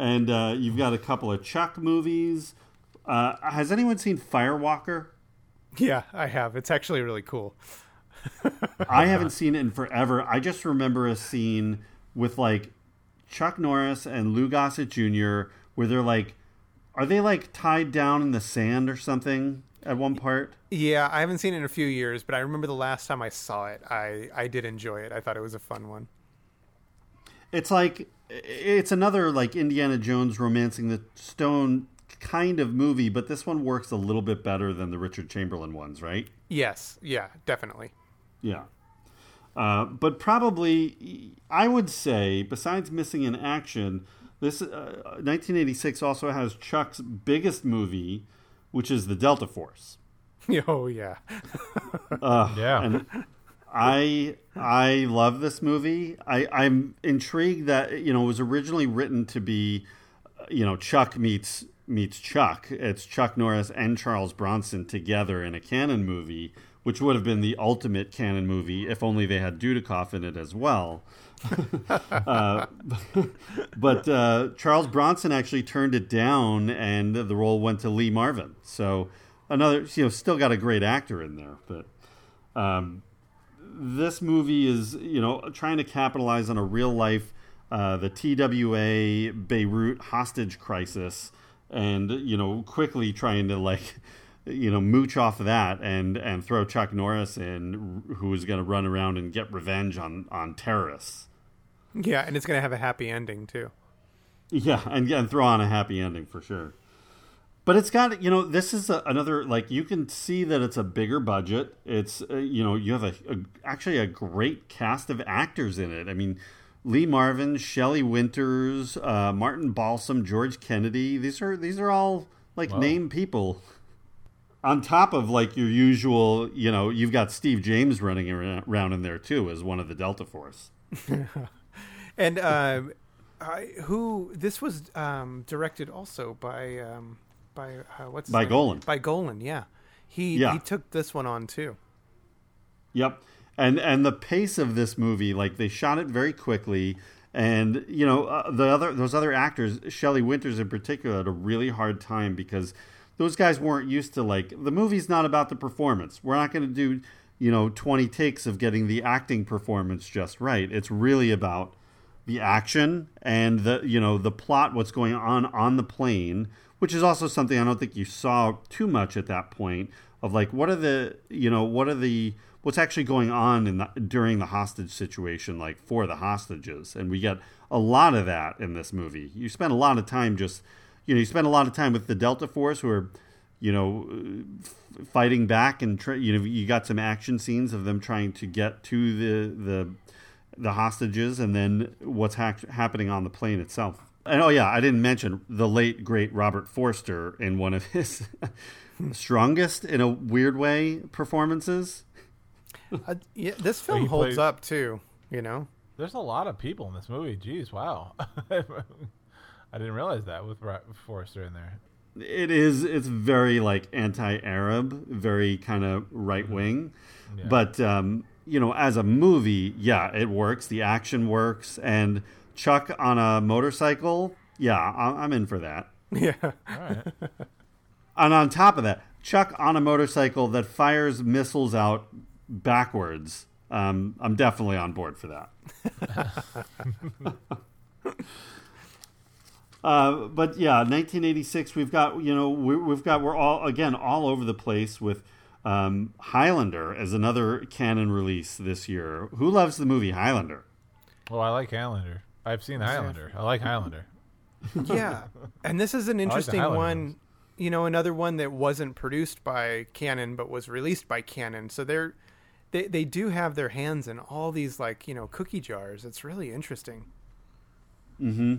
and uh, you've got a couple of Chuck movies. Uh, has anyone seen Firewalker? Yeah, I have. It's actually really cool. (laughs) I haven't seen it in forever. I just remember a scene with like Chuck Norris and Lou Gossett Jr. where they're like, are they like tied down in the sand or something at one part? Yeah, I haven't seen it in a few years, but I remember the last time I saw it, I I did enjoy it. I thought it was a fun one. It's like it's another like Indiana Jones romancing the stone kind of movie, but this one works a little bit better than the Richard Chamberlain ones, right? Yes, yeah, definitely. Yeah. Uh, but probably, I would say, besides missing in action, this uh, 1986 also has Chuck's biggest movie, which is the Delta Force. (laughs) Oh yeah. (laughs) Uh, Yeah. and I I love this movie. I, I'm intrigued that you know it was originally written to be, you know, Chuck meets meets Chuck. It's Chuck Norris and Charles Bronson together in a Cannon movie, which would have been the ultimate Cannon movie if only they had Dudikoff in it as well. (laughs) uh, but uh, Charles Bronson actually turned it down, and the role went to Lee Marvin. So another, you know, still got a great actor in there. But um, this movie is, you know, trying to capitalize on a real life, uh, the TWA Beirut hostage crisis, and you know, quickly trying to like (laughs) you know, mooch off of that and and throw Chuck Norris in, who is going to run around and get revenge on on terrorists. Yeah, and it's going to have a happy ending too. Yeah, and and throw on a happy ending for sure. But it's got you know this is a, another like you can see that it's a bigger budget. It's uh, you know you have a, a, actually a great cast of actors in it. I mean, Lee Marvin, Shelley Winters, uh, Martin Balsam, George Kennedy. These are these are all like name people on top of like your usual, you know, you've got Steve James running around in there too as one of the Delta Force. (laughs) and uh, I, who this was um, directed also by um, by uh, what's by Golan. By Golan, yeah. He yeah. he took this one on too. Yep. And and the pace of this movie, like they shot it very quickly and you know uh, the other those other actors, Shelley Winters in particular, had a really hard time because those guys weren't used to like the movie's not about the performance. We're not going to do, you know, 20 takes of getting the acting performance just right. It's really about the action and the, you know, the plot, what's going on on the plane, which is also something I don't think you saw too much at that point of like what are the, you know, what are the what's actually going on in the, during the hostage situation like for the hostages and we get a lot of that in this movie. You spend a lot of time just you know you spend a lot of time with the Delta Force who are you know fighting back and tra- you know you got some action scenes of them trying to get to the the the hostages and then what's ha- happening on the plane itself. And oh yeah, I didn't mention the late great Robert Forster in one of his (laughs) strongest in a weird way performances. Uh, yeah, this film holds up too. You know, there's a lot of people in this movie. Jeez, wow. (laughs) I didn't realize that with Forster in there. It is. It's very like anti-Arab, very kind of right wing, mm-hmm. yeah. but um, you know, as a movie, yeah, it works. The action works, and Chuck on a motorcycle, yeah, I'm in for that. (laughs) Yeah. All right. and on top of that, Chuck on a motorcycle that fires missiles out backwards. Um, I'm definitely on board for that. (laughs) Uh, but yeah, 1986. We've got you know we, have got we're all again all over the place with um, Highlander as another Cannon release this year. Who loves the movie Highlander? Oh, I like Highlander. I've seen Highlander. I like Highlander. (laughs) yeah, and this is an (laughs) interesting like one. You know, another one that wasn't produced by Cannon but was released by Cannon. So they're they they do have their hands in all these like you know cookie jars. It's really interesting. Hmm.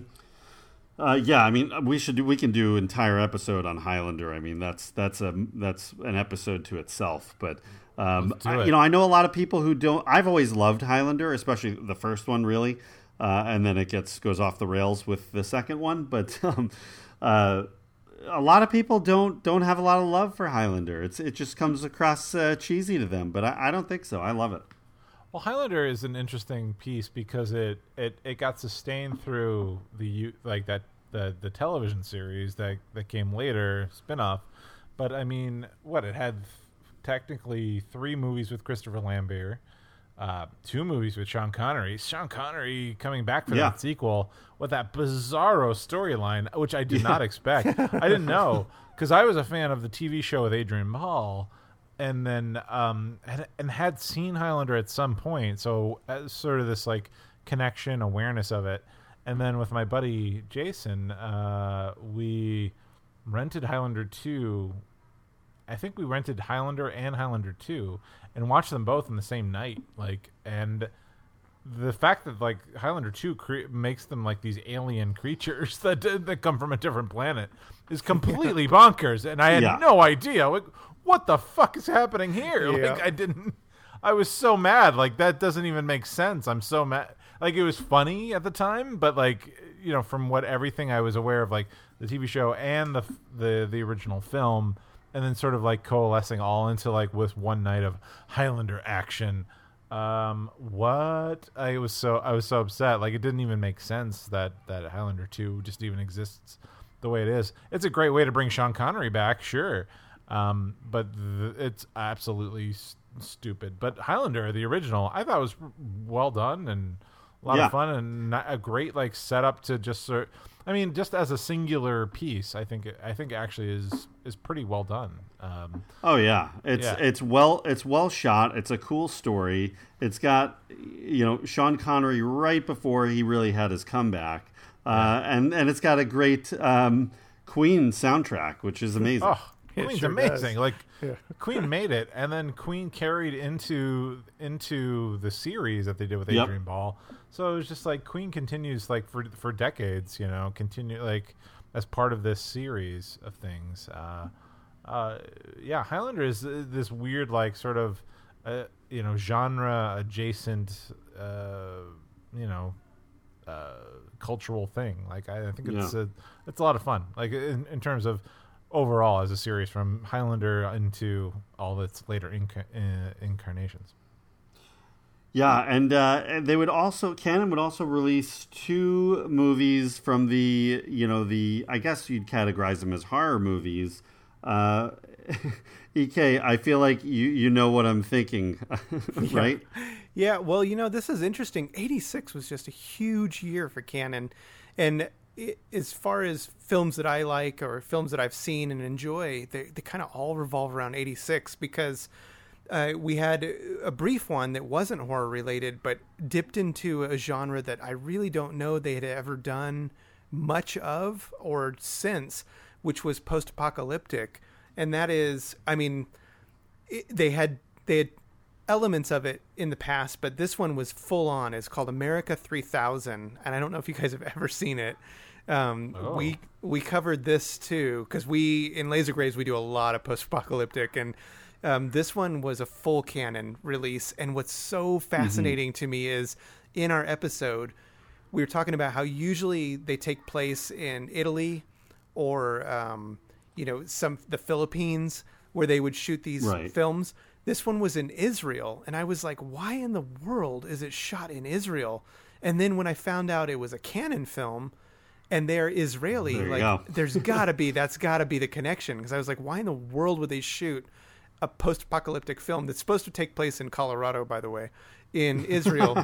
Uh, yeah, I mean, we should do, we can do entire episode on Highlander. I mean, that's that's a that's an episode to itself. But um, I, you know, I know a lot of people who don't. I've always loved Highlander, especially the first one, really, uh, and then it gets goes off the rails with the second one. (laughs) But um, uh, a lot of people don't don't have a lot of love for Highlander. It's it just comes across uh, cheesy to them. But I, I don't think so. I love it. Well, Highlander is an interesting piece because it, it, it got sustained through the like that the the television series that that came later spinoff. But I mean, what it had technically three movies with Christopher Lambert, uh, two movies with Sean Connery. Sean Connery coming back for yeah. that sequel with that bizarro storyline, which I did yeah. not expect. I didn't (laughs) know because I was a fan of the TV show with Adrian Paul and then um and, and had seen Highlander at some point, so uh, sort of this like connection awareness of it. And then with my buddy Jason, uh, we rented Highlander two. I think we rented Highlander and Highlander two, and watched them both in the same night. Like and the fact that like Highlander 2 cre- makes them like these alien (laughs) creatures that that come from a different planet is (laughs) completely bonkers and I had yeah. no idea like, what the fuck is happening here? (laughs) Yeah. Like I didn't I was so mad. Like that doesn't even make sense. I'm so mad. Like it was funny at the time, but like you know, from what everything I was aware of, like the TV show and the the the original film, and then sort of like coalescing all into like with one night of Highlander action. Um, what I was so I was so upset. Like it didn't even make sense that that Highlander two just even exists the way it is. It's a great way to bring Sean Connery back, sure, um, but th- it's absolutely s- stupid. But Highlander, the original, I thought was well done and a lot Yeah. of fun and a great like setup to just sort. I mean, just as a singular piece, I think I think actually is is pretty well done. Um, Oh yeah, it's Yeah. it's well it's well shot. It's a cool story. It's got you know Sean Connery right before he really had his comeback, uh, and and it's got a great um, Queen soundtrack, which is amazing. Oh, Queen's sure amazing. does. Like Yeah. Queen made it, and then Queen carried into into the series that they did with Yep. Adrian Paul. So it was just like Queen continues like for for decades, you know, continue like as part of this series of things. Uh, uh, yeah, Highlander is uh, this weird like sort of uh, you know genre adjacent, uh, you know, uh, cultural thing. Like I, I think it's Yeah. a it's a lot of fun. Like in, in terms of overall as a series from Highlander into all its later inca- incarnations. Yeah, and, uh, they would also Cannon would also release two movies from the you know the I guess you'd categorize them as horror movies. Uh, (laughs) Ek, I feel like you you know what I'm thinking, (laughs) right? Yeah, well, you know, this is interesting. 86 was just a huge year for Cannon. And i as far as films that I like or films that I've seen and enjoy, they, they kind of all revolve around 86 because uh, we had a brief one that wasn't horror related, but dipped into a genre that I really don't know they had ever done much of or since, which was post apocalyptic. And that is, I mean, it, they had they had elements of it in the past, but this one was full on. It's called America 3000, and I don't know if you guys have ever seen it. Um, Oh. We we covered this too because we in Laser Graves we do a lot of post-apocalyptic, and um, this one was a full Cannon release. And what's so fascinating to me is in our episode we were talking about how usually they take place in Italy or um, you know some the Philippines where they would shoot these Right. films. This one was in Israel, and I was like, why in the world is it shot in Israel? And then when I found out it was a Cannon film and they're Israeli, There like go. there's got to be (laughs) that's got to be the connection because I was like, why in the world would they shoot a post-apocalyptic film that's supposed to take place in Colorado, by the way, in (laughs) Israel?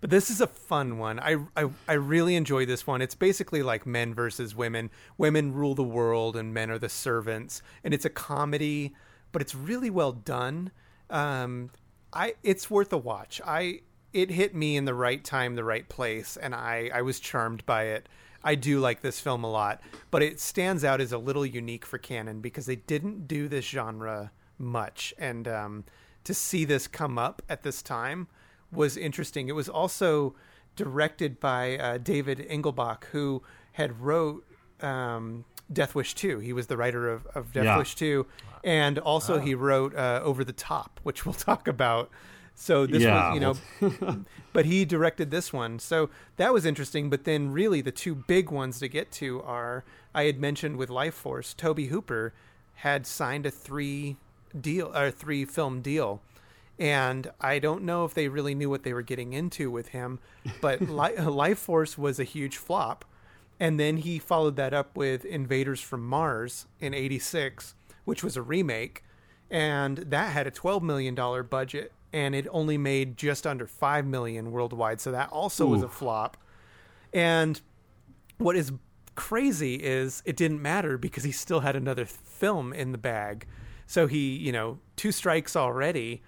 but this is a fun one. I, I I really enjoy this one. It's basically like men versus women. Women rule the world, and men are the servants. And it's a comedy, but it's really well done. Um, I it's worth a watch. I it hit me in the right time, the right place, and I I was charmed by it. I do like this film a lot, but it stands out as a little unique for Cannon because they didn't do this genre much, and um, to see this come up at this time was interesting. It was also directed by uh, David Engelbach, who had wrote um, Death Wish 2. He was the writer of, of Death Yeah. Wish 2. And also he wrote uh, Over the Top, which we'll (laughs) talk about. So this Yeah, was, you know, (laughs) but he directed this one. So that was interesting. But then really the two big ones to get to are, I had mentioned with Life Force, Tobe Hooper had signed a three deal or three film deal and I don't know if they really knew what they were getting into with him, but (laughs) Lifeforce was a huge flop, and then he followed that up with Invaders from Mars in '86, which was a remake, and that had a 12 million dollar budget, and it only made just under five million worldwide, so that also was a flop. And what is crazy is it didn't matter because he still had another film in the bag. So he, you know, two strikes already.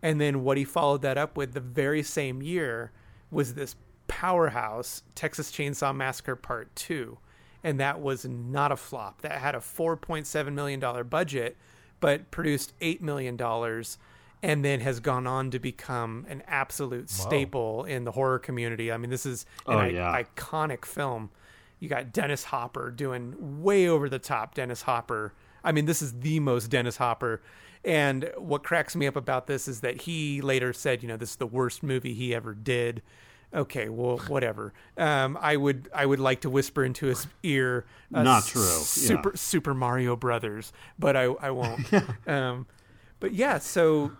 And then what he followed that up with the very same year was this powerhouse Texas Chainsaw Massacre Part 2. And that was not a flop. That had a $4.7 million budget, but produced $8 million and then has gone on to become an absolute staple in the horror community. I mean, this is an Oh, i- yeah. iconic film. You got Dennis Hopper doing way over the top Dennis Hopper. I mean, this is the most Dennis Hopper. And what cracks me up about this is that he later said, you know, this is the worst movie he ever did. Okay, well, (sighs) whatever. Um, I would I would like to whisper into his ear. Uh, Not true, Super yeah. Super Mario Brothers, but I I won't. (laughs) um, but yeah, so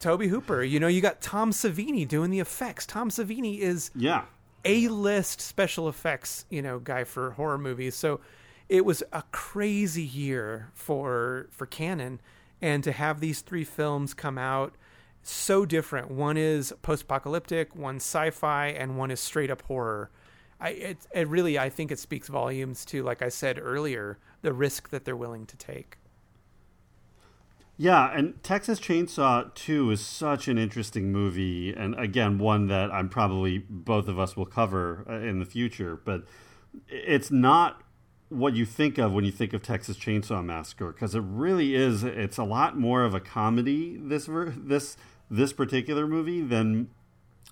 Tobe Hooper, you know, you got Tom Savini doing the effects. Tom Savini is Yeah. a list special effects, you know, guy for horror movies. So it was a crazy year for for Cannon, and to have these three films come out so different. One is post-apocalyptic, one sci-fi, and one is straight up horror. I it, it really I think it speaks volumes to, like I said earlier, the risk that they're willing to take. Yeah, and Texas Chainsaw 2 is such an interesting movie, and again, one that I'm probably both of us will cover uh, in the future. But it's not what you think of when you think of Texas Chainsaw Massacre, because it really is. It's a lot more of a comedy this this this particular movie than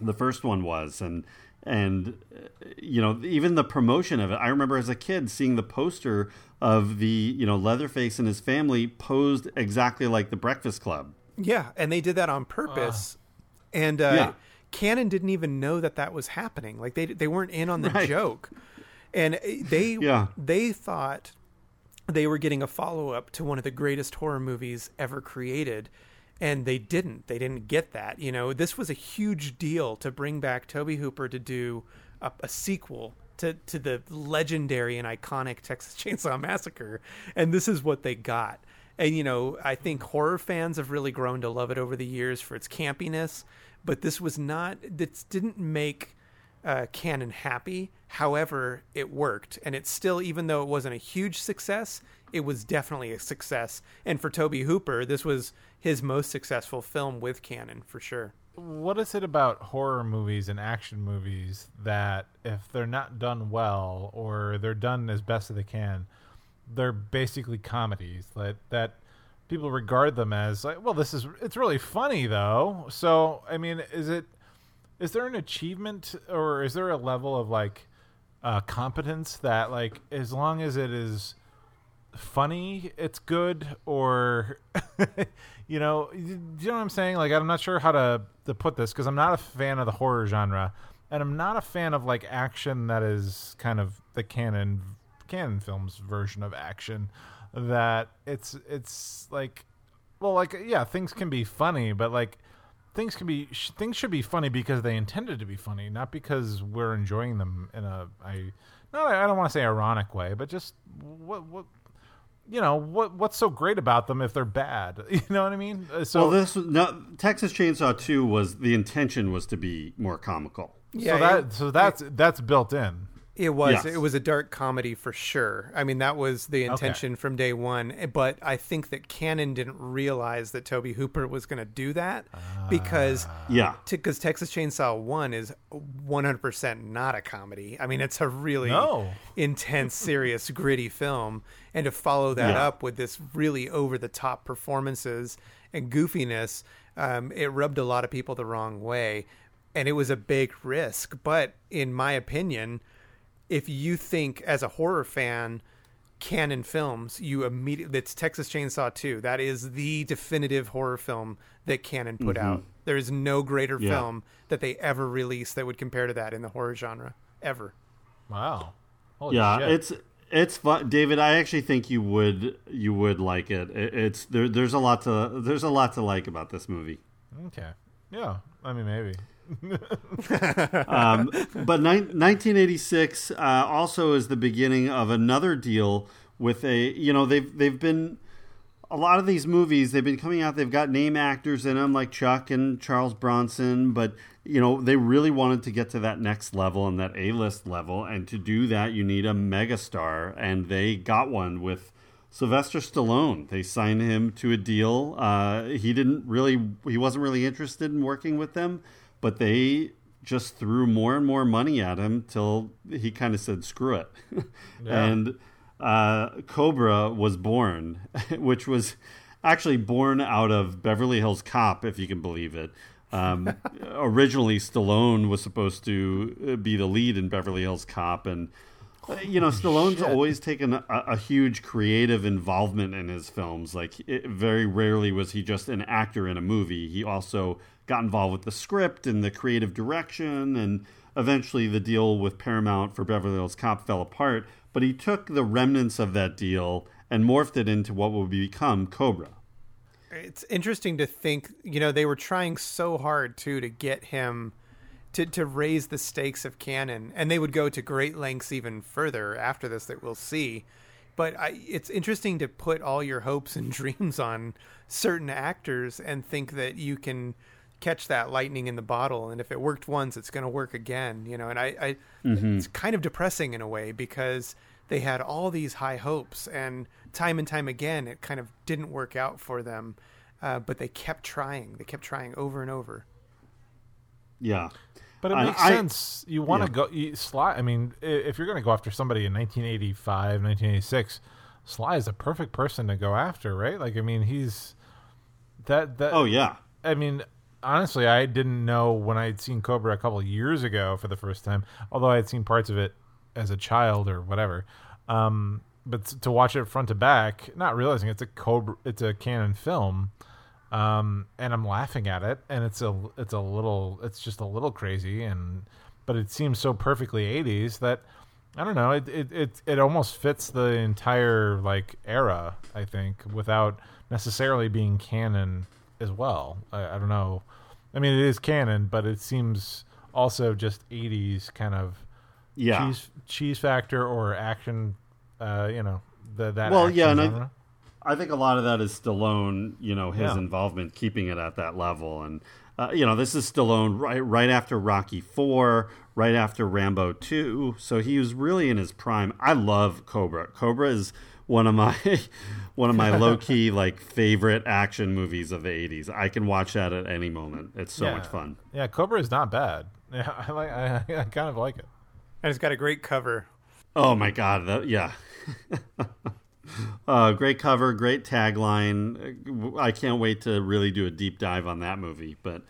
the first one was, and and uh, you know even the promotion of it. I remember as a kid seeing the poster of the you know Leatherface and his family posed exactly like the Breakfast Club. Yeah, and they did that on purpose. and uh, Yeah. Cannon didn't even know that that was happening. Like they they weren't in on the Right. joke, and they (laughs) Yeah. they thought they were getting a follow up to one of the greatest horror movies ever created. And they didn't. They didn't get that. You know, this was a huge deal to bring back Tobe Hooper to do a, a sequel to, to the legendary and iconic Texas Chainsaw Massacre. And this is what they got. And, you know, I think horror fans have really grown to love it over the years for its campiness. But this was not, this didn't make uh, Cannon happy. However, it worked, and it's still, even though it wasn't a huge success, it was definitely a success. And for Tobe Hooper, this was his most successful film with Cannon for sure. What is it about horror movies and action movies that if they're not done well or they're done as best as they can, they're basically comedies that that people regard them as like, well, this is it's really funny though. So I mean, is it is there an achievement or is there a level of like uh, competence that like as long as it is funny it's good or (laughs) you know you know what i'm saying? Like i'm not sure how to to put this because i'm not a fan of the horror genre and i'm not a fan of like action that is kind of the Cannon Cannon films version of action that it's it's like well like yeah things can be funny but like things can be sh- things should be funny because they intended to be funny not because we're enjoying them in a i not i don't want to say ironic way but just what what you know what what's so great about them if they're bad? (laughs) You know what i mean? Uh, so well, this no, Texas Chainsaw 2 was the intention was to be more comical. so that so that's that's built in It was. Yes. It was a dark comedy for sure. I mean, that was the intention from day one. But I think that Cannon didn't realize that Tobe Hooper was going to do that because Yeah. because Texas Chainsaw One is 100% not a comedy. I mean, it's a really No. intense, serious, (laughs) gritty film, and to follow that Yeah. up with this really over the top performances and goofiness, um, it rubbed a lot of people the wrong way, and it was a big risk. But in my opinion, if you think as a horror fan. Cannon Films, you immediately it's Texas Chainsaw 2. That is the definitive horror film that Cannon put mm-hmm. out. There is no greater Yeah. film that they ever released that would compare to that in the horror genre ever. wow Holy Yeah, shit. it's it's fun, David. I actually think you would you would like it. It- It's there. There's a lot to there's a lot to like about this movie. okay yeah i mean maybe (laughs) But ni- 1986 uh, also is the beginning of another deal with a you know they've they've been a lot of these movies they've been coming out they've got name actors in them like Chuck and Charles Bronson but you know they really wanted to get to that next level and that A-list level and to do that you need a megastar and they got one with Sylvester Stallone. They signed him to a deal. Uh, he didn't really, he wasn't really interested in working with them, but they just threw more and more money at him till he kind of said, "Screw it." (laughs) and uh, Cobra was born, (laughs) which was actually born out of Beverly Hills Cop, if you can believe it. Um, (laughs) originally, Stallone was supposed to uh, be the lead in Beverly Hills Cop, and Uh, you know, Stallone's always taken a, a, huge creative involvement in his films. Like, it, very rarely was he just an actor in a movie. He also got involved with the script and the creative direction, and eventually the deal with Paramount for Beverly Hills Cop fell apart. But he took the remnants of that deal and morphed it into what would become Cobra. It's interesting to think, you know, they were trying so hard too to get him to to raise the stakes of Cannon, and they would go to great lengths even further after this that we'll see. But I, it's interesting to put all your hopes and (laughs) dreams on certain actors and think that you can catch that lightning in the bottle, and if it worked once, it's going to work again. You know, and I, I mm-hmm. it's kind of depressing in a way because they had all these high hopes, and time and time again, it kind of didn't work out for them. Uh, but they kept trying. They kept trying over and over. Yeah, but it makes I, sense. You want to yeah. go you, Sly. I mean, if you're going to go after somebody in 1985, 1986, Sly is a perfect person to go after, right? Like, I mean, he's that that. Oh yeah. I mean, honestly, I didn't know when I had seen Cobra a couple years ago for the first time, although I had seen parts of it as a child or whatever. Um, but to watch it front to back, not realizing it's a Cobra, it's a Cannon film, um, and I'm laughing at it, and it's a it's a little it's just a little crazy, and but it seems so perfectly 80s that I don't know it it it, it almost fits the entire like era I think without necessarily being Cannon as well. I, I don't know. I mean, it is Cannon, but it seems also just 80s kind of yeah cheese, cheese factor or action. Uh, you know, the, that well, yeah, and I, I think a lot of that is Stallone. You know, his yeah. involvement keeping it at that level, and uh, you know, this is Stallone right right after Rocky Four, right after Rambo Two. So he was really in his prime. I love Cobra. Cobra is one of my (laughs) one of my (laughs) low key like favorite action movies of the '80s. I can watch that at any moment. It's so yeah. much fun. Yeah, Cobra is not bad. (laughs) Yeah, I like. I, I kind of like it. And it's got a great cover. Oh my god! That, yeah. uh, great cover, great tagline. I can't wait to really do a deep dive on that movie. But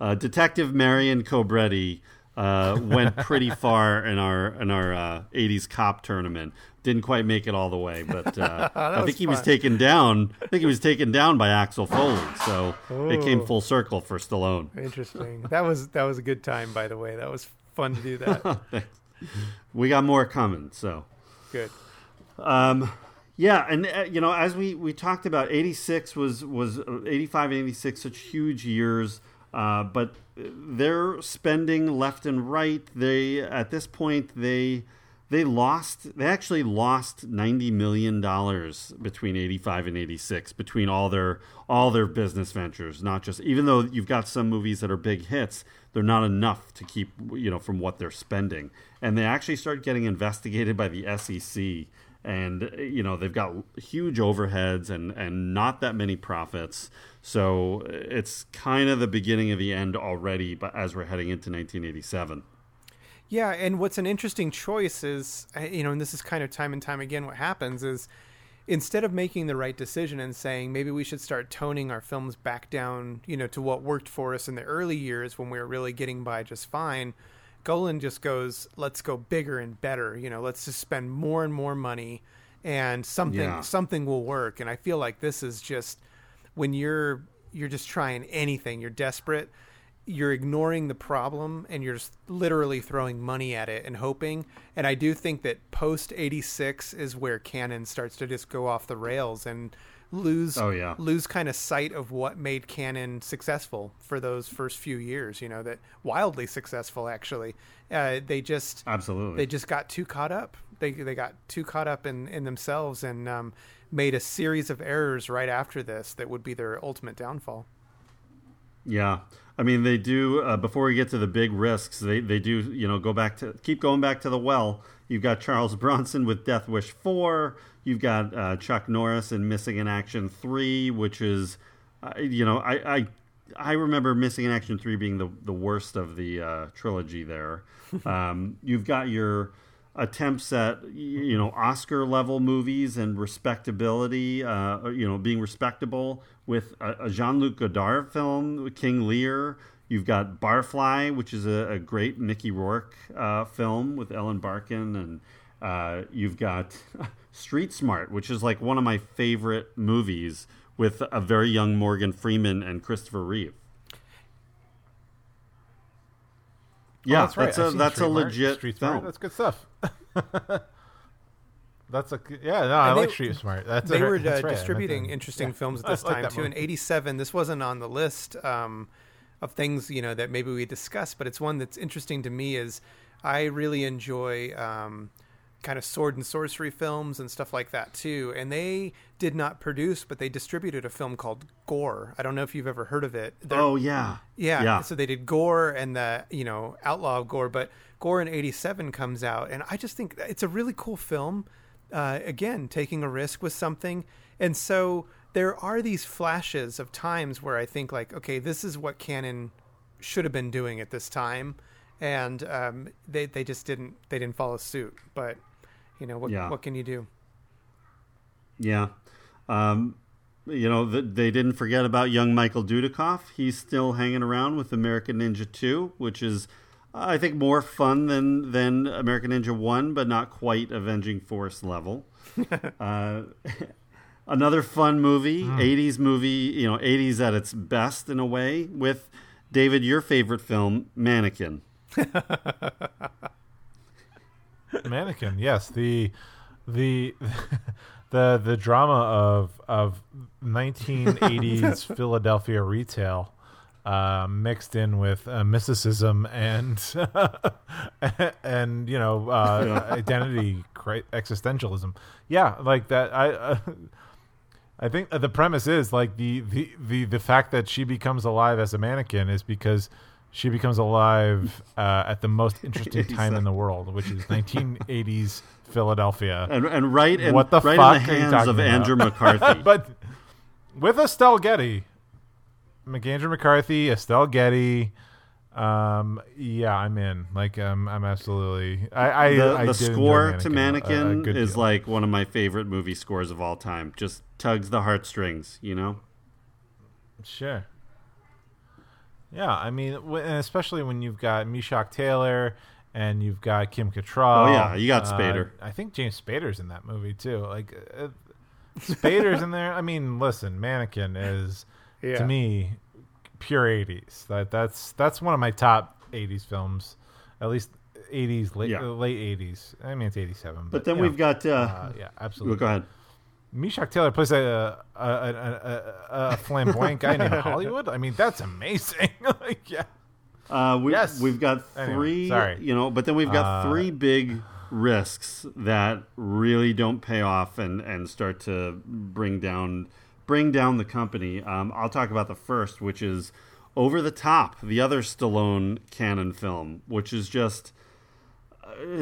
uh, Detective Marion Cobretti uh, went pretty far in our in our uh, '80s cop tournament. Didn't quite make it all the way, but uh, (laughs) I think he was taken down. I think he was taken down by Axel Foley, so Ooh. it came full circle for Stallone. Interesting. That was that was a good time, by the way. That was fun to do (laughs) that. we got more coming, so good. Um, yeah, and uh, you know, as we we talked about, eighty six was was uh, eighty five and eighty six such huge years, uh, but they're spending left and right. They at this point they they lost they actually lost 90 million dollars between 85 and 86 between all their all their business ventures not just even though you've got some movies that are big hits they're not enough to keep you know from what they're spending. And they actually start getting investigated by the SEC and you know they've got huge overheads and and not that many profits so it's kind of the beginning of the end already but as we're heading into 1987 yeah and what's an interesting choice is uh, you know and this is kind of time and time again what happens is instead of making the right decision and saying maybe we should start toning our films back down you know to what worked for us in the early years when we were really getting by just fine Golan just goes, let's go bigger and better. You know, let's just spend more and more money, and something yeah. something will work. And I feel like this is just when you're you're just trying anything, you're desperate, you're ignoring the problem, and you're just literally throwing money at it and hoping. And I do think that post '86 is where Cannon starts to just go off the rails and lose oh, yeah. lose kind of sight of what made Cannon successful for those first few years. You know that wildly successful actually. Uh, they just absolutely they just got too caught up. They they got too caught up in in themselves and um, made a series of errors right after this that would be their ultimate downfall. Yeah. I mean, they do. Uh, before we get to the big risks, they, they do. You know, go back to keep going back to the well. You've got Charles (laughs) Bronson with Death Wish four. You've got uh, Chuck Norris in Missing in Action three, which is, uh, you know, I, I I remember Missing in Action three being the the worst of the uh, trilogy. There, (laughs) um, you've got your attempts at you know Oscar level movies and respectability, uh, you know, being respectable with a, a Jean Luc Godard film, King Lear. You've got Barfly, which is a, a great Mickey Rourke uh, film with Ellen Barkin and Uh, you've got (laughs) Street Smart, which is like one of my favorite movies with a very young Morgan Freeman and Christopher Reeve. Yeah, Oh, that's right. that's I've a seen that's a Street Smart. legit Street film. Smart. That's good stuff. (laughs) that's a yeah. No, I they- like Street Smart. That's they a, were (laughs) that's uh, right. Distributing (laughs) interesting yeah. films at I this like time that too. In '87, this wasn't on the list um, of things you know that maybe we discussed, but it's one that's interesting to me. Is I really enjoy um, kind of sword and sorcery films and stuff like that too. And they did not produce, but they distributed a film called Gor. I don't know if you've ever heard of it. They're- Oh yeah, yeah, yeah. So they did Gor and the you know Outlaw of Gor, but Gor in '87 comes out, and I just think it's a really cool film. Uh, again, taking a risk with something, and so there are these flashes of times where I think like, okay, this is what Cannon should have been doing at this time, and um, they they just didn't they didn't follow suit. But you know what Yeah. what can you do? Yeah. Um, you know, th they didn't forget about young Michael Dudikoff. He's still hanging around with American Ninja 2, which is, I think, more fun than, than American Ninja 1, but not quite Avenging Force level. (laughs) uh, (laughs) another fun movie, 80s movie, you know, 80s at its best in a way, with David, your favorite film, Mannequin. (laughs) Mannequin, yes. The the the the drama of of 1980s (laughs) Philadelphia retail uh, mixed in with uh, mysticism and (laughs) and you know uh, identity existentialism. Yeah, like that. I. Uh, I think the premise is like the, the, the, the fact that she becomes alive as a mannequin is because she becomes alive uh, at the most interesting (laughs) time in the world, which is 1980s Philadelphia. And, and right, in, What the right fuck in the hands of about? Andrew (laughs) McCarthy. but with Estelle Getty, McAndrew McCarthy, Estelle Getty. Um, yeah, I'm in. Like, um, I'm absolutely. I, I the, I the score to a- a Mannequin is deal. like one of my favorite movie scores of all time. Just tugs the heartstrings, you know. Sure. Yeah, I mean, especially when you've got Meshach Taylor and you've got Kim Cattrall. Oh, yeah, you got uh, Spader. I think James Spader's in that movie too. Like, uh, Spader's in there. I mean, listen, Mannequin is Yeah. to me pure '80s. That that's that's one of my top '80s films, at least '80s, late Yeah. uh, late '80s. I mean, it's '87. But, But then we've know, got. Uh, uh, yeah, well, absolutely. go ahead. Meshach Taylor plays a a, a, a, a flamboyant guy named (laughs) Hollywood. I mean, that's amazing. (laughs) like, yeah. Uh, we, Yes. We've got Anyway, three. sorry. You know, but then we've got Uh, three big risks that really don't pay off and and start to bring down bring down the company. Um, I'll talk about the first, which is Over the Top, the other Stallone Cannon film, which is just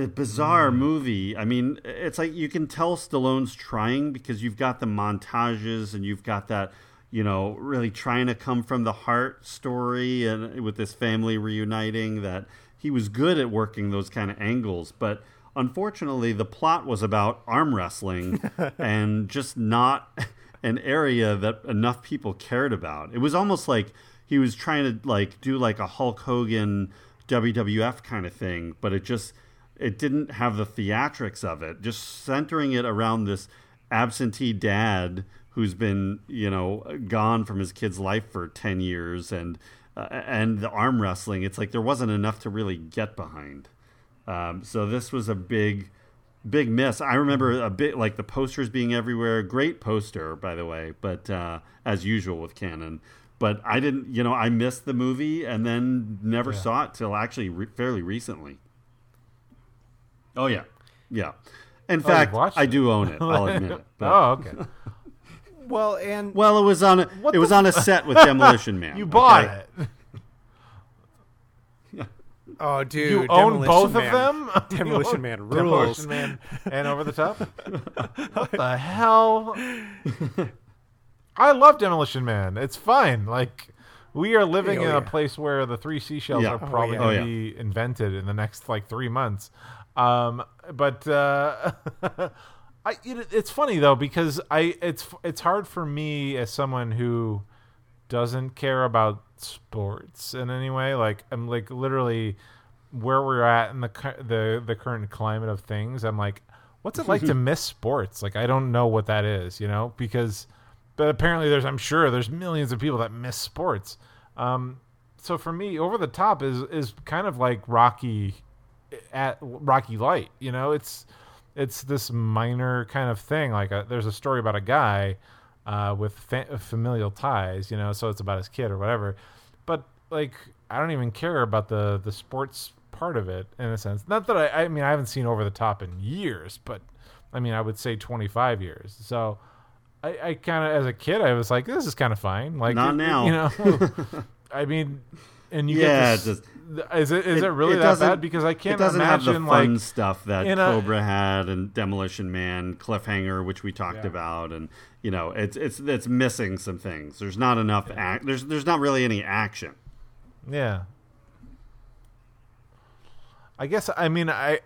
a bizarre movie. I mean, it's like you can tell Stallone's trying because you've got the montages and you've got that, you know, really trying to come from the heart story and with this family reuniting that he was good at working those kind of angles, but unfortunately the plot was about arm wrestling (laughs) and just not an area that enough people cared about. It was almost like he was trying to like do like a Hulk Hogan WWF kind of thing, but it just it didn't have the theatrics of it. Just centering it around this absentee dad who's been, you know, gone from his kid's life for 10 years and uh, and the arm wrestling, it's like there wasn't enough to really get behind. Um, so this was a big big miss. I remember a bit like the posters being everywhere. Great poster, by the way, but uh, as usual with Cannon. But I didn't, you know, I missed the movie and then never saw it till actually re- fairly recently. Oh yeah, yeah. In you've fact, I do own it. I'll (laughs) admit it. But, Oh, okay. Well, and Well, it was on a, it was the on a set with Demolition Man. (laughs) You bought okay? it. (laughs) oh, dude, You own both Man. of them. (laughs) Demolition Man rules. Demolition Man and Over the Top. what the hell? I love Demolition Man. It's fine. Like we are living Oh, in yeah. a place where the three seashells Yeah. are Oh, probably yeah. going to Oh, be invented in the next like three months. Um, but uh, I, it, it's funny though because I it's it's hard for me as someone who doesn't care about sports in any way. Like I'm like literally where we're at in the the the current climate of things, I'm like, what's it like to (laughs) miss sports? Like I don't know what that is, you know, because but apparently there's I'm sure there's millions of people that miss sports. Um, so for me, over the top is is kind of like Rocky at Rocky Light. You know, it's it's this minor kind of thing. Like a, there's a story about a guy uh, with fa- familial ties. You know, so it's about his kid or whatever. But like, I don't even care about the the sports part of it in a sense. Not that I, I mean, I haven't seen Over the Top in years, but I mean, I would say 25 years. So. I, I kind of, as a kid, I was like, "This is kind of fine." Like, Not now. you know. (laughs) I mean, and you Yeah, get this, just- is it is it, It- really it that bad? Because I can't it doesn't have imagine the fun like stuff that a- Cobra had and Demolition Man, Cliffhanger, which we talked Yeah. about, and you know, it's it's it's missing some things. There's not enough act. There's there's not really any action. yeah. I guess I mean I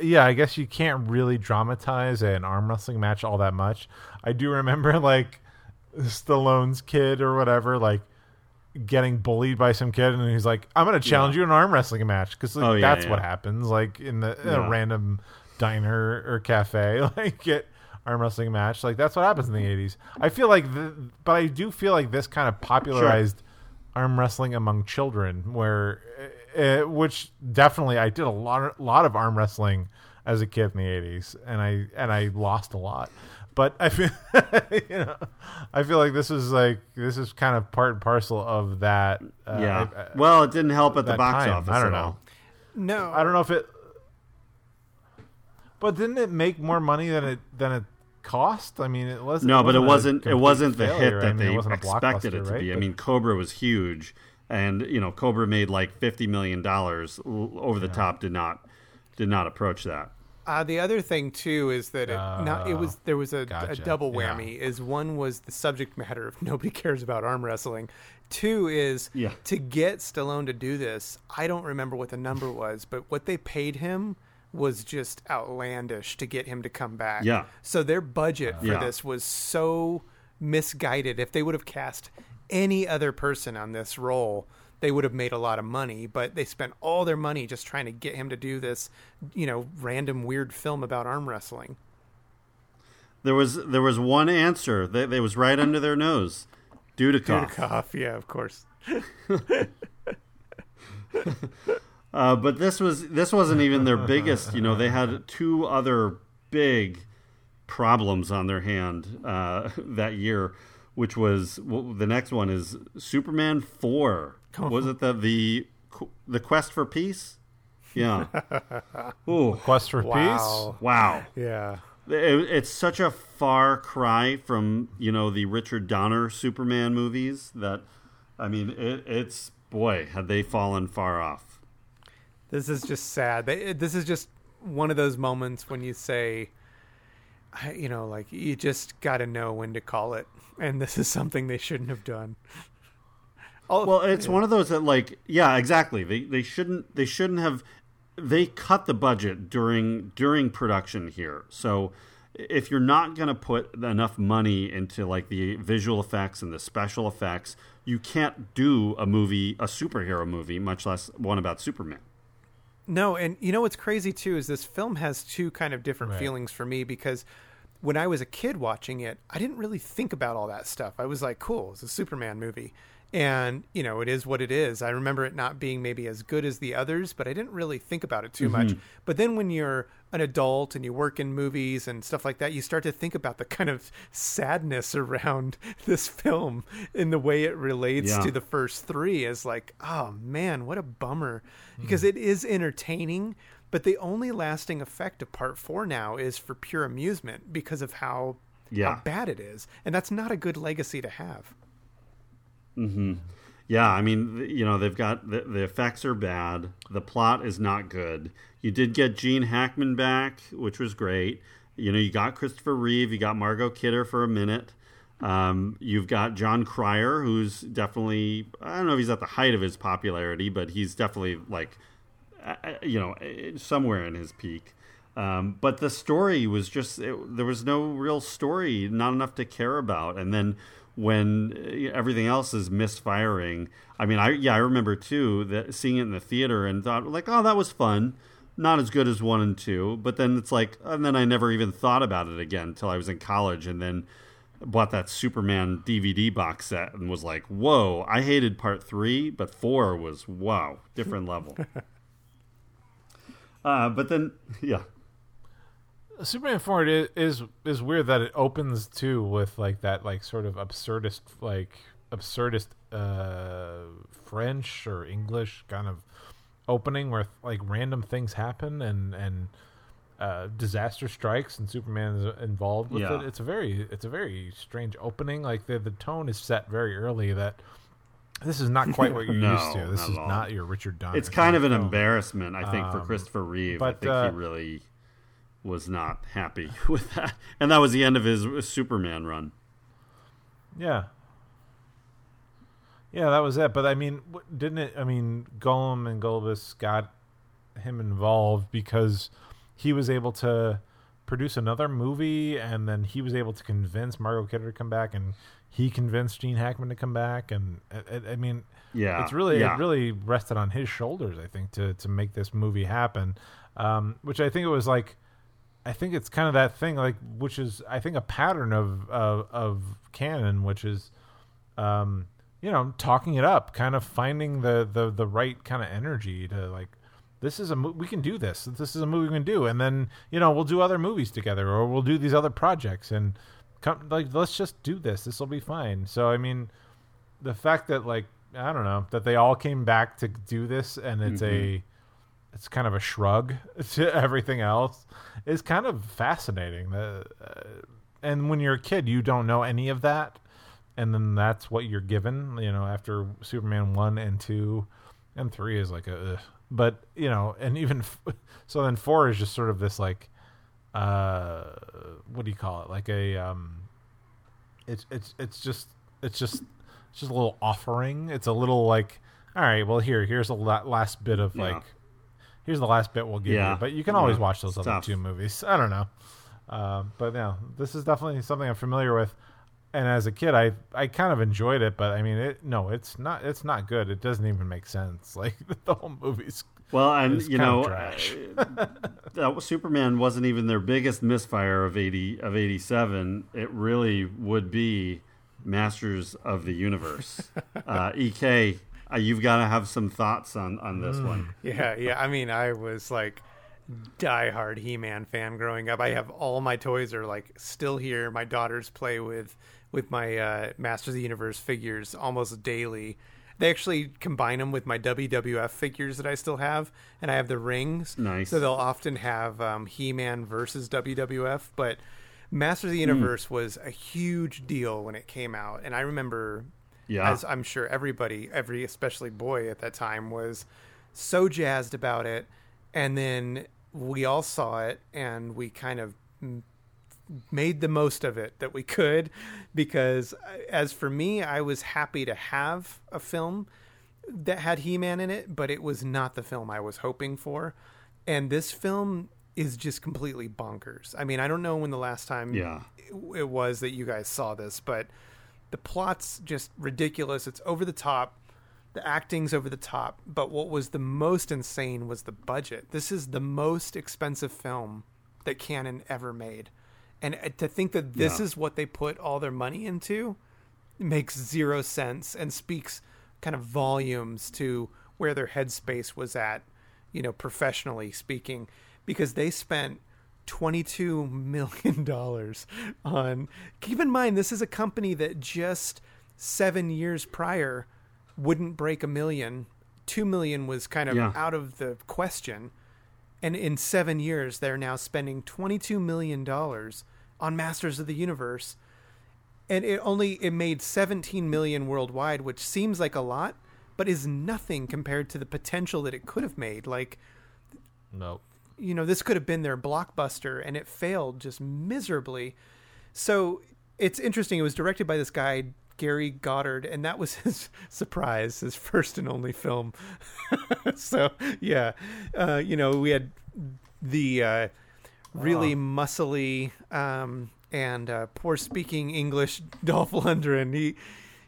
yeah, I guess you can't really dramatize an arm wrestling match all that much. I do remember like Stallone's kid or whatever like getting bullied by some kid and he's like I'm going to challenge you in an arm wrestling match cuz like, Oh, yeah, that's yeah. what happens like in, the, in Yeah. a random diner or cafe (laughs) like get arm wrestling match like that's what happens in the 80s. I feel like the, but I do feel like this kind of popularized arm wrestling among children where uh, which definitely I did a lot lot of arm wrestling as a kid in the 80s and I and I lost a lot but I feel (laughs) you know I feel like this is like this is kind of part and parcel of that uh, yeah. I, I- well, it didn't help at the box time. office. I don't at know all. No, I don't know if it but didn't it make more money than it than it cost I mean it wasn't No, but it wasn't. It wasn't the failure. hit I that mean, they wasn't expected it to right? be. I mean, Cobra was huge, and you know, Cobra made like fifty million dollars. Over the top did not did not approach that. Uh, the other thing too is that it not it was there was a, a gotcha. double Yeah. whammy. Is one was the subject matter of (laughs) nobody cares about arm wrestling. Two is Yeah. to get Stallone to do this. I don't remember what the number was, but what they paid him was just outlandish to get him to come back. Yeah. So their budget for Yeah. this was so misguided. If they would have cast any other person on this role, they would have made a lot of money, but they spent all their money just trying to get him to do this, you know, random weird film about arm wrestling. There was there was one answer that, that was right under their nose. Dudikoff. Dudikoff, yeah, of course. (laughs) Uh, but this was this wasn't even their biggest. You know, they had two other big problems on their hand uh, (laughs) that year, which was well, the next one is Superman four. Was it the the the quest for peace? Yeah. (laughs) Ooh, Quest for Wow. wow. Yeah. It, it's such a far cry from you know the Richard Donner Superman movies that, I mean, it, it's boy had they fallen far off. This is just sad. They, this is just one of those moments when you say, you know, like you just got to know when to call it, and this is something they shouldn't have done. Oh, Well, it's one of those that like yeah, exactly. They they shouldn't they shouldn't have they cut the budget during during production here. So if you're not going to put enough money into like the visual effects and the special effects, you can't do a movie, a superhero movie, much less one about Superman. No, and you know what's crazy too is this film has two kind of different Right. feelings for me because when I was a kid watching it, I didn't really think about all that stuff. I was like, cool, it's a Superman movie. And, you know, it is what it is. I remember it not being maybe as good as the others, but I didn't really think about it too much. Mm-hmm. But then when you're an adult and you work in movies and stuff like that, you start to think about the kind of sadness around (laughs) this film in the way it relates Yeah. to the first three is like, oh man, what a bummer. Because mm. it is entertaining, but the only lasting effect of part four now is for pure amusement because of how, Yeah. how bad it is. And that's not a good legacy to have. Yeah, I mean, you know, they've got the, the effects are bad. The plot is not good. You did get Gene Hackman back, which was great. You know, you got Christopher Reeve, you got Margot Kidder for a minute. Um, you've got Jon Cryer, who's definitely, I don't know if he's at the height of his popularity, but he's definitely like, you know, somewhere in his peak. Um, but the story was just, it, there was no real story, not enough to care about. And then when uh, everything else is misfiring. I mean, I yeah, I remember too that seeing it in the theater and thought like, oh, that was fun. Not as good as one and two, but then it's like, and then I never even thought about it again until I was in college, and then bought that Superman DVD box set and was like, whoa, I hated part three, but four was wow, different level. (laughs) uh, but then, (laughs) yeah. Superman four is, is is weird that it opens too with like that like sort of absurdist like absurdist uh French or English kind of opening where like random things happen and and uh, disaster strikes and Superman is involved with Yeah. it. It's a very it's a very strange opening. Like the the tone is set very early that this is not quite what (laughs) you're No, used to. This not is not your Richard Donner. It's kind of an film. embarrassment, I think, for Um, Christopher Reeve. but, I think uh, he really was not happy (laughs) with that. And that was the end of his Superman run. Yeah. Yeah, that was it. But I mean, didn't it? I mean, Golan and Globus got him involved because he was able to produce another movie, and then he was able to convince Margot Kidder to come back, and he convinced Gene Hackman to come back. And I, I- mean, Yeah, it's really yeah. it really rested on his shoulders, I think, to to make this movie happen. Um, which I think it was like, I think it's kind of that thing, like which is I think a pattern of of, of Cannon, which is, um, you know, talking it up, kind of finding the the the right kind of energy to like. This is a mo- we can do this. This is a movie we can do, and then you know we'll do other movies together, or we'll do these other projects, and come like let's just do this. This will be fine. So I mean, the fact that like I don't know that they all came back to do this and it's a it's kind of a shrug (laughs) to everything else is kind of fascinating. Uh, and when you're a kid, you don't know any of that, and then that's what you're given. You know, after Superman one and two, and three is like a, ugh. but you know, and even f- (laughs) so, then four is just sort of this like, uh, what do you call it? Like a um, it's it's it's just it's just it's just a little offering. It's a little like, all right, well here here's a la- last bit of Yeah. like, here's the last bit we'll give Yeah. you. But you can always Yeah. watch those other tough. two movies. I don't know, um, but yeah, this is definitely something I'm familiar with. And as a kid, I I kind of enjoyed it, but I mean, it no, it's not it's not good. It doesn't even make sense. (laughs) Like the whole movie's Well, and you know, uh, (laughs) Superman wasn't even their biggest misfire of eighty of eighty seven. It really would be Masters of the Universe. (laughs) uh, Ek, uh, you've got to have some thoughts on on this Mm. one. Yeah, yeah. I mean, I was like diehard He-Man fan growing up. I have all my toys are like still here. My daughters play with with my uh, Masters of the Universe figures almost daily. They actually combine them with my WWF figures that I still have, and I have the rings. Nice. So they'll often have um, He-Man versus WWF, but Masters of Hmm. the Universe was a huge deal when it came out, and I remember Yeah. as I'm sure everybody, every especially boy at that time, was so jazzed about it. And then we all saw it, and we kind of made the most of it that we could. Because uh, as for me, I was happy to have a film that had He-Man in it, but it was not the film I was hoping for. And this film is just completely bonkers. I mean, I don't know when the last time Yeah. it was that you guys saw this, but the plot's just ridiculous. It's over the top. The acting's over the top. But what was the most insane was the budget. This is the most expensive film that Cannon ever made. And uh, to think that this Yeah. is what they put all their money into makes zero sense and speaks kind of volumes to where their headspace was at, you know, professionally speaking, because they spent $22 million on. Keep in mind, this is a company that just seven years prior wouldn't break a million. Two million was kind of Yeah. out of the question. And in seven years, they're now spending $22 million on Masters of the Universe and it only it made 17 million worldwide which seems like a lot but is nothing compared to the potential that it could have made like no. You know this could have been their blockbuster and it failed just miserably. So it's interesting it was directed by this guy Gary Goddard and that was (laughs) his surprise his first and only film. (laughs) So yeah uh, you know we had the uh, really muscly um, and uh, poor speaking English (laughs) Dolph Lundgren. He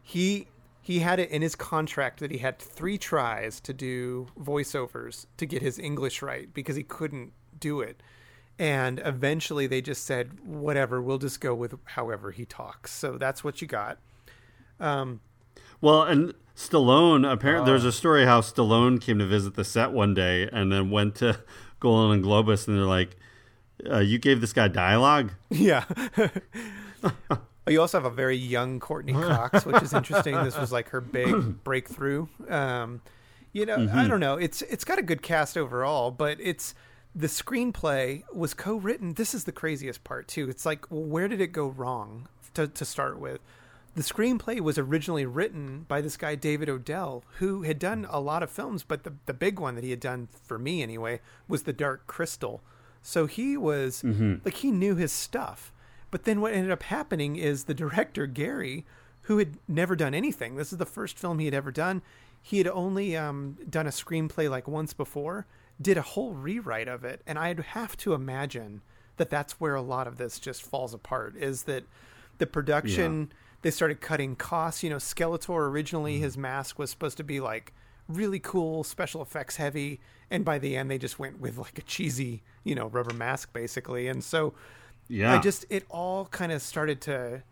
he he had it in his contract that he had three tries to do voiceovers to get his English right because he couldn't do it. And eventually they just said, whatever, we'll just go with however he talks. So that's what you got. Um, well, and Stallone, apparently, there's a story how Stallone came to visit the set one day and then went to (laughs) Golan and Globus, and they're like, uh, "You gave this guy dialogue." (laughs) Yeah. (laughs) you also have a very young Courteney (laughs) Cox, which is interesting. This was like her big (clears throat) breakthrough. Um, you know, mm-hmm. I don't know. It's it's got a good cast overall, but it's the screenplay was co-written. This is the craziest part too. It's like, well, where did it go wrong to to start with? The screenplay was originally written by this guy David Odell, who had done a lot of films, but the the big one that he had done for me anyway was The Dark Crystal. So he was mm-hmm. like he knew his stuff. But then what ended up happening is the director Gary, who had never done anything. This is the first film he had ever done. He had only um, done a screenplay like once before. Did a whole rewrite of it, and I'd have to imagine that that's where a lot of this just falls apart. Is that the production? Yeah they started cutting costs. You know, Skeletor originally mm-hmm. his mask was supposed to be like really cool, special effects heavy, and by the end they just went with like a cheesy, you know, rubber mask basically. And so yeah. I just it all kind of started to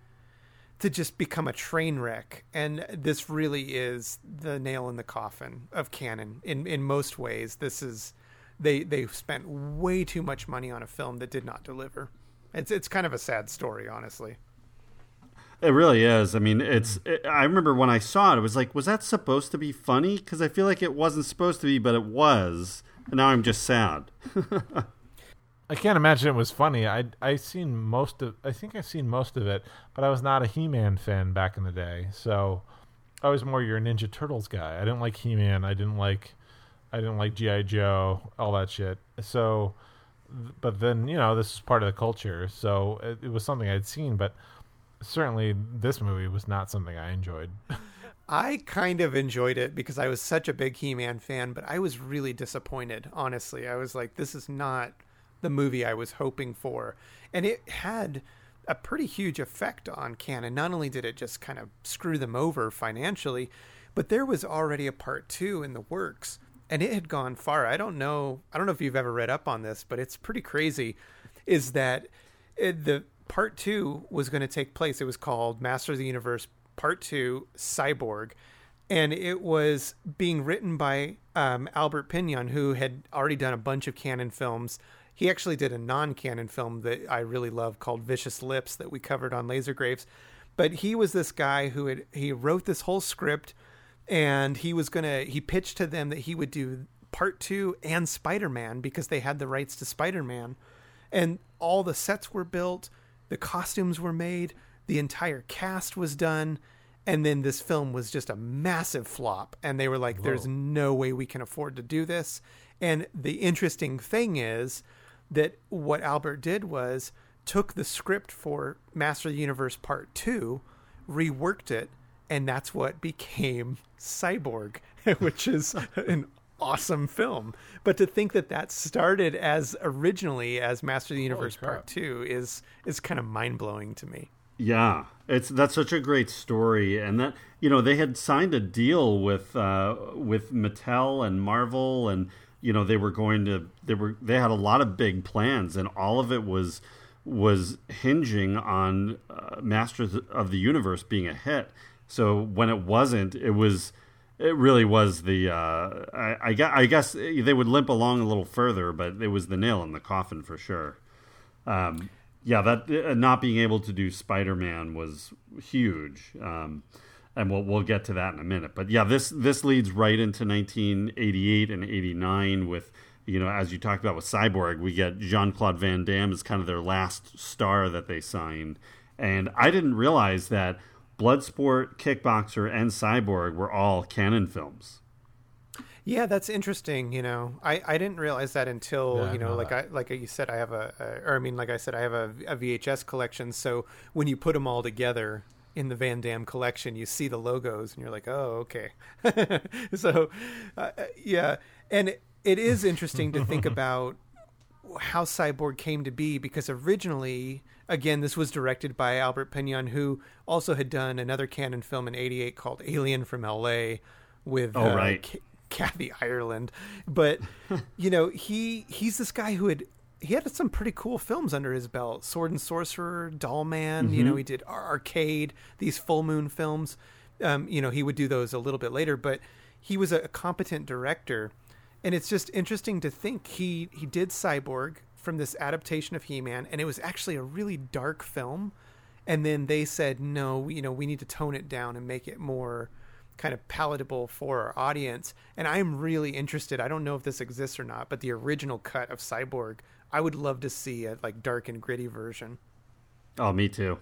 to just become a train wreck and this really is the nail in the coffin of Cannon in in most ways. This is they they spent way too much money on a film that did not deliver. It's it's kind of a sad story, honestly. It really is. I mean, it's. It, I remember when I saw it, it was like, was that supposed to be funny? Because I feel like it wasn't supposed to be, but it was. And now I'm just sad. (laughs) I can't imagine it was funny. I I seen most of. I think I've seen most of it, but I was not a He-Man fan back in the day. So I was more your Ninja Turtles guy. I didn't like He-Man. I didn't like. I didn't like GI Joe. All that shit. So, but then you know this is part of the culture. So it, it was something I'd seen, but certainly this movie was not something I enjoyed. (laughs) I kind of enjoyed it because I was such a big He-Man fan, but I was really disappointed, honestly. I was like this is not the movie I was hoping for. And it had a pretty huge effect on Cannon. Not only did it just kind of screw them over financially, but there was already a part 2 in the works and it had gone far. I don't know. I don't know if you've ever read up on this, but it's pretty crazy is that it, the part two was going to take place. It was called Master of the Universe Part Two Cyborg. And it was being written by um, Albert Pyun, who had already done a bunch of Cannon films. He actually did a non-Cannon film that I really love called Vicious Lips that we covered on Laser Graves. But he was this guy who had he wrote this whole script and he was gonna he pitched to them that he would do part two and Spider-Man because they had the rights to Spider-Man. And all the sets were built the costumes were made, the entire cast was done, and then this film was just a massive flop. And they were like, Whoa. "There's no way we can afford to do this." And the interesting thing is that what Albert did was took the script for Master of the Universe Part Two, reworked it, and that's what became Cyborg, (laughs) which is an awesome film. But to think that that started as originally as Master of the Universe Part Two is is kind of mind blowing to me. Yeah, it's that's such a great story, and that you know they had signed a deal with uh, with Mattel and Marvel, and you know they were going to they were they had a lot of big plans, and all of it was was hinging on uh, Masters of the Universe being a hit. So when it wasn't, it was it really was the. Uh, I, I, I, guess they would limp along a little further, but it was the nail in the coffin for sure. Um, yeah, that uh, not being able to do Spider-Man was huge, um, and we'll we'll get to that in a minute. But yeah, this this leads right into 1988 and 89 with you know as you talked about with Cyborg, we get Jean Claude Van Damme as kind of their last star that they signed, and I didn't realize that Bloodsport, Kickboxer, and Cyborg were all Cannon films. Yeah, that's interesting. You know, I, I didn't realize that until yeah, you know, know like that. I like you said, I have a, a, or I mean, like I said, I have a, a, VHS collection. So when you put them all together in the Van Damme collection, you see the logos, and you're like, oh, okay. (laughs) so, uh, yeah, and it, it is interesting to think (laughs) about how Cyborg came to be because originally, again, this was directed by Albert Pyun, who also had done another Cannon film in '88 called Alien from L.A. with Oh, uh, right. K- Kathy Ireland. But you know, he he's this guy who had he had some pretty cool films under his belt: Sword and Sorcerer, Doll Man. You know, he did Arcade, these full moon films. Um, you know, he would do those a little bit later, but he was a, a competent director. And it's just interesting to think he he did cyborg from this adaptation of he-man and it was actually a really dark film. And then they said no you know we need to tone it down and make it more kind of palatable for our audience. And i'm really interested. I don't know if this exists or not but the original cut of cyborg i would love to see a like dark and gritty version Oh, me too.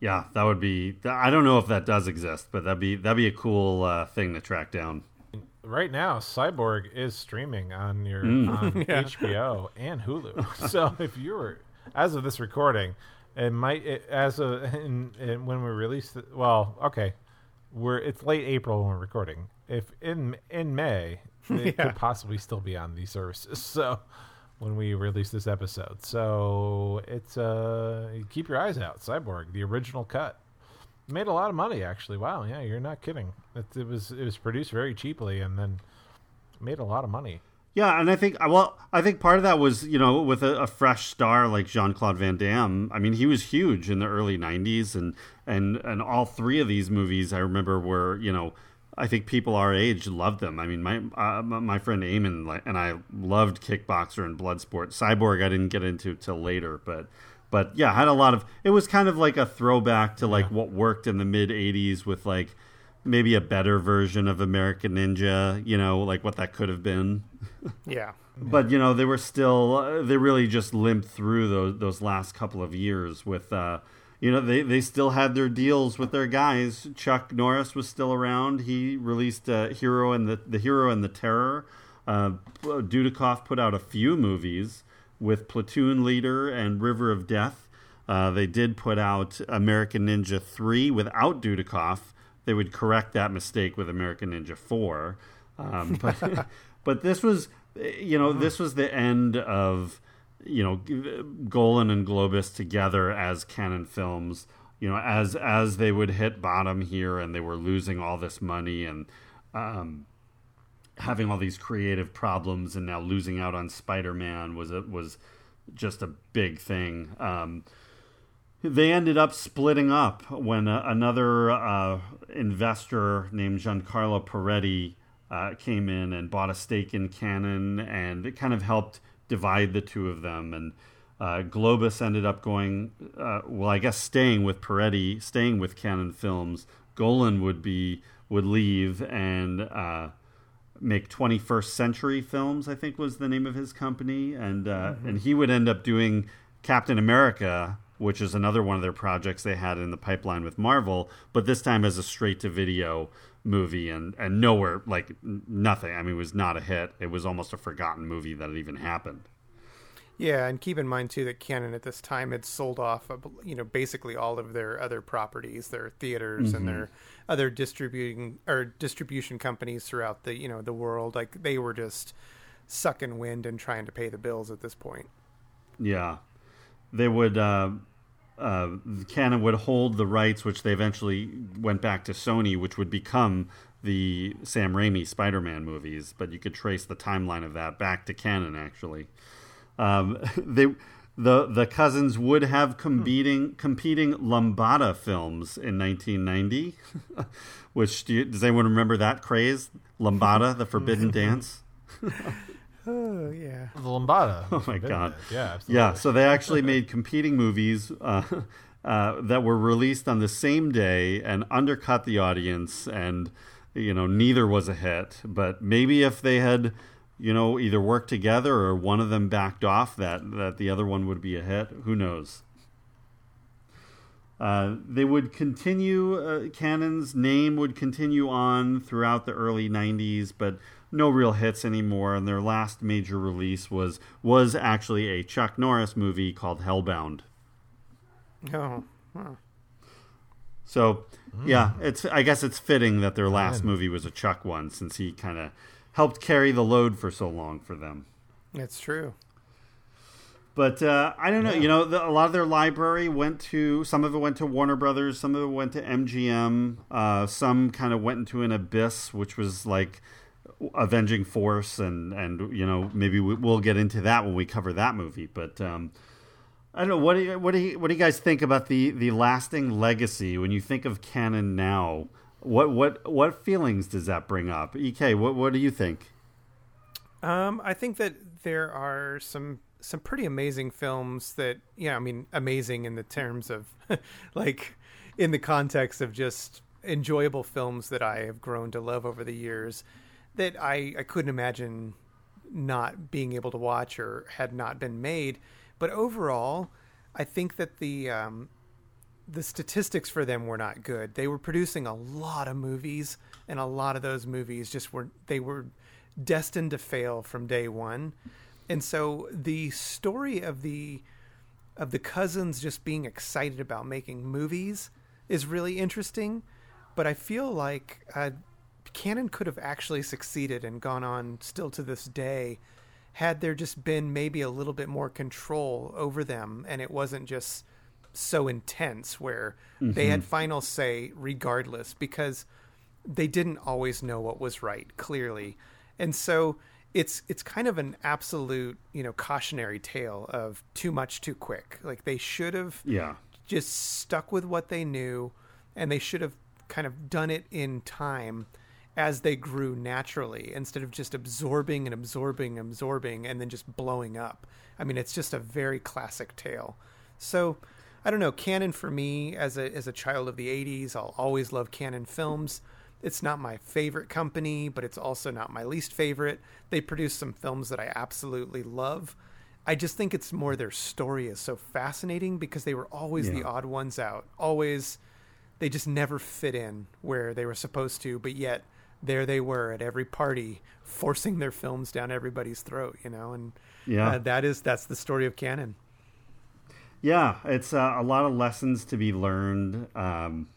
Yeah, that would be. I don't know if that does exist, but that'd be that'd be a cool uh, thing to track down. Right now, Cyborg is streaming on your Mm. on (laughs) HBO and Hulu. (laughs) So if you were, as of this recording, it might it, as of (laughs) in, in, when we release the well, okay, we're it's late April when we're recording. If in in May, it Yeah. could possibly still be on these services. So when we release this episode, so it's uh keep your eyes out. Cyborg, the original cut made a lot of money actually. Wow, yeah, you're not kidding. It, it was it was produced very cheaply and then made a lot of money. Yeah, and I think well, I think part of that was you know with a, a fresh star like Jean Claude Van Damme. I mean, he was huge in the early '90s, and and and all three of these movies I remember were you know. I think people our age loved them. I mean, my uh, my friend Eamon and I loved Kickboxer and Bloodsport. Cyborg I didn't get into till later, but but yeah, had a lot of. It was kind of like a throwback to like what worked in the mid '80s with like maybe a better version of American Ninja. You know, like what that could have been (laughs) yeah but you know they were still uh, they really just limped through those those last couple of years with uh you know they they still had their deals with their guys. Chuck norris was still around. He released uh, hero and the the hero and the terror. Uh dudikoff put out a few movies with platoon leader and river of death. Uh, they did put out american ninja 3 without dudikoff. They would correct that mistake with american ninja 4 um, but (laughs) but this was you know this was the end of you know Golan and Globus together as Cannon films you know as as they would hit bottom here and they were losing all this money and um, having all these creative problems and now losing out on Spider-Man was a, was just a big thing. Um, they ended up splitting up when uh, another uh, investor named Giancarlo Parretti uh, came in and bought a stake in Cannon, and it kind of helped divide the two of them. And uh, Globus ended up going, uh, well, I guess staying with Parretti, staying with Cannon Films. Golan would be would leave and uh, make 21st Century Films, I think was the name of his company, and uh, and he would end up doing Captain America, which is another one of their projects they had in the pipeline with Marvel, but this time as a straight to video movie and and nowhere like nothing. I mean, it was not a hit. It was almost a forgotten movie that it even happened. Yeah, and keep in mind too that Cannon at this time had sold off, you know, basically all of their other properties, their theaters and their other distributing or distribution companies throughout the you know the world. Like they were just sucking wind and trying to pay the bills at this point. Yeah, they would. Uh, uh, Cannon would hold the rights, which they eventually went back to Sony, which would become the Sam Raimi Spider-Man movies. But you could trace the timeline of that back to Cannon, actually. Um, (laughs) they, the the cousins would have competing competing Lambada films in 1990. (laughs) which do you, does anyone remember that craze? Lambada, the Forbidden (laughs) Dance. Oh yeah, The Lambada. (laughs) Oh my god! Yeah, absolutely. yeah. So they actually made competing movies uh, (laughs) uh, that were released on the same day and undercut the audience, and you know neither was a hit. But maybe if they had, you know, either worked together or one of them backed off, that that the other one would be a hit. Who knows? Uh, they would continue, uh, Cannon's name would continue on throughout the early 90s, but no real hits anymore. And their last major release was was actually a Chuck Norris movie called Hellbound. oh, huh. So, yeah, it's I guess it's fitting that their last movie was a Chuck one since he kind of helped carry the load for so long for them. it's true. But uh, I don't know. You know, the, a lot of their library went to some of it went to Warner Brothers, some of it went to MGM, uh, some kind of went into an abyss, which was like Avenging Force, and and you know maybe we, will get into that when we cover that movie. But um, I don't know what do you, what do you, what do you guys think about the the lasting legacy when you think of Cannon now? What what what feelings does that bring up? Ek, what what do you think? Um, I think that there are some some pretty amazing films that yeah, I mean amazing in the terms of (laughs) like in the context of just enjoyable films that I have grown to love over the years that I, I couldn't imagine not being able to watch or had not been made. But overall, I think that the um, the statistics for them were not good. They were producing a lot of movies, and a lot of those movies just were they were destined to fail from day one. And so the story of the of the cousins just being excited about making movies is really interesting, but I feel like uh, Cannon could have actually succeeded and gone on still to this day had there just been maybe a little bit more control over them and it wasn't just so intense where mm-hmm. they had final say regardless because they didn't always know what was right clearly. And so it's it's kind of an absolute you know cautionary tale of too much too quick. Like they should have yeah. just stuck with what they knew and they should have kind of done it in time as they grew naturally instead of just absorbing and absorbing and absorbing and then just blowing up i mean it's just a very classic tale so i don't know Cannon for me as a as a child of the 80s i'll always love Cannon films it's not my favorite company, but it's also not my least favorite. They produce some films that I absolutely love. I just think it's more their story is so fascinating because they were always yeah. the odd ones out. Always they just never fit in where they were supposed to, but yet there they were at every party forcing their films down everybody's throat, you know, and yeah, uh, that is that's the story of Cannon. Yeah, it's uh, a lot of lessons to be learned. Um,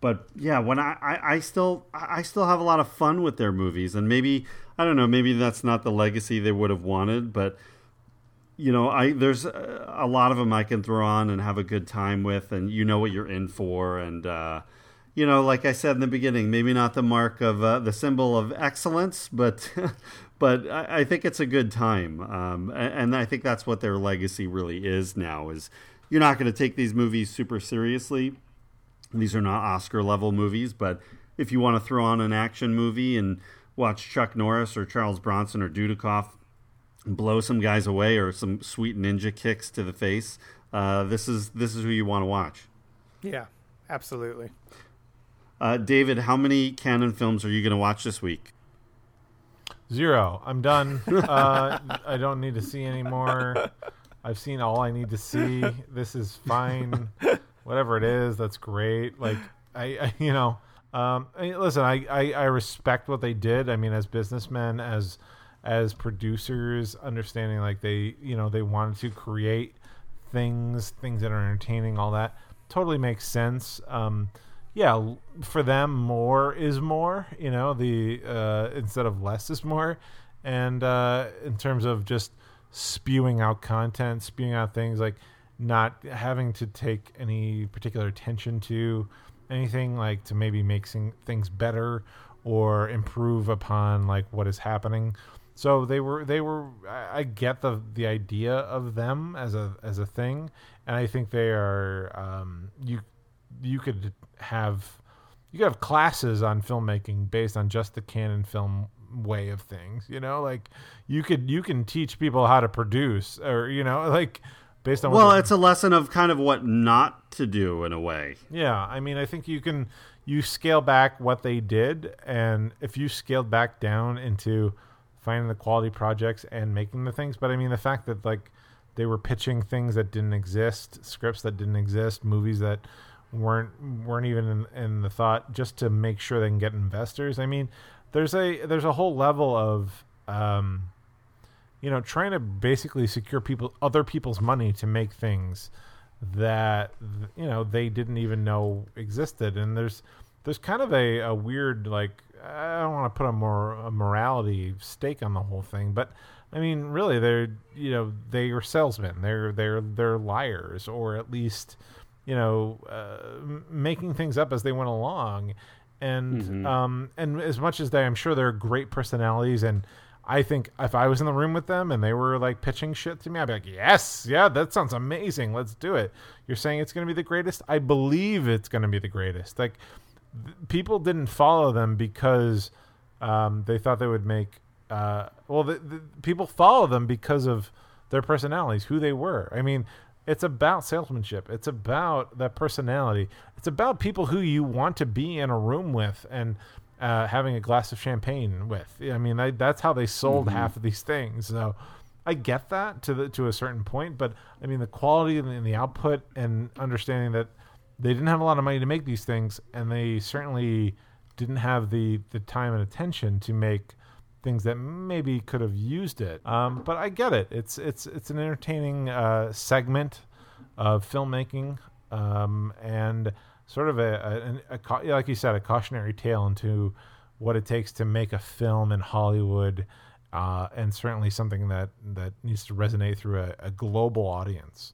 but yeah, when I, I, I still I still have a lot of fun with their movies, and maybe I don't know, maybe that's not the legacy they would have wanted, but you know, I there's a, a lot of them I can throw on and have a good time with, and you know what you're in for, and uh, you know, like I said in the beginning, maybe not the mark of uh, the symbol of excellence, but (laughs) but I, I, think it's a good time, um, and, and I think that's what their legacy really is now. Is you're not going to take these movies super seriously these are not Oscar level movies, but if you want to throw on an action movie and watch Chuck Norris or Charles Bronson or Dudikoff blow some guys away or some sweet ninja kicks to the face, uh, this is this is who you want to watch. Yeah, absolutely. Uh, David, how many Cannon films are you going to watch this week? Zero. I'm done. uh, I don't need to see anymore. I've seen all I need to see. This is fine whatever it is, that's great. Like I, I you know, um, I listen, I, I, I respect what they did. I mean, as businessmen, as as producers, understanding like they, you know, they wanted to create things, things that are entertaining, all that totally makes sense. Um, yeah, for them, more is more. You know, the uh, instead of less is more, and uh, in terms of just spewing out content, spewing out things like not having to take any particular attention to anything like to maybe make things better or improve upon like what is happening so they were they were I, get the the idea of them as a as a thing and i think they are um, you you could have you could have classes on filmmaking based on just the Cannon film way of things you know? Like you could you can teach people how to produce or you know (laughs) like based on well it's a lesson of kind of what not to do in a way. Yeah i mean i think you can you scale back what they did and if you scaled back down into finding the quality projects and making the things but i mean the fact that like they were pitching things that didn't exist scripts that didn't exist movies that weren't weren't even in, in the thought just to make sure they can get investors i mean there's a there's a whole level of um, you know, trying to basically secure people other people's money to make things that you know they didn't even know existed. And there's there's kind of a, a weird like I don't want to put a more a morality stake on the whole thing, but I mean, really, they're you know they are salesmen. They're they're they're liars, or at least you know uh, making things up as they went along. And mm-hmm. um, and as much as they, I'm sure they're great personalities, and I think if I was in the room with them and they were like pitching shit to me, I'd be like, yes, yeah, that sounds amazing. Let's do it. You're saying it's going to be the greatest. I believe it's going to be the greatest. Like th- people didn't follow them because um, they thought they would make uh, well, the, the, people follow them because of their personalities, who they were. I mean, it's about salesmanship. It's about that personality. It's about people who you want to be in a room with and uh, having a glass of champagne with. I mean, I, that's how they sold mm-hmm. half of these things. So I get that to the to a certain point, but I mean, the quality and the output and understanding that they didn't have a lot of money to make these things, and they certainly didn't have the the time and attention to make things that maybe could have used it. Um, but I get it. It's it's it's an entertaining uh, segment of filmmaking um, and sort of a, a, a, like you said a cautionary tale into what it takes to make a film in Hollywood. Uh, and certainly something that, that needs to resonate through a, a global audience.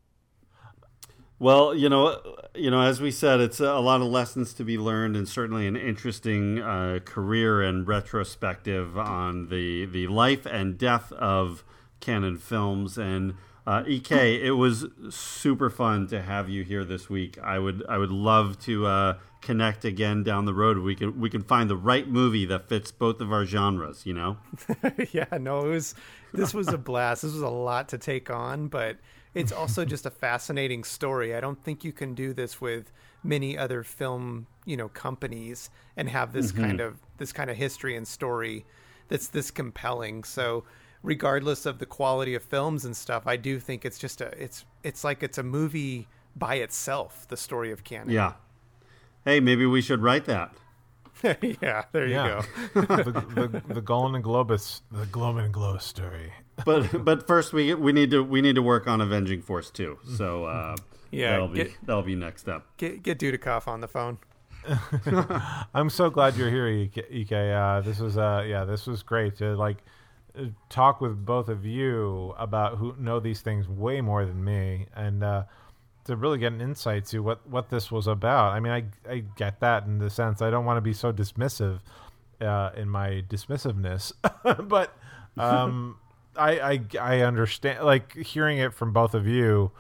Well, you know, you know, as we said, it's a lot of lessons to be learned, and certainly an interesting uh, career and retrospective on the the life and death of Cannon Films. And uh, Ek, it was super fun to have you here this week. I would I would love to uh, connect again down the road. We can we can find the right movie that fits both of our genres. You know? (laughs) yeah. No, it was this was a blast. This was a lot to take on, but it's also just a fascinating story. I don't think you can do this with many other film, you know, companies and have this mm-hmm. kind of this kind of history and story that's this compelling. So, regardless of the quality of films and stuff, I do think it's just a it's it's like it's a movie by itself, the story of Cannon. Yeah. Hey, maybe we should write that. (laughs) yeah, there yeah. you go. (laughs) the, the, the Golden Globus, the Globe Glow story but but first we we need to we need to work on Avenging Force two. So uh, yeah, that'll be get, that'll be next up. Get get Dudikoff on the phone. (laughs) I'm so glad you're here, Ek. Uh, this was uh yeah, this was great to like uh, talk with both of you about who know these things way more than me and uh, to really get an insight to what what this was about. I mean, I I get that in the sense I don't want to be so dismissive uh, in my dismissiveness, (laughs) but um, I, I I understand like hearing it from both of you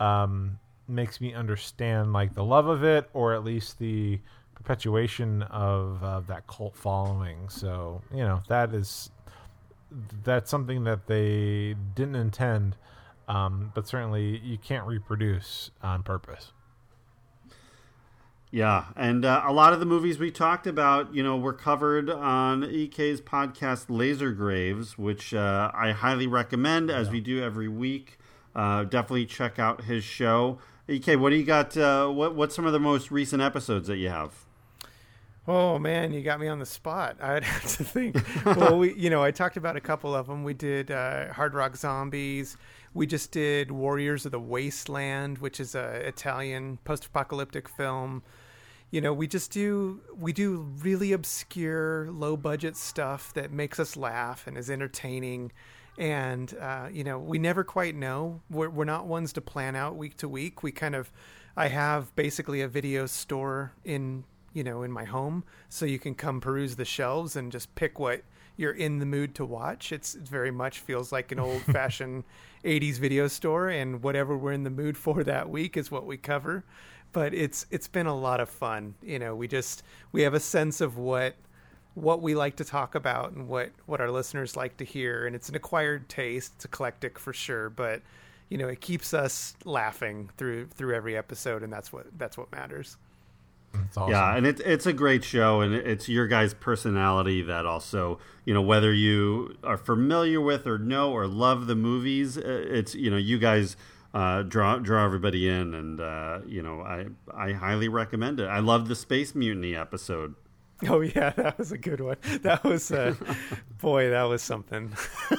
um, makes me understand like the love of it or at least the perpetuation of uh, that cult following. So, you know, that is that's something that they didn't intend um, but certainly you can't reproduce on purpose. Yeah, and uh, a lot of the movies we talked about, you know, were covered on EK's podcast Laser Graves, which uh, I highly recommend as yeah. we do every week. Uh, definitely check out his show. EK, what do you got? Uh, what what's some of the most recent episodes that you have? Oh man, you got me on the spot. (laughs) I'd have to think. well, we, you know, I talked about a couple of them. We did uh, Hard Rock Zombies. We just did Warriors of the Wasteland, which is a Italian post-apocalyptic film. You know, we just do we do really obscure, low-budget stuff that makes us laugh and is entertaining. And uh, you know, we never quite know. We're, we're not ones to plan out week to week. We kind of, I have basically a video store in you know in my home, so you can come peruse the shelves and just pick what you're in the mood to watch. It's it very much feels like an old fashioned (laughs) 80s video store, and whatever we're in the mood for that week is what we cover. But it's it's been a lot of fun. You know, we just we have a sense of what what we like to talk about and what what our listeners like to hear, and it's an acquired taste. It's eclectic for sure, but you know, it keeps us laughing through through every episode, and that's what that's what matters. Awesome. Yeah, and it's it's a great show, and it's your guys' personality that also, you know, whether you are familiar with or know or love the movies, uh, it's you know, you guys uh, draw draw everybody in, and uh, you know, I I highly recommend it. I love the Space Mutiny episode. Oh yeah, (laughs) that was a good one. That was, uh, (laughs) boy, that was something.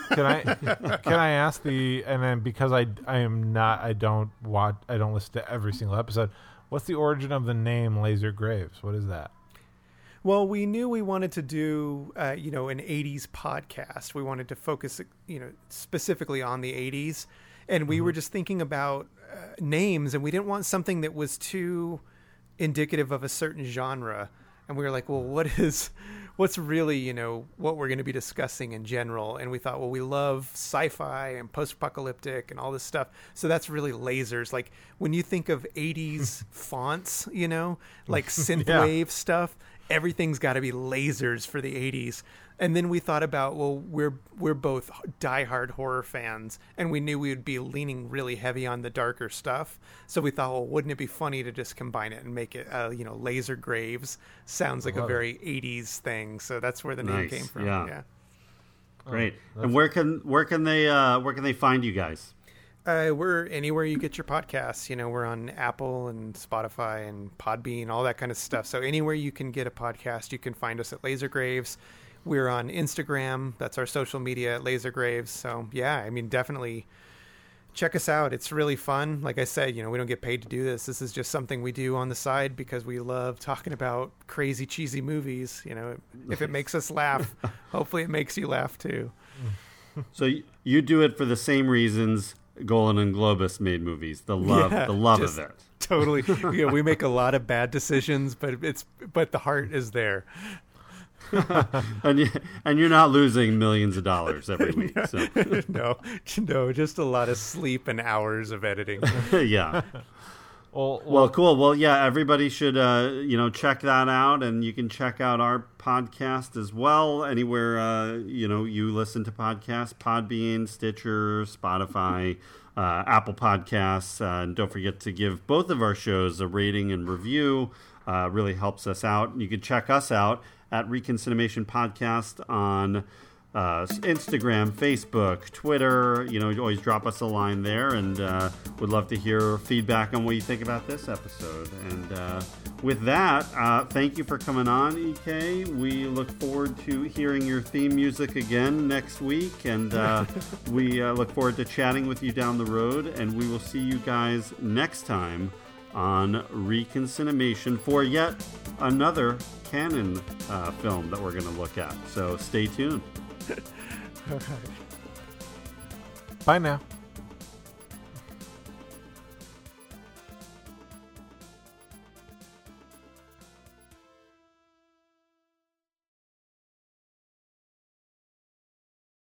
can I (laughs) can I ask the and then because I I am not I don't watch I don't listen to every single episode. What's the origin of the name Laser Graves? What is that? Well, we knew we wanted to do, uh, you know, an '80s podcast. We wanted to focus, you know, specifically on the '80s, and we were just thinking about uh, names, and we didn't want something that was too indicative of a certain genre. And we were like, well, what is, what's really, you know, what we're going to be discussing in general? And we thought, well, we love sci-fi and post-apocalyptic and all this stuff, so that's really lasers. Like when you think of '80s (laughs) fonts, you know, like (laughs) synthwave stuff, everything's got to be lasers for the 80s and then we thought about well we're we're both diehard horror fans and we knew we would be leaning really heavy on the darker stuff so we thought well wouldn't it be funny to just combine it and make it uh, you know laser graves sounds like a very 80s thing so that's where the name came from Yeah. yeah Great. and where can where can they uh, where can they find you guys? Uh, we're anywhere you get your podcasts. You know, we're on Apple and Spotify and Podbean, all that kind of stuff. So anywhere you can get a podcast, you can find us at Laser Graves. We're on Instagram. That's our social media at Laser Graves. So yeah, I mean, definitely check us out. It's really fun. Like I said, you know, we don't get paid to do this. This is just something we do on the side because we love talking about crazy, cheesy movies. You know, if it makes us laugh, (laughs) hopefully it makes you laugh too. So you do it for the same reasons Golan and Globus made movies. The love Yeah, the love just- of it. totally (laughs) yeah we make a lot of bad decisions but it's but the heart is there (laughs) And you, and you're not losing millions of dollars every week. (laughs) So (laughs) no no just a lot of sleep and hours of editing yeah. Well, Well, cool. Well, yeah, everybody should uh, you know check that out, and you can check out our podcast as well anywhere uh, you know you listen to podcasts: Podbean, Stitcher, Spotify, uh, Apple Podcasts, uh, and don't forget to give both of our shows a rating and review. Uh, really helps us out. You can check us out at Recon Cinemation Podcast on uh, Instagram, Facebook, Twitter. You know, you always drop us a line there, and uh, would love to hear feedback on what you think about this episode. And uh, with that, uh, thank you for coming on, EK. We look forward to hearing your theme music again next week, and uh, (laughs) we uh, look forward to chatting with you down the road. And we will see you guys next time on Reconciliation for yet another Cannon uh, film that we're going to look at. So stay tuned. (laughs) bye now.